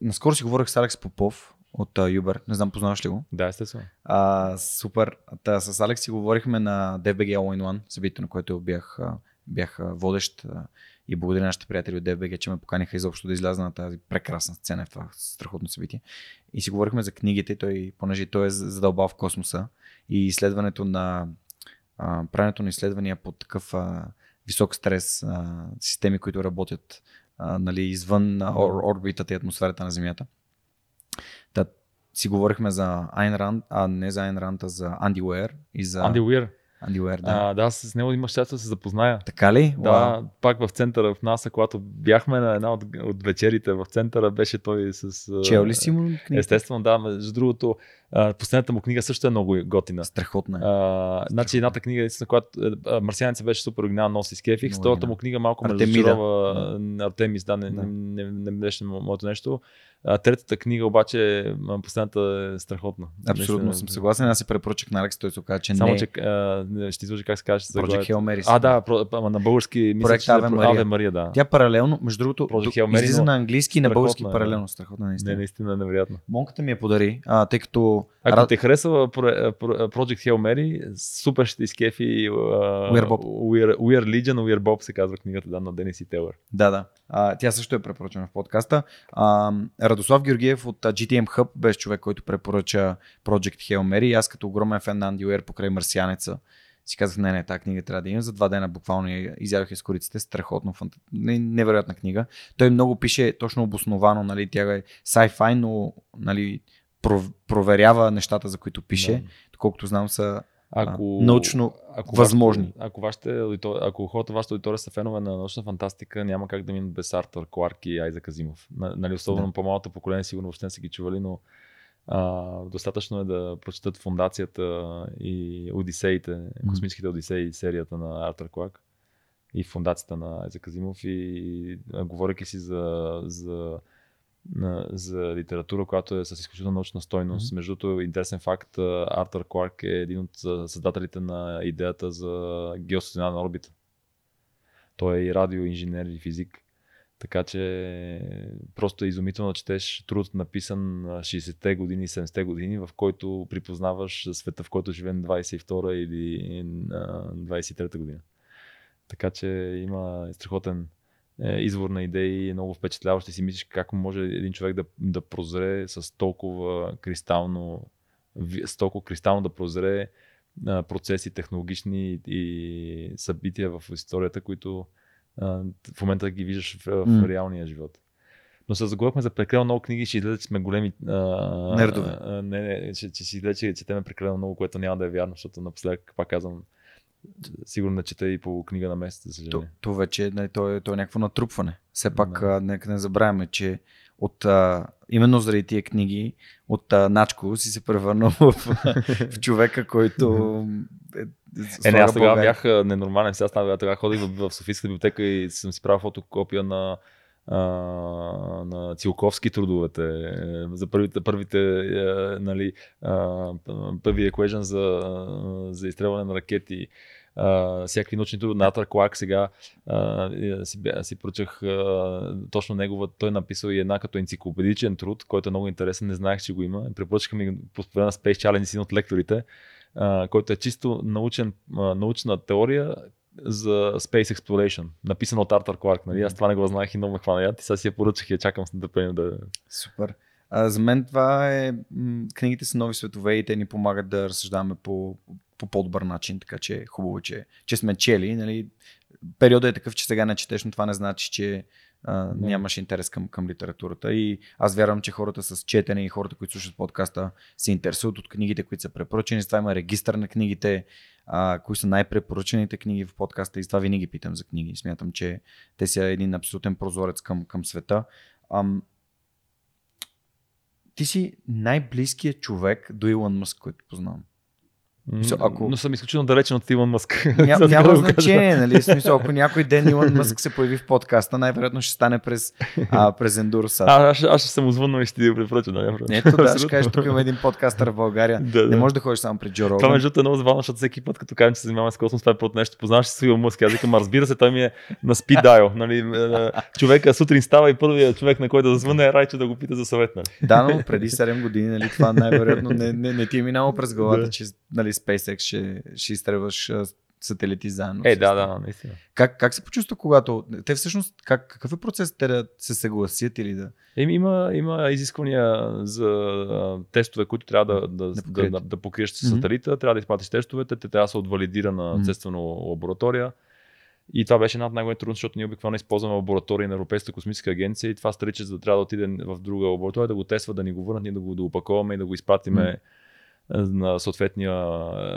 наскоро си говорих с Алекс Попов от uh, Не знам, познаваш ли го? Да, естествено. А, супер. Та, с Алекс си говорихме на DBG All in One, събитието, на което бях, бях водещ и благодаря нашите приятели от DBG, че ме поканиха изобщо да изляза на тази прекрасна сцена в това страхотно събитие. И си говорихме за книгите, той, понеже той е задълбал в космоса и изследването на а, правенето на изследвания под такъв а, висок стрес, а, системи, които работят а, нали, извън ор, орбитата и атмосферата на Земята. Та, си говорихме за Айн Ранд, а не за Айн Ранд, а за Анди Уер и за... Анди Уер. Анди Уер, да. А, да, с него имаш щастие да се запозная. Така ли? Да, Уау. пак в центъра в НАСА, когато бяхме на една от, от вечерите в центъра, беше той с... Чел ли си му книга? Естествено, да. Между другото, последната му книга също е много готина. Страхотна. А, значи едната книга, на която Марсианец беше супер оригинална, носи с кефик. Втората му книга малко ме разочарова. Артемис, да, не, не, не, не беше моето нещо. А, третата книга обаче, последната е страхотна. Абсолютно Наистина, съм съгласен. Аз си препоръчах на Алекс, той се каза, че Само, не. че а, ще изложи как се каже. Project Hail Mary. А, да, про, на български мисля, Проект Аве Мария. Аве Мария, да. Тя паралелно, между другото, Project излиза на английски и на български е. паралелно. Страхотна наистина. Не, наистина невероятно. Монката ми я подари, а, тъй като... Ако те харесва Project Hail Mary, супер ще изкефи uh, We, are Bob. We, are, We are Legion, We are Bob се казва книгата да, на Денис и Телър. Да, да. А, тя също е препоръчена в подкаста. А, Радослав Георгиев от GTM Hub беше човек, който препоръча Project Hail Mary. Аз като огромен фен на Анди Уер покрай Марсианеца си казах, не, не, тази книга трябва да има. За два дена буквално изядох из кориците. Страхотно, фант... невероятна книга. Той много пише точно обосновано, нали, тя е sci-fi, но нали, проверява нещата, за които пише. Да. Доколкото знам са ако, научно ако възможни. Вашите, ако, вашите, ако хората вашата аудитория са фенове на научна фантастика, няма как да минат без Артър Кларк и Айза Казимов. Нали, особено да. по-малото поколение, сигурно въобще не са ги чували, но а, достатъчно е да прочетат Фундацията и Одисеите, космическите Одисеи, серията на Артър Кларк и фундацията на Айза Казимов и а, говоряки си за, за за литература, която е с изключително научна стойност. Mm-hmm. Между другото, интересен факт, Артър Кларк е един от създателите на идеята за геостационарна орбита. Той е и радиоинженер и физик. Така че просто е изумително да четеш труд написан 60-те години, 70-те години, в който припознаваш света, в който живеем 22 или 23-та година. Така че има страхотен е, извор на идеи, е много впечатляващо и си мислиш как може един човек да, да прозре с толкова кристално, с толкова кристално да прозре процеси технологични и събития в историята, които в момента ги виждаш в, в реалния живот. Но се заговорихме за прекалено много книги, ще изгледа, че сме големи. Нердове. не, не, че, че ще изгледа, че четеме прекалено много, което няма да е вярно, защото напоследък, пак казвам, сигурно не чета и по книга на месец, за То, то вече не, то, е, то е някакво натрупване. Все пак, а, нека не забравяме, че от, а, именно заради тия книги, от а, Начко си се превърнал в, в човека, който е, е, не, аз тогава бях ненормален. Сега тогава ходих в, в Софийската библиотека и съм си правил фотокопия на на Цилковски трудовете, за първите, първите нали, първи equation за, за изстрелване на ракети, Uh, всякакви научни трудове. Натър Клак сега uh, си, си прочах uh, точно негова. Той е написал и една като енциклопедичен труд, който е много интересен. Не знаех, че го има. Препоръчаха ми по на Space Challenge един от лекторите, uh, който е чисто научен, uh, научна теория, за Space Exploration, написано от Артър Кларк. Нали? Аз това не го знаех и много ме хвана яд и сега си я поръчах и я чакам с нетърпение да... Супер. А, за мен това е... Книгите са нови светове и те ни помагат да разсъждаваме по, по по-добър начин, така че е хубаво, че, че сме чели. Нали? Периодът е такъв, че сега не четеш, но това не значи, че а, нямаш интерес към, към литературата. И аз вярвам, че хората с четене и хората, които слушат подкаста, се интересуват от книгите, които са препоръчени. С това има регистър на книгите, а, кои са най-препоръчените книги в подкаста. И с това винаги питам за книги. Смятам, че те са един абсолютен прозорец към, към света. Ам, ти си най-близкият човек до Илон Мъск, който познавам. Смисъл, ако... Но съм изключително далечен от Илон Мъск. Ня, няма значение, нали? Смисъл, ако някой ден Илон Мъск се появи в подкаста, най-вероятно ще стане през, а, през Endurosat. А, аз, аз ще съм озвъннал и ще ти препоръчам. Да, Ето, да, ще кажеш, тук има един подкастър в България. да, не можеш да ходиш само при Джо Роган. Това между е много забавно, защото всеки път, като кажем, че се занимаваме с космос, това е под нещо. Познаваш се с Илон Мъск. Аз викам, разбира се, той ми е на спид дайл. Нали? Човека сутрин става и първият човек, на който да звънне е Райчо да го пита за съвет. Нали? Да, но преди 7 години нали, това най-вероятно не, не, не ти е минало през главата, че нали, SpaceX ще ще, изтребваш сателити заедно. Е, да, да, наистина. Как, как се почувства, когато. Те всъщност, как, какъв е процес те да се съгласят или да. Еми, има, има изисквания за тестове, които трябва да, да, да, да, да покриеш с сателита, mm-hmm. трябва да изпратиш тестовете, те трябва да са от валидирана естествено mm-hmm. лаборатория. И това беше една от най-големите трудности, защото ние обикновено използваме лаборатории на Европейската космическа агенция и това стариче, за да трябва да отиде в друга лаборатория, да го тества, да ни го върнат, ние да го да опаковаме и да го изпратиме mm-hmm на съответния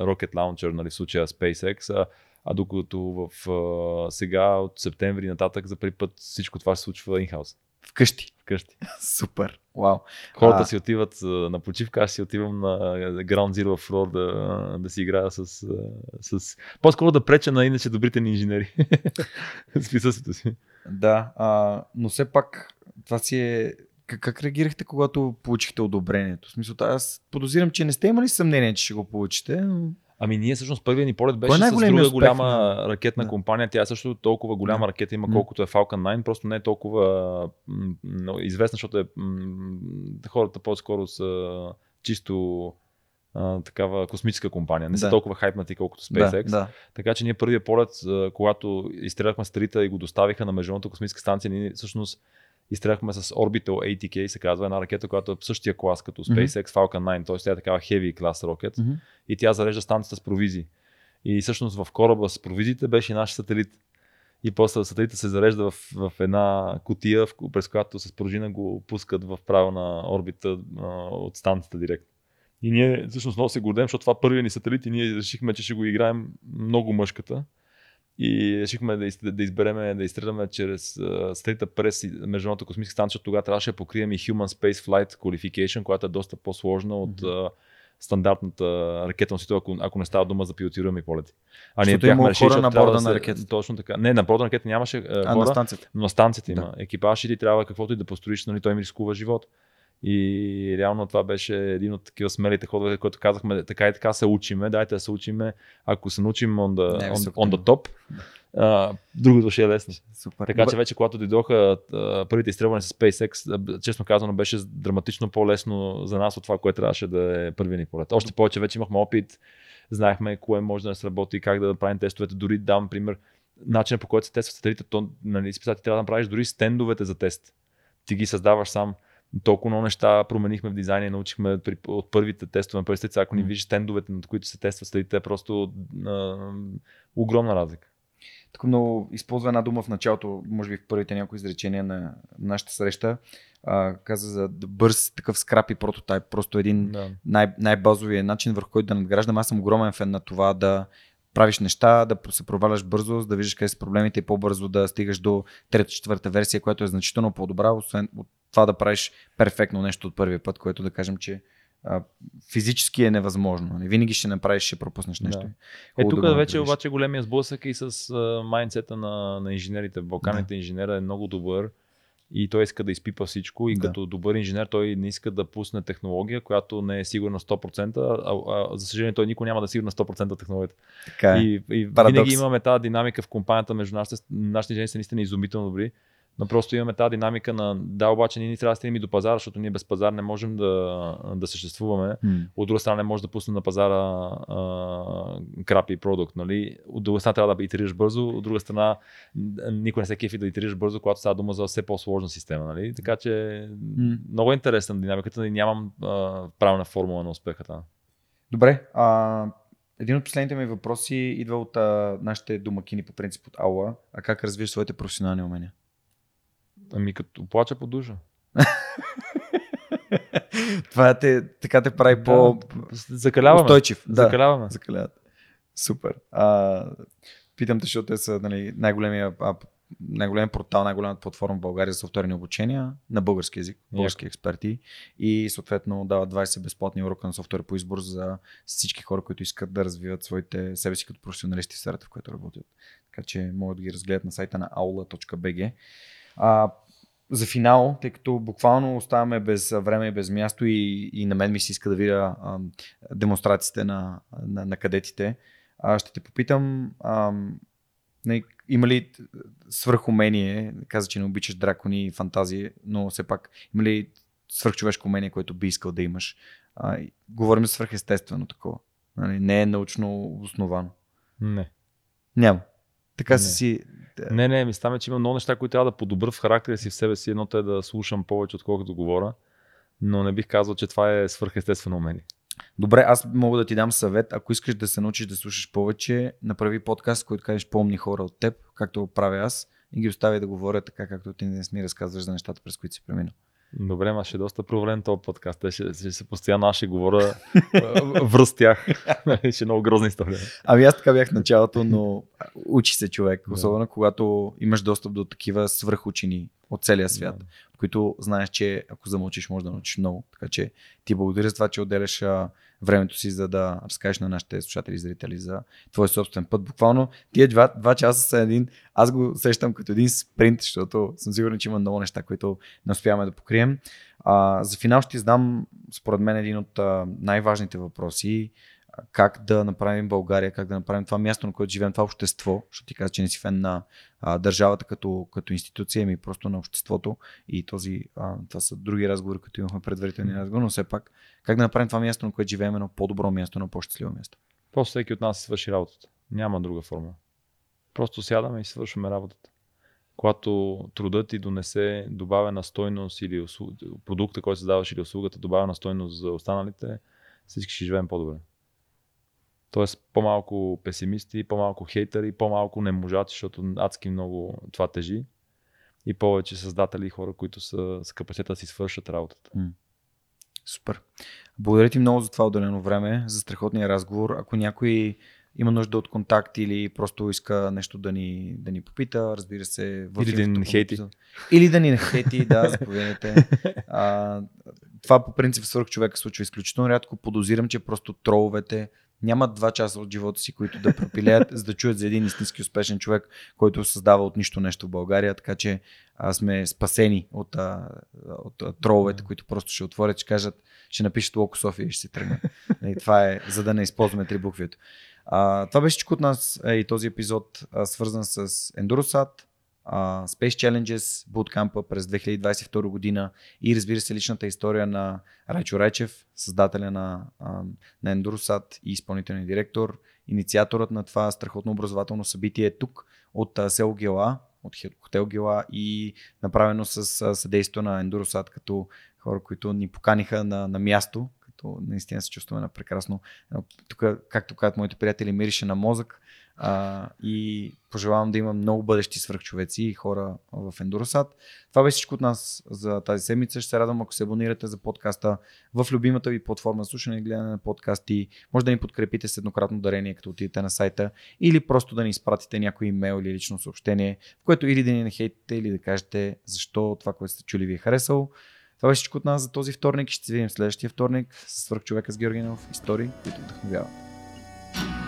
Rocket Launcher, нали, в случая SpaceX. А, а докато в, а, сега от септември нататък за първи път всичко това се случва инхаус. Вкъщи. Вкъщи. Супер. Вау. Хората а... си отиват на почивка, аз си отивам на Ground Zero Floor да, да си играя с, с... По-скоро да преча на иначе добрите ни инженери. с присъствието си. Да, а, но все пак това си е как, как реагирахте, когато получихте одобрението? В смисъл, аз подозирам, че не сте имали съмнение, че ще го получите. Но... Ами ние всъщност първият ни полет беше е с друга успех, голяма на... ракетна да. компания. Тя също толкова голяма да. ракета има, колкото е Falcon 9, просто не е толкова м- известна, защото е, м- хората по-скоро са чисто а, такава космическа компания. Не да. са толкова хайпнати, колкото SpaceX. Да, да. Така че ние първия полет, когато изстреляхме сателита и го доставиха на Международната космическа станция, ние всъщност изстреляхме с Orbital ATK, се казва, една ракета, която е в същия клас като SpaceX mm-hmm. Falcon 9, т.е. тя е такава heavy клас ракет mm-hmm. и тя зарежда станцията с провизии. И всъщност в кораба с провизиите беше наш сателит. И после сателита се зарежда в, в една котия, през която с пружина го пускат в правилна орбита а, от станцията директно. И ние всъщност много се гордем, защото това първият ни сателит и ние решихме, че ще го играем много мъжката. И решихме да, из, да избереме, да изстреляме чрез uh, през Международната космическа станция, тогава трябваше да покрием и Human Space Flight Qualification, която е доста по-сложна от mm-hmm. uh, стандартната ракетна носител, ако, ако не става дума за пилотируеми полети. А ние бяхме решили, хора на борда да на ракета. Точно така. Не, на борда на ракета нямаше а, хора, на станцията. но на станцията има. Да. Екипаж и ти трябва каквото и да построиш, нали, той ми рискува живот. И реално това беше един от такива смелите ходове, които казахме, така и така се учиме, дайте да се учиме, ако се научим on the, on, on the top, а, другото ще е лесно. Супер. Така че вече когато дойдоха първите изстрелвания с SpaceX, честно казано беше драматично по-лесно за нас от това, което трябваше да е първият ни полет. Още повече вече имахме опит, знаехме кое може да не сработи, как да правим тестовете. Дори дам пример, начинът по който се тества сателита, то, нали, списати, трябва да направиш дори стендовете за тест. Ти ги създаваш сам толкова много неща променихме в дизайна и научихме при, от първите тестове на първите Ако ни виждаш стендовете, над които се тества следите, е просто а, огромна разлика. Тук много използва една дума в началото, може би в първите някои изречения на нашата среща. А, каза за бърз такъв скрап и прототайп. Просто един да. най- най-базовия начин, върху който да надграждам. Аз съм огромен фен на това да правиш неща, да се проваляш бързо, да виждаш къде са проблемите и по-бързо да стигаш до трета, четвърта версия, която е значително по-добра, освен от това да правиш перфектно нещо от първия път, което да кажем, че а, физически е невъзможно. Не нали? винаги ще направиш, ще пропуснеш нещо. Да. Е, тук да вече обаче големия сблъсък и с майндсета на, на инженерите. Балканите да. инженера е много добър и той иска да изпипа всичко и да. като добър инженер той не иска да пусне технология, която не е сигурна 100%, а, а за съжаление той никой няма да е сигурна 100% технологията. Така е. И, и винаги имаме тази динамика в компанията между нашите, нашите инженери са наистина изумително добри но просто имаме тази динамика на да, обаче ние ни трябва да стигнем и до пазара, защото ние без пазар не можем да, да съществуваме. Mm. От друга страна не може да пуснем на пазара а, крапи продукт. Нали? От друга страна трябва да итерираш бързо, от друга страна никой не се кефи да итерираш бързо, когато става дума за все по-сложна система. Нали? Така че mm. много е интересна динамиката и нямам а, правилна формула на успехата. Добре, а, един от последните ми въпроси идва от а, нашите домакини по принцип от Ауа. А как развиваш своите професионални умения? Ами като плача по душа. Това те, така те прави да, по закаляваме. устойчив. Да, закаляваме. Закаляват. Супер. А, питам те, защото те са нали, най-големия най-голям портал, най-голямата платформа в България за софтуерни обучения на български язик, български експерти и съответно дават 20 безплатни урока на софтуер по избор за всички хора, които искат да развиват своите себе си като професионалисти в сферата, в която работят. Така че могат да ги разгледат на сайта на aula.bg. А, за финал, тъй като буквално оставаме без време и без място и, и на мен ми се иска да видя а, демонстрациите на, на, на кадетите, а, ще те попитам а, не, има ли свръхумение, каза, че не обичаш дракони и фантазии, но все пак има ли свръхчовешко умение, което би искал да имаш? А, говорим за свръхестествено такова. Нали, не е научно основано. Не. Няма. Така си си. Не, не, ми става, че има много неща, които трябва да подобра в характера си в себе си. Едното е да слушам повече, отколкото говоря. Но не бих казал, че това е свръхестествено умение. Добре, аз мога да ти дам съвет. Ако искаш да се научиш да слушаш повече, направи подкаст, който кажеш по-умни хора от теб, както го правя аз, и ги остави да говоря така, както ти не ми разказваш за нещата, през които си преминал. Добре, ма ще е доста провален този подкаст. Ще, ще се постоянно аз ще говоря връз тях. ще е много грозна история. Ами аз така бях в началото, но учи се човек. Особено когато имаш достъп до такива свръхучени от целия свят. Които знаеш, че ако замълчиш, може да научиш много. Така че ти благодаря за това, че отделяш времето си, за да разкажеш на нашите слушатели и зрители за твой собствен път. Буквално тия два, два часа са един, аз го сещам като един спринт, защото съм сигурен, че има много неща, които не успяваме да покрием. А, за финал ще знам, според мен, един от най-важните въпроси как да направим България, как да направим това място, на което живеем, това общество, защото ти каза, че не си фен на а, държавата като, като институция, ми просто на обществото и този, а, това са други разговори, които имахме предварителни разговори, но все пак как да направим това място, на което живеем, едно по-добро място, на по-щастливо място. Просто всеки от нас си свърши работата. Няма друга форма. Просто сядаме и свършваме работата. Когато трудът ти донесе добавена стойност или услуг... продукта, който създаваш или услугата добавена стойност за останалите, всички ще живеем по-добре. Тоест по-малко песимисти, по-малко хейтери, по-малко не можати, защото адски много това тежи. И повече създатели и хора, които са с капацитета да си свършат работата. Mm. Супер. Благодаря ти много за това отделено време, за страхотния разговор. Ако някой има нужда от контакт или просто иска нещо да ни, да ни попита, разбира се. В или да ни хейти. Или да ни хейти, да, заповядайте. А, това по принцип свърх човека случва изключително рядко. Подозирам, че просто троловете нямат два часа от живота си, които да пропилеят, за да чуят за един истински успешен човек, който създава от нищо нещо в България. Така че а, сме спасени от, а, от а, троловете, които просто ще отворят, ще кажат, ще напишат Локо София и ще се тръгне. И това е, за да не използваме три буквието. А, това беше всичко от нас е, и този епизод, а, свързан с Endurosat, Space Challenges, Bootcamp през 2022 година и разбира се личната история на Райчо Райчев, създателя на, uh, на Endurosat и изпълнителен директор. Инициаторът на това страхотно образователно събитие е тук от uh, село Гела, от хотел Гела и направено с съдействието на Endurosat като хора, които ни поканиха на, на място, като наистина се чувстваме на прекрасно. Тук, както казват моите приятели, мирише на мозък а, и пожелавам да има много бъдещи свръхчовеци и хора в Endurosat. Това беше всичко от нас за тази седмица. Ще се радвам, ако се абонирате за подкаста в любимата ви платформа слушане и гледане на подкасти. Може да ни подкрепите с еднократно дарение, като отидете на сайта или просто да ни изпратите някой имейл или лично съобщение, в което или да ни нахейтите, или да кажете защо това, което сте чули ви е харесало. Това беше всичко от нас за този вторник. Ще се видим следващия вторник с свърх човека с Георгинов. Истории, които вдъхновяват.